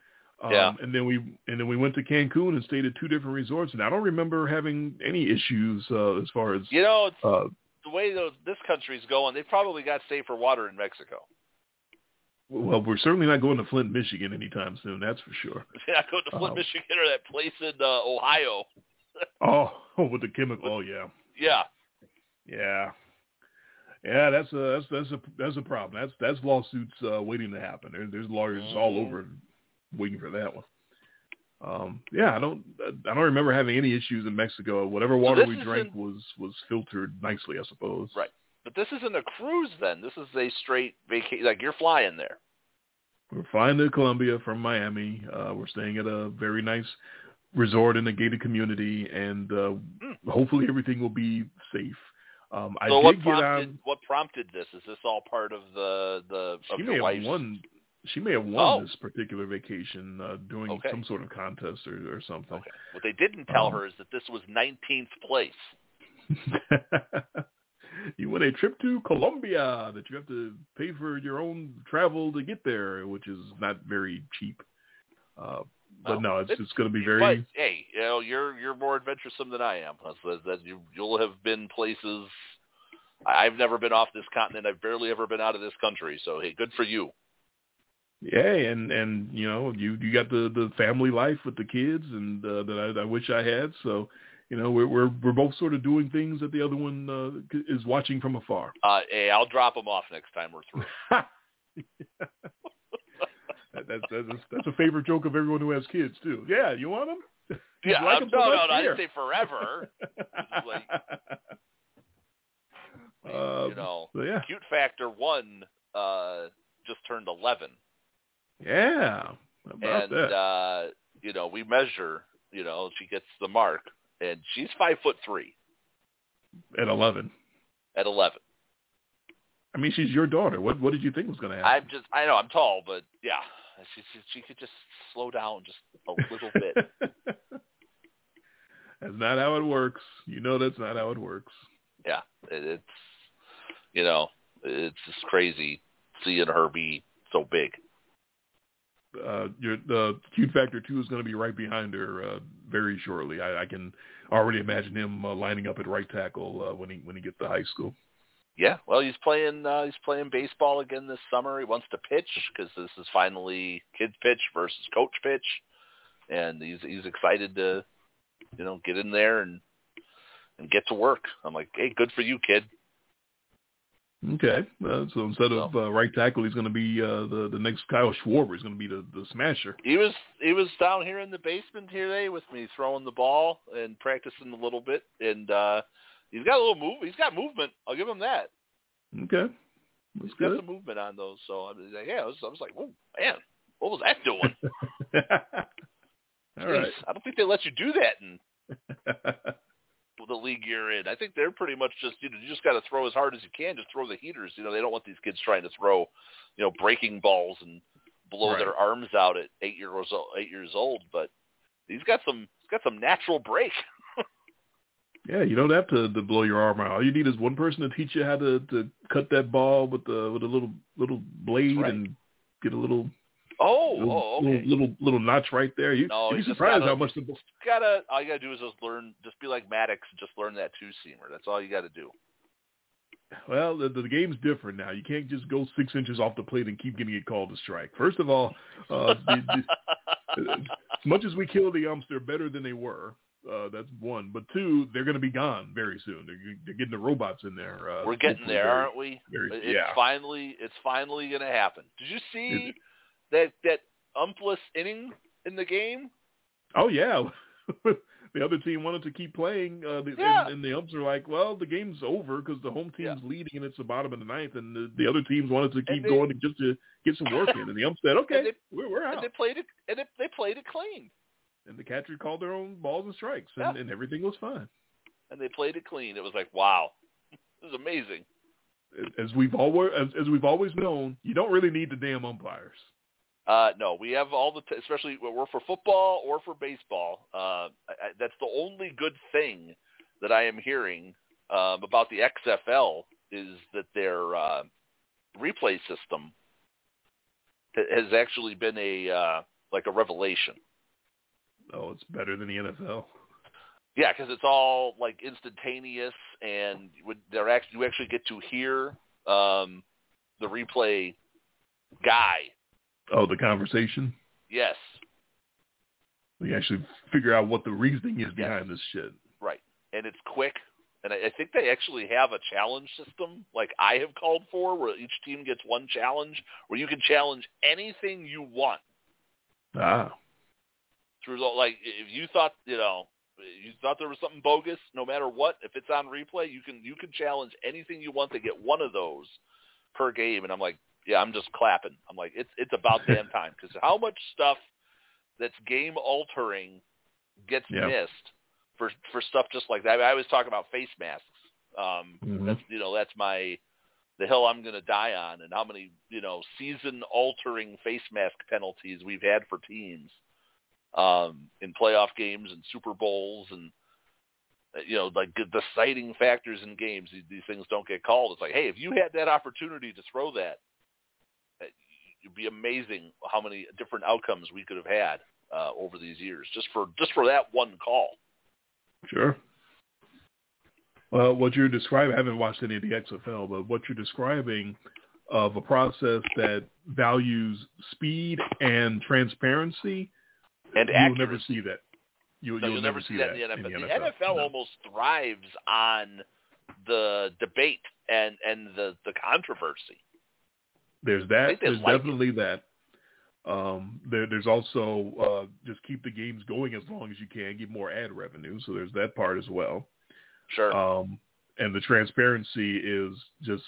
Um, Yeah. And then we and then we went to Cancun and stayed at two different resorts, and I don't remember having any issues uh, as far as You know, it's uh, the way those, this country's going. They've probably got safer water in Mexico. Well, we're certainly not going to Flint, Michigan anytime soon. That's for sure. Yeah, go to Flint, Um, Michigan, or that place in uh, Ohio. Oh, with the chemical. Oh, yeah, Yeah, yeah, yeah. That's a that's that's a that's a problem. That's that's lawsuits uh, waiting to happen. There, there's lawyers all Mhm. over waiting for that one. Um, yeah, I don't I don't remember having any issues in Mexico. Whatever water this we drank was was filtered nicely, I suppose. Right. but this isn't a cruise. Then this is a straight vacation. Like you're flying there. We're flying to Colombia from Miami. Uh, we're staying at a very nice resort in a gated community, and uh, Mm. hopefully everything will be safe. Um, I so what did get prompted on. what prompted this? Is this all part of the the She of may your have wife's? won. She may have won Oh. this particular vacation uh, doing Okay. some sort of contest or, or something. Okay. What they didn't tell Um, her is that this was 19th place. you win a trip to Colombia that you have to pay for your own travel to get there, which is not very cheap. Uh, but no, it's it's- it's going to be very. But hey, you know, you're you're more adventuresome than I am. So that you you'll have been places. I- I've never been off this continent. I've barely ever been out of this country. So hey, good for you. Yeah, and and you know you you got the the family life with the kids, and uh, that I, I wish I had. So you know we're we're we're both sort of doing things that the other one uh, is watching from afar. Uh, hey, I'll drop them off next time we're through. that, that's that's that's a favorite joke of everyone who has kids too. Yeah, you want them? Yeah, like I'm, them no, no, no, I Here. didn't say forever. like- Um, you know, so yeah, cute factor one uh, just turned 11, yeah. And uh, you know, we measure. You know, she gets the mark, and she's five foot three At eleven, at 11. I mean, she's your daughter. What what did you think was going to happen? I'm just, I know I'm tall, but yeah, she she, she could just slow down just a little bit. that's not how it works. You know that's not how it works. yeah, it, it's you know, it's just crazy seeing her be so big. Uh, your the Q Factor two is going to be right behind her uh, very shortly. I, I can already imagine him uh, lining up at right tackle uh, when he when he gets to high school. Yeah, well, he's playing uh, he's playing baseball again this summer. He wants to pitch because this is finally kids pitch versus coach pitch, and he's he's excited to you know get in there and and get to work. I'm like, hey, good for you, kid. Okay, uh, so instead of uh, right tackle, he's going to be uh, the the next Kyle Schwarber. He's going to be the the smasher. He was he was down here in the basement here today with me, throwing the ball and practicing a little bit, and uh he's got a little move. He's got movement. I'll give him that. Okay, That's he's got some movement on those. So I was like, yeah, I was, I was like, oh man, what was that doing? All right. I don't think they let you do that in the league you're in. I think they're pretty much just you know you just got to throw as hard as you can. Just throw the heaters. You know they don't want these kids trying to throw, you know, breaking balls and blow right. their arms out at eight years old. Eight years old, but he's got some he's got some natural break. yeah, you don't have to, to blow your arm out. All you need is one person to teach you how to to cut that ball with the with a little little blade right. and get a little Oh, little, oh, okay. Little, little little notch right there. You, no, you'd be surprised gotta, how much the gotta. All you gotta do is just learn. Just be like Maddux. and Just learn that two seamer. That's all you got to do. Well, the, the game's different now. You can't just go six inches off the plate and keep getting it called a strike. First of all, uh, the, the, as much as we kill the umps, they're better than they were. Uh, that's one. But two, they're going to be gone very soon. They're, they're getting the robots in there. Uh, We're getting there, very, aren't we? Very, it's yeah. finally, it's finally going to happen. Did you see that that umpless inning in the game? Oh yeah. the other team wanted to keep playing, uh, the, yeah. and, and the umps are like, "Well, the game's over because the home team's Yeah. leading and it's the bottom of the ninth, and the, the other teams wanted to keep they- going just to get some work in." And the ump said, "Okay, they- we're, we're And out." they played it, and they, they played it clean. And the catcher called their own balls and strikes, and, Yeah. and everything was fine. And they played it clean. It was like, wow, it was amazing. As we've always as, as we've always known, you don't really need the damn umpires. Uh, no, we have all the, t- especially we're for football or for baseball. Uh, I, I, that's the only good thing that I am hearing um, about the XFL is that their uh, replay system has actually been a uh, like a revelation. Oh, it's better than the NFL. Yeah, because it's all like instantaneous, and they're actually you actually get to hear um, the replay guy. Oh, the conversation. Yes, We actually figure out what the reasoning is Yes. behind this shit. right, and it's quick. And I, I think they actually have a challenge system, like I have called for, where each team gets one challenge, where you can challenge anything you want Ah, through the like. If you thought you know you thought there was something bogus, no matter what, if it's on replay, you can you can challenge anything you want to get one of those per game. And I'm like, yeah, I'm just clapping. I'm like, it's it's about damn time because how much stuff that's game altering gets Yeah. missed for for stuff just like that. I always talk about face masks. Um, Mhm. That's you know that's my the hill I'm going to die on, and how many you know season altering face mask penalties we've had for teams um, in playoff games and Super Bowls and uh, you know like the deciding factors in games. These, these things don't get called. It's like, hey, if you had that opportunity to throw that, it'd be amazing how many different outcomes we could have had uh, over these years just for just for that one call. Sure. Well, what you're describing, I haven't watched any of the XFL, but what you're describing of a process that values speed and transparency, And you'll never see that. You, No, you'll, you'll never see that in the NFL. The NFL No. almost thrives on the debate and and the the controversy. There's that. There's like it. definitely that. Um, there, there's also uh, just keep the games going as long as you can, get more ad revenue. So there's that part as well. Sure. um, and the transparency is just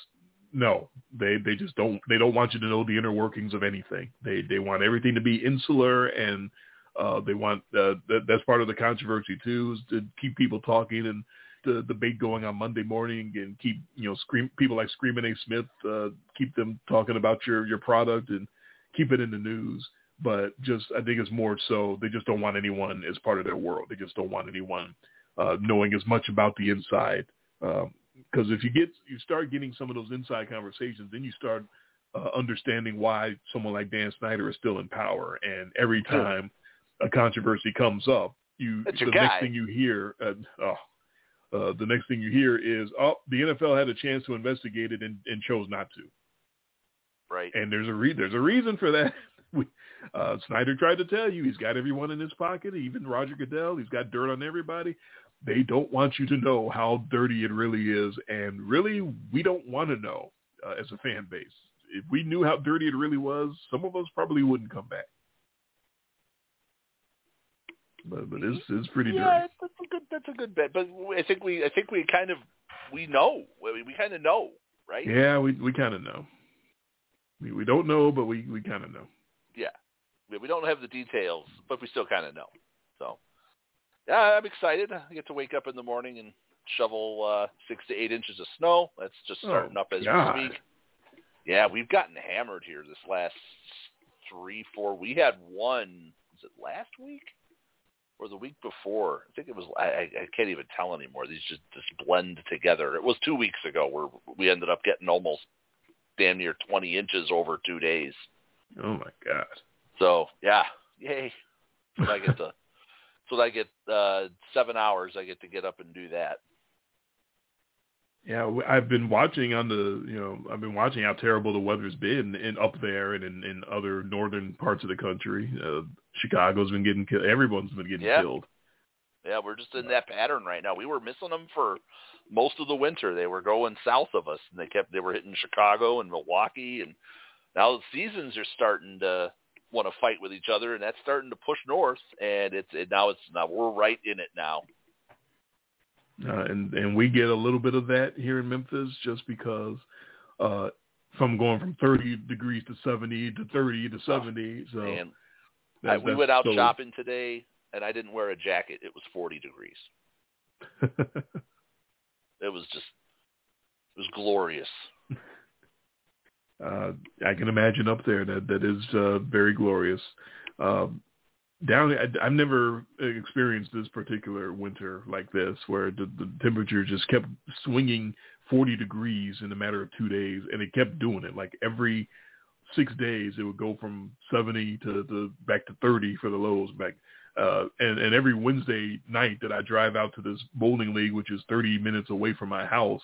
no. They they just don't they don't want you to know the inner workings of anything. They they want everything to be insular, and uh, they want uh, that, that's part of the controversy too, is to keep people talking and the debate going on Monday morning, and keep you know scream people like Screaming A. Smith uh, keep them talking about your your product and keep it in the news. But just I think it's more so they just don't want anyone as part of their world. They just don't want anyone uh, knowing as much about the inside, um, because if you get you start getting some of those inside conversations, then you start uh, understanding why someone like Dan Snyder is still in power. And every time a controversy comes up, you That's the next guy. thing you hear, uh, oh, uh, the next thing you hear is, oh, the NFL had a chance to investigate it and, and chose not to. right. And there's a re- there's a reason for that. We, uh, Snyder tried to tell you he's got everyone in his pocket, even Roger Goodell. He's got dirt on everybody. They don't want you to know how dirty it really is, and really, we don't want to know uh, as a fan base. If we knew how dirty it really was, some of us probably wouldn't come back. But but it's it's pretty yeah, dirty. That's a good that's a good bet. But I think we I think we kind of we know. Mean, we kind of know, right? Yeah, we we kind of know. We we don't know, but we we kind of know. Yeah. We don't have the details, but we still kind of know. So, yeah, I'm excited. I get to wake up in the morning and shovel uh, six to eight inches of snow. That's just starting Oh, up as God. we speak. Yeah, we've gotten hammered here this last three, four. We had one. Was it last week or the week before? I think it was. I, I can't even tell anymore. These just just blend together. It was two weeks ago where we ended up getting almost damn near 20 inches over two days. Oh my god. So yeah, yay! So I get to, so I get uh, seven hours. I get to get up and do that. Yeah, I've been watching on the, you know, I've been watching how terrible the weather's been in up there and in, in other northern parts of the country. Uh, Chicago's been getting killed. Everyone's been getting Yeah. killed. Yeah, we're just in that pattern right now. We were missing them for most of the winter. They were going south of us, and they kept they were hitting Chicago and Milwaukee, and now the seasons are starting to want to fight with each other, and that's starting to push north. And it's it, now it's now we're right in it now. Uh, and and we get a little bit of that here in Memphis just because uh from going from 30 degrees to 70 to 30 to 70. So and I, we went out so- shopping today, and I didn't wear a jacket. It was 40 degrees. It was just it was glorious. uh, I can imagine up there that that is uh, very glorious. Um, down, I, I've never experienced this particular winter like this, where the, the temperature just kept swinging 40 degrees in a matter of two days, and it kept doing it. Like every six days, it would go from 70 to, to back to 30 for the lows back. Uh, and, and every Wednesday night that I drive out to this bowling league, which is 30 minutes away from my house,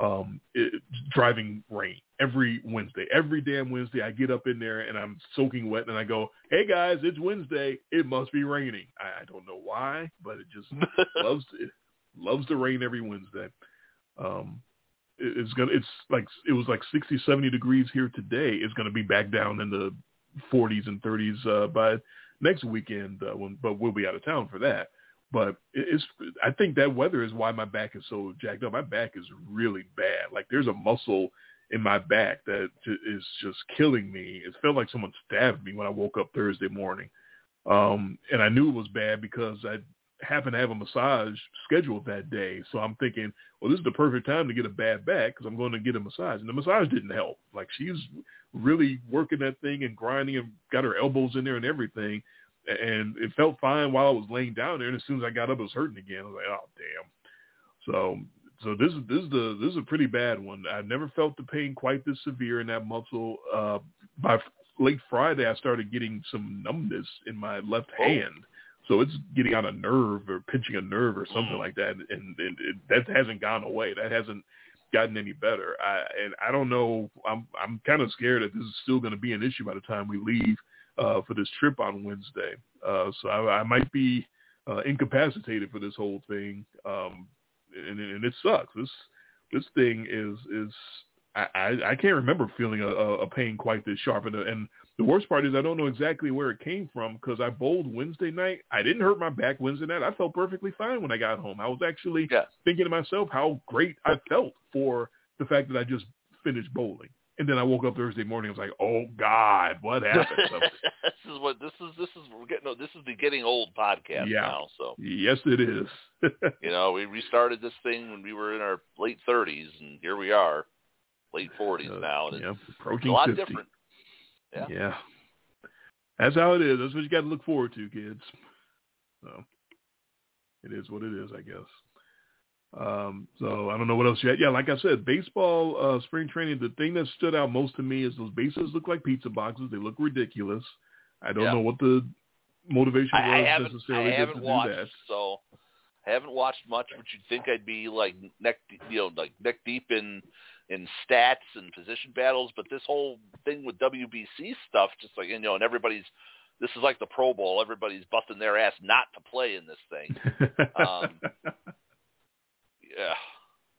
um, it, driving rain every Wednesday. Every damn Wednesday, I get up in there and I'm soaking wet, and I go, "Hey guys, it's Wednesday. It must be raining." I, I don't know why, but it just loves it loves to rain every Wednesday. Um, it, it's gonna it's like it was like 60, 70 degrees here today. It's gonna be back down in the 40s and 30s uh, by next weekend. Uh, when, but we'll be out of town for that. But it's I think that weather is why my back is so jacked up. My back is really bad. Like there's a muscle in my back that is just killing me. It felt like someone stabbed me when I woke up Thursday morning. Um, and I knew it was bad because I happened to have a massage scheduled that day. So I'm thinking, well, this is the perfect time to get a bad back because I'm going to get a massage. And the massage didn't help. Like she's really working that thing and grinding and got her elbows in there and everything. And it felt fine while I was laying down there. And as soon as I got up, it was hurting again. I was like, oh, damn. So so this is this is the this is a pretty bad one. I've never felt the pain quite this severe in that muscle. Uh, by late Friday, I started getting some numbness in my left Oh. hand, so it's getting on a nerve or pinching a nerve or something Mm. like that, and, and it, that hasn't gone away. That hasn't gotten any better. I and I don't know. I'm I'm kind of scared that this is still going to be an issue by the time we leave uh, for this trip on Wednesday. Uh, so I, I might be uh, incapacitated for this whole thing. Um, and, and it sucks. This this thing is is I, I, I can't remember feeling a, a pain quite this sharp. And, the- and the worst part is I don't know exactly where it came from because I bowled Wednesday night. I didn't hurt my back Wednesday night. I felt perfectly fine when I got home. I was actually Yeah. thinking to myself how great I felt for the fact that I just finished bowling. And then I woke up Thursday morning. I was like, "Oh God, what happened?" So, this is what this is. This is we're getting. This is the getting old podcast Yeah. now. So yes, it is. you know, we restarted this thing when we were in our late thirties, and here we are, late forties Uh, now, and yeah, it's approaching a lot 50. different. Yeah. Yeah. That's how it is. That's what you got to look forward to, kids. So it is what it is, I guess. Um, so I don't know what else yet. Yeah, like I said, baseball uh, spring training. The thing that stood out most to me is those bases look like pizza boxes. They look ridiculous. I don't Yeah. know what the motivation was I, I haven't, necessarily I haven't to do watched, that. so I haven't watched much. But you'd think I'd be like neck, you know, like neck deep in in stats and position battles. But this whole thing with WBC stuff, just like you know, and everybody's this is like the Pro Bowl. Everybody's busting their ass not to play in this thing. Um, Yeah,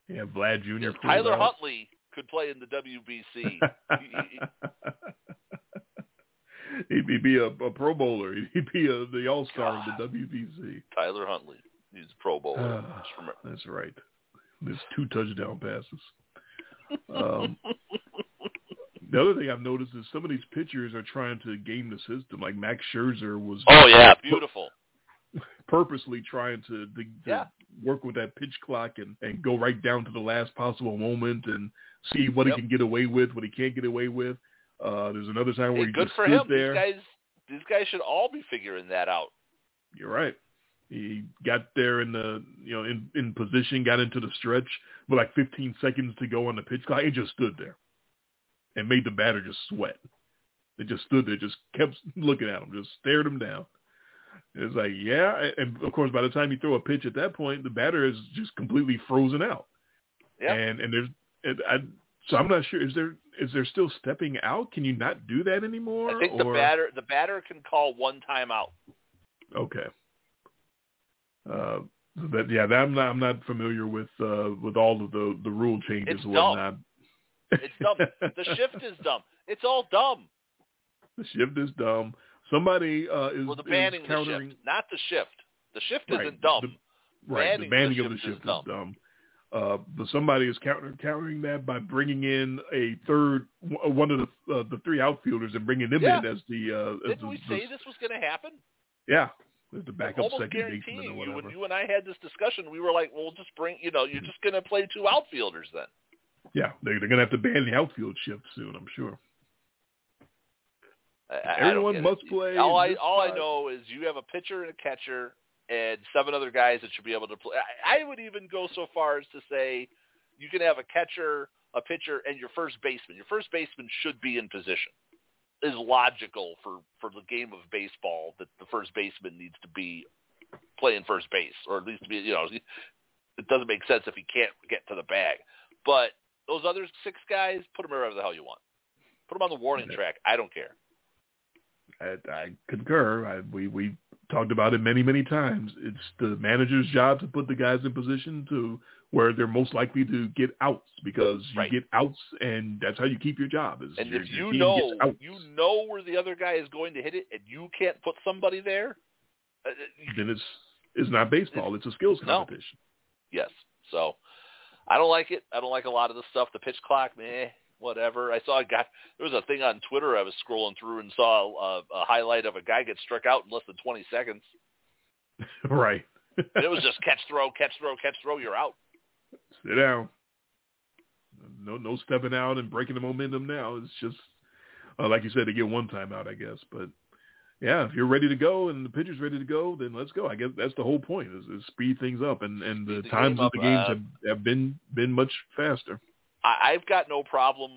yeah, Vlad Jr. Tyler out. Huntley could play in the WBC. He'd be, be a, a Pro Bowler. He'd be a, the All Star of the WBC. Tyler Huntley, he's a Pro Bowler. Remember- that's right. There's two touchdown passes. Um, the other thing I've noticed is some of these pitchers are trying to game the system. Like Max Scherzer was Oh yeah, beautiful. purposely trying to, to, to Yeah. Work with that pitch clock and, and go right down to the last possible moment and see what Yep. he can get away with, what he can't get away with. Uh, there's another time where Hey, he good just for him. there. These guys, these guys should all be figuring that out. You're right. He got there in the you know in in position, got into the stretch with like 15 seconds to go on the pitch clock. He just stood there and made the batter just sweat. They just stood there, just kept looking at him, just stared him down. It's like yeah, and of course by the time you throw a pitch at that point, the batter is just completely frozen out. Yeah. And and there's and I, so I'm not sure is there is there still stepping out? Can you not do that anymore? I think the batter, the batter can call one time out. Okay. Uh, that yeah, that I'm not I'm not familiar with uh, with all of the the rule changes It's and dumb. whatnot. It's dumb. the shift is dumb. It's all dumb. The shift is dumb. Somebody uh, is, Well, the is banning the countering shift, not the shift. The shift Right. isn't dumb. The, right. Banning the the banning of the shift is dumb. is dumb. Uh, but somebody is counter, countering that by bringing in a third, one of the uh, the three outfielders and bringing them Yeah. in as the. Uh, as Didn't the, we the- say this was going to happen? Yeah, as the backup second baseman or you. whatever. When you and I had this discussion, we were like, "Well, just bring. You know, you're just going to play two outfielders then." Yeah, they're, they're going to have to ban the outfield shift soon. I'm sure. I- I, I Everyone must it. play All I all I know is you have a pitcher and a catcher and seven other guys that should be able to play. I, I would even go so far as to say you can have a catcher, a pitcher, and your first baseman. Your first baseman should be in position. Is logical for for the game of baseball that the first baseman needs to be playing first base, or at least to be you know it doesn't make sense if he can't get to the bag. But those other six guys, put them wherever the hell you want. Put them on the warning track. I don't care. I, I concur. I, we we talked about it many many times. It's the manager's job to put the guys in position to where they're most likely to get outs because you Right. get outs and that's how you keep your job. Is And your, if you know you know where the other guy is going to hit it, and you can't put somebody there, uh, then it's it's not baseball. It's a skills No. competition. yes. So I don't like it. I don't like a lot of the stuff. The pitch clock, meh, whatever. I saw a guy. There was a thing on Twitter I was scrolling through and saw a, a highlight of a guy get struck out in less than 20 seconds, right. it was just catch throw, catch throw, catch throw. You're out. sit down. No no stepping out and breaking the momentum now. It's just uh, like you said to get one time out, I guess. But yeah, if you're ready to go and the pitcher's ready to go, then let's go. I guess that's the whole point is, is speed things up, and and the, the times of the up, games uh, have, have been been much faster. I, I've got no problem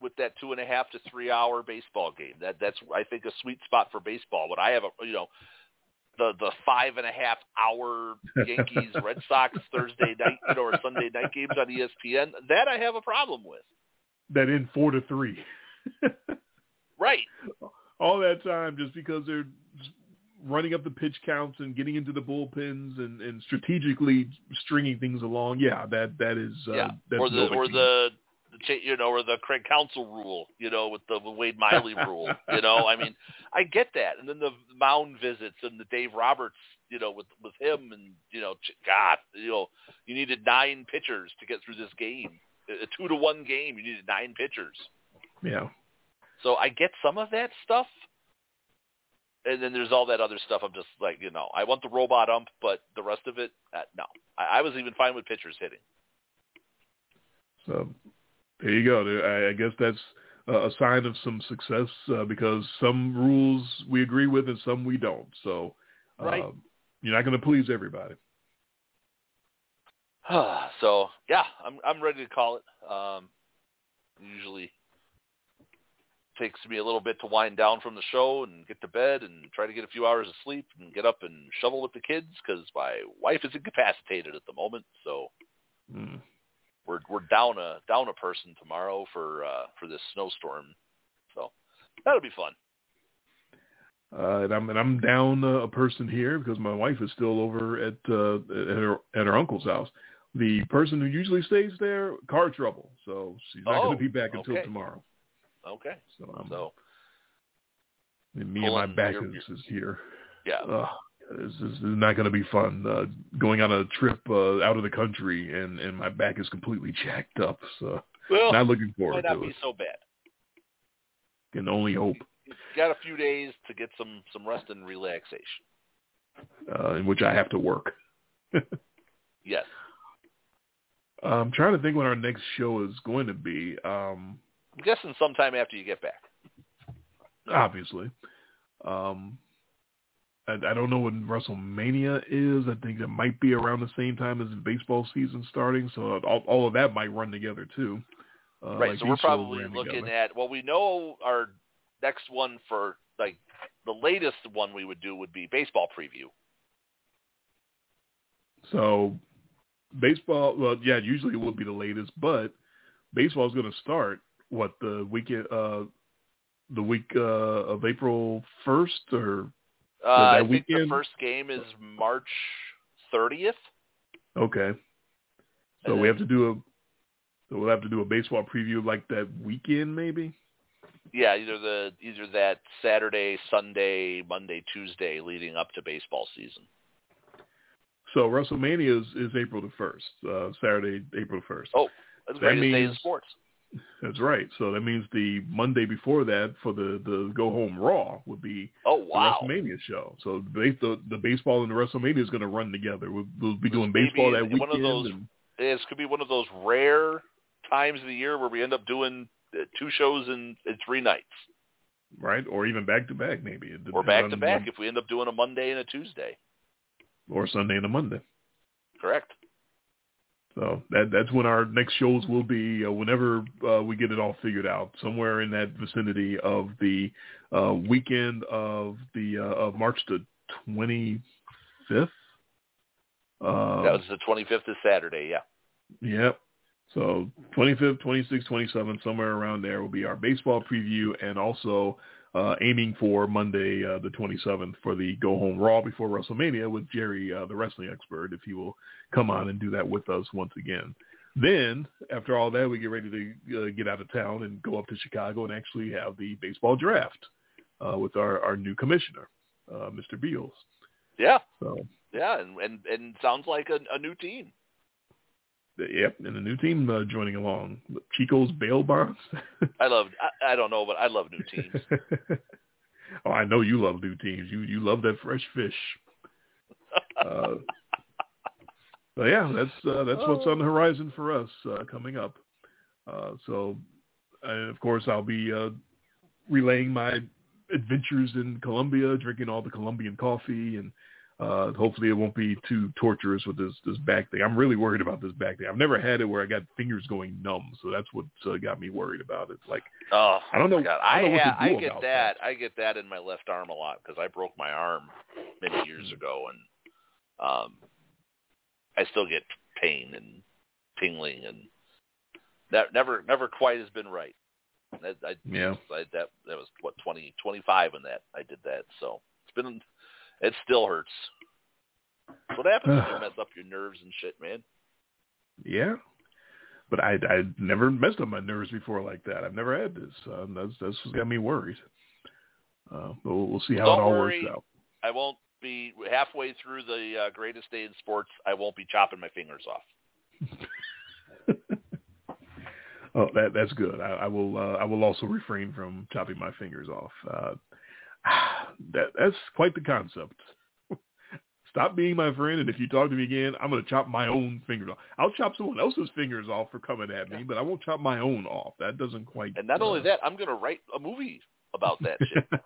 with that two and a half to three hour baseball game. That that's I think a sweet spot for baseball. But I have a you know the the five and a half hour Yankees Red Sox Thursday night you know or Sunday night games on ESPN. That I have a problem with. That in four to three. Right. All that time just because they're running up the pitch counts and getting into the bullpens and, and strategically stringing things along. Yeah, that that is uh, yeah. that's Or the or the the cha- you know, or the Craig Counsell rule, you know, with the Wade Miley rule, you know. I mean, I get that, and then the mound visits and the Dave Roberts, you know, with with him, and you know, God, you know, you needed nine pitchers to get through this game, a two to one game. You needed nine pitchers, yeah. so I get some of that stuff, and then there's all that other stuff. I'm just like, you know, I want the robot ump, but the rest of it, uh, no. I, I was even fine with pitchers hitting. So there you go. I, I guess that's a sign of some success uh, because some rules we agree with and some we don't. So uh, Right. you're not going to please everybody. so yeah, I'm I'm ready to call it. Um, usually takes me a little bit to wind down from the show and get to bed and try to get a few hours of sleep and get up and shovel with the kids because my wife is incapacitated at the moment. So Mm. we're we're down a down a person tomorrow for uh, for this snowstorm. So that'll be fun. Uh, and I'm and I'm down uh, a person here because my wife is still over at uh, at her at her uncle's house. The person who usually stays there, car trouble, so she's not Oh, going to be back until okay. tomorrow. Okay. So, I'm, So and me and my back your- is, is here. yeah. Uh, this is, not going to be fun. Uh, going on a trip uh, out of the country and and my back is completely jacked up. So Well, not looking might forward not to be it. so bad. Can only hope. Got a few days to get some some rest and relaxation. Uh, in which I have to work. Yes. I'm trying to think when our next show is going to be. Um, I'm guessing sometime after you get back. obviously. Um, I, I don't know when WrestleMania is. I think it might be around the same time as the baseball season starting. So all, all of that might run together too. Uh, right. like so we're probably looking together. at well, we know our next one for like the latest one we would do would be baseball preview. So baseball, well, yeah, usually it would be the latest, but baseball is going to start what the weekend, uh, the week uh, of April first, or Uh, I think the first game is March 30th. okay. So And we have to do a, so we'll have to do a baseball preview like that weekend, maybe. Yeah, either the either that Saturday, Sunday, Monday, Tuesday, leading up to baseball season. So WrestleMania is, is April the first, uh, Saturday, April first. Oh, that's the greatest day in sports. That's right. So that means the Monday before that for the the Go Home Raw would be Oh the wow! WrestleMania show. So the the, the baseball and the WrestleMania is going to run together. We'll, we'll be doing may baseball that one weekend. of those- and- This could be one of those rare times of the year where we end up doing uh, two shows in, in three nights, right, or even back to back, maybe. Or back to back if we end up doing a Monday and a Tuesday. or Sunday and a Monday. Correct. So that that's when our next shows will be. Uh, whenever uh, we get it all figured out, somewhere in that vicinity of the uh, weekend of the uh, of March the twenty fifth. Uh, that was the 25th is Saturday. Yeah. Yep. So 25th, 26th, 27th, somewhere around there will be our baseball preview and also aiming for Monday uh, the 27th for the Go Home Raw before WrestleMania with Jerry, uh, the wrestling expert, if he will come on and do that with us once again. Then, after all that, we get ready to uh, get out of town and go up to Chicago and actually have the baseball draft uh, with our, our new commissioner, uh, Mr. Beals. Yeah. So Yeah, and and, and sounds like a, a new team. Yep, and a new team uh, joining along. Chico's bail bonds. I love. I, I don't know, but I love new teams. oh, I know you love new teams. You you love that fresh fish. Uh, so yeah, that's uh, that's what's on the horizon for us uh, coming up. Uh, so, of course, I'll be uh, relaying my adventures in Colombia, drinking all the Colombian coffee, and uh, hopefully it won't be too torturous with this this back thing. I'm really worried about this back thing. I've never had it where I got fingers going numb, so that's what uh, got me worried about it. Like Oh, I don't know. God. I I don't know what ha- to I get about that. I get that in my left arm a lot because I broke my arm many years ago, and um, I still get pain and tingling, and that never never quite has been right. I, I, Yeah. I, that that was what twenty twenty five when that I did that, so it's been it still hurts. That's what happens when you mess up your nerves and shit, man. Yeah, but I I never messed up my nerves before like that. I've never had this. Um, that's that's what's got me worried. Uh, but we'll, we'll see how Don't it all worry. works out. I won't be halfway through the uh, greatest day in sports. I won't be chopping my fingers off. oh, that that's good. I, I will uh, I will also refrain from chopping my fingers off. Uh, that that's quite the concept. Stop being my friend, and if you talk to me again, I'm going to chop my own fingers off. I'll chop someone else's fingers off for coming at me, but I won't chop my own off. That doesn't quite. And not only uh, that, I'm going to write a movie about that shit.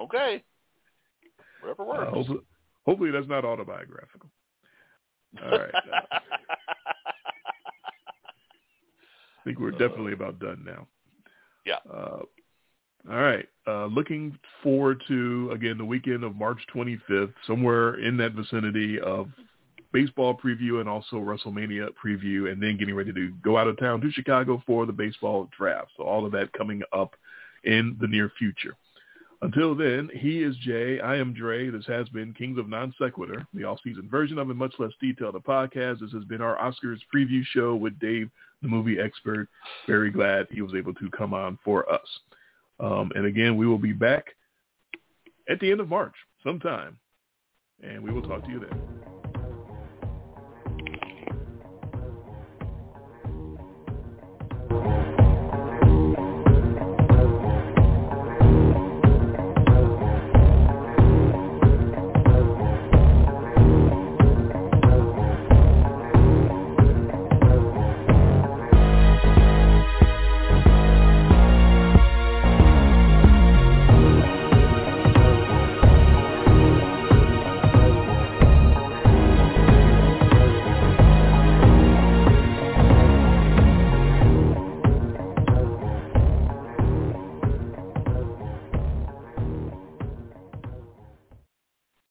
Okay. Whatever Uh, works. hopefully, hopefully that's not autobiographical. All right. Uh, I think we're definitely about done now. Yeah. Uh, all right. Uh, looking forward to again the weekend of March 25th, somewhere in that vicinity of baseball preview and also WrestleMania preview, and then getting ready to go out of town to Chicago for the baseball draft. So all of that coming up in the near future. Until then, he is Jay. I am Dre. This has been Kings of Non Sequitur, the off-season version of a much less detailed podcast. This has been our Oscars preview show with Dave, the movie expert. Very glad he was able to come on for us. Um, and again, we will be back at the end of March sometime, and we will talk to you then.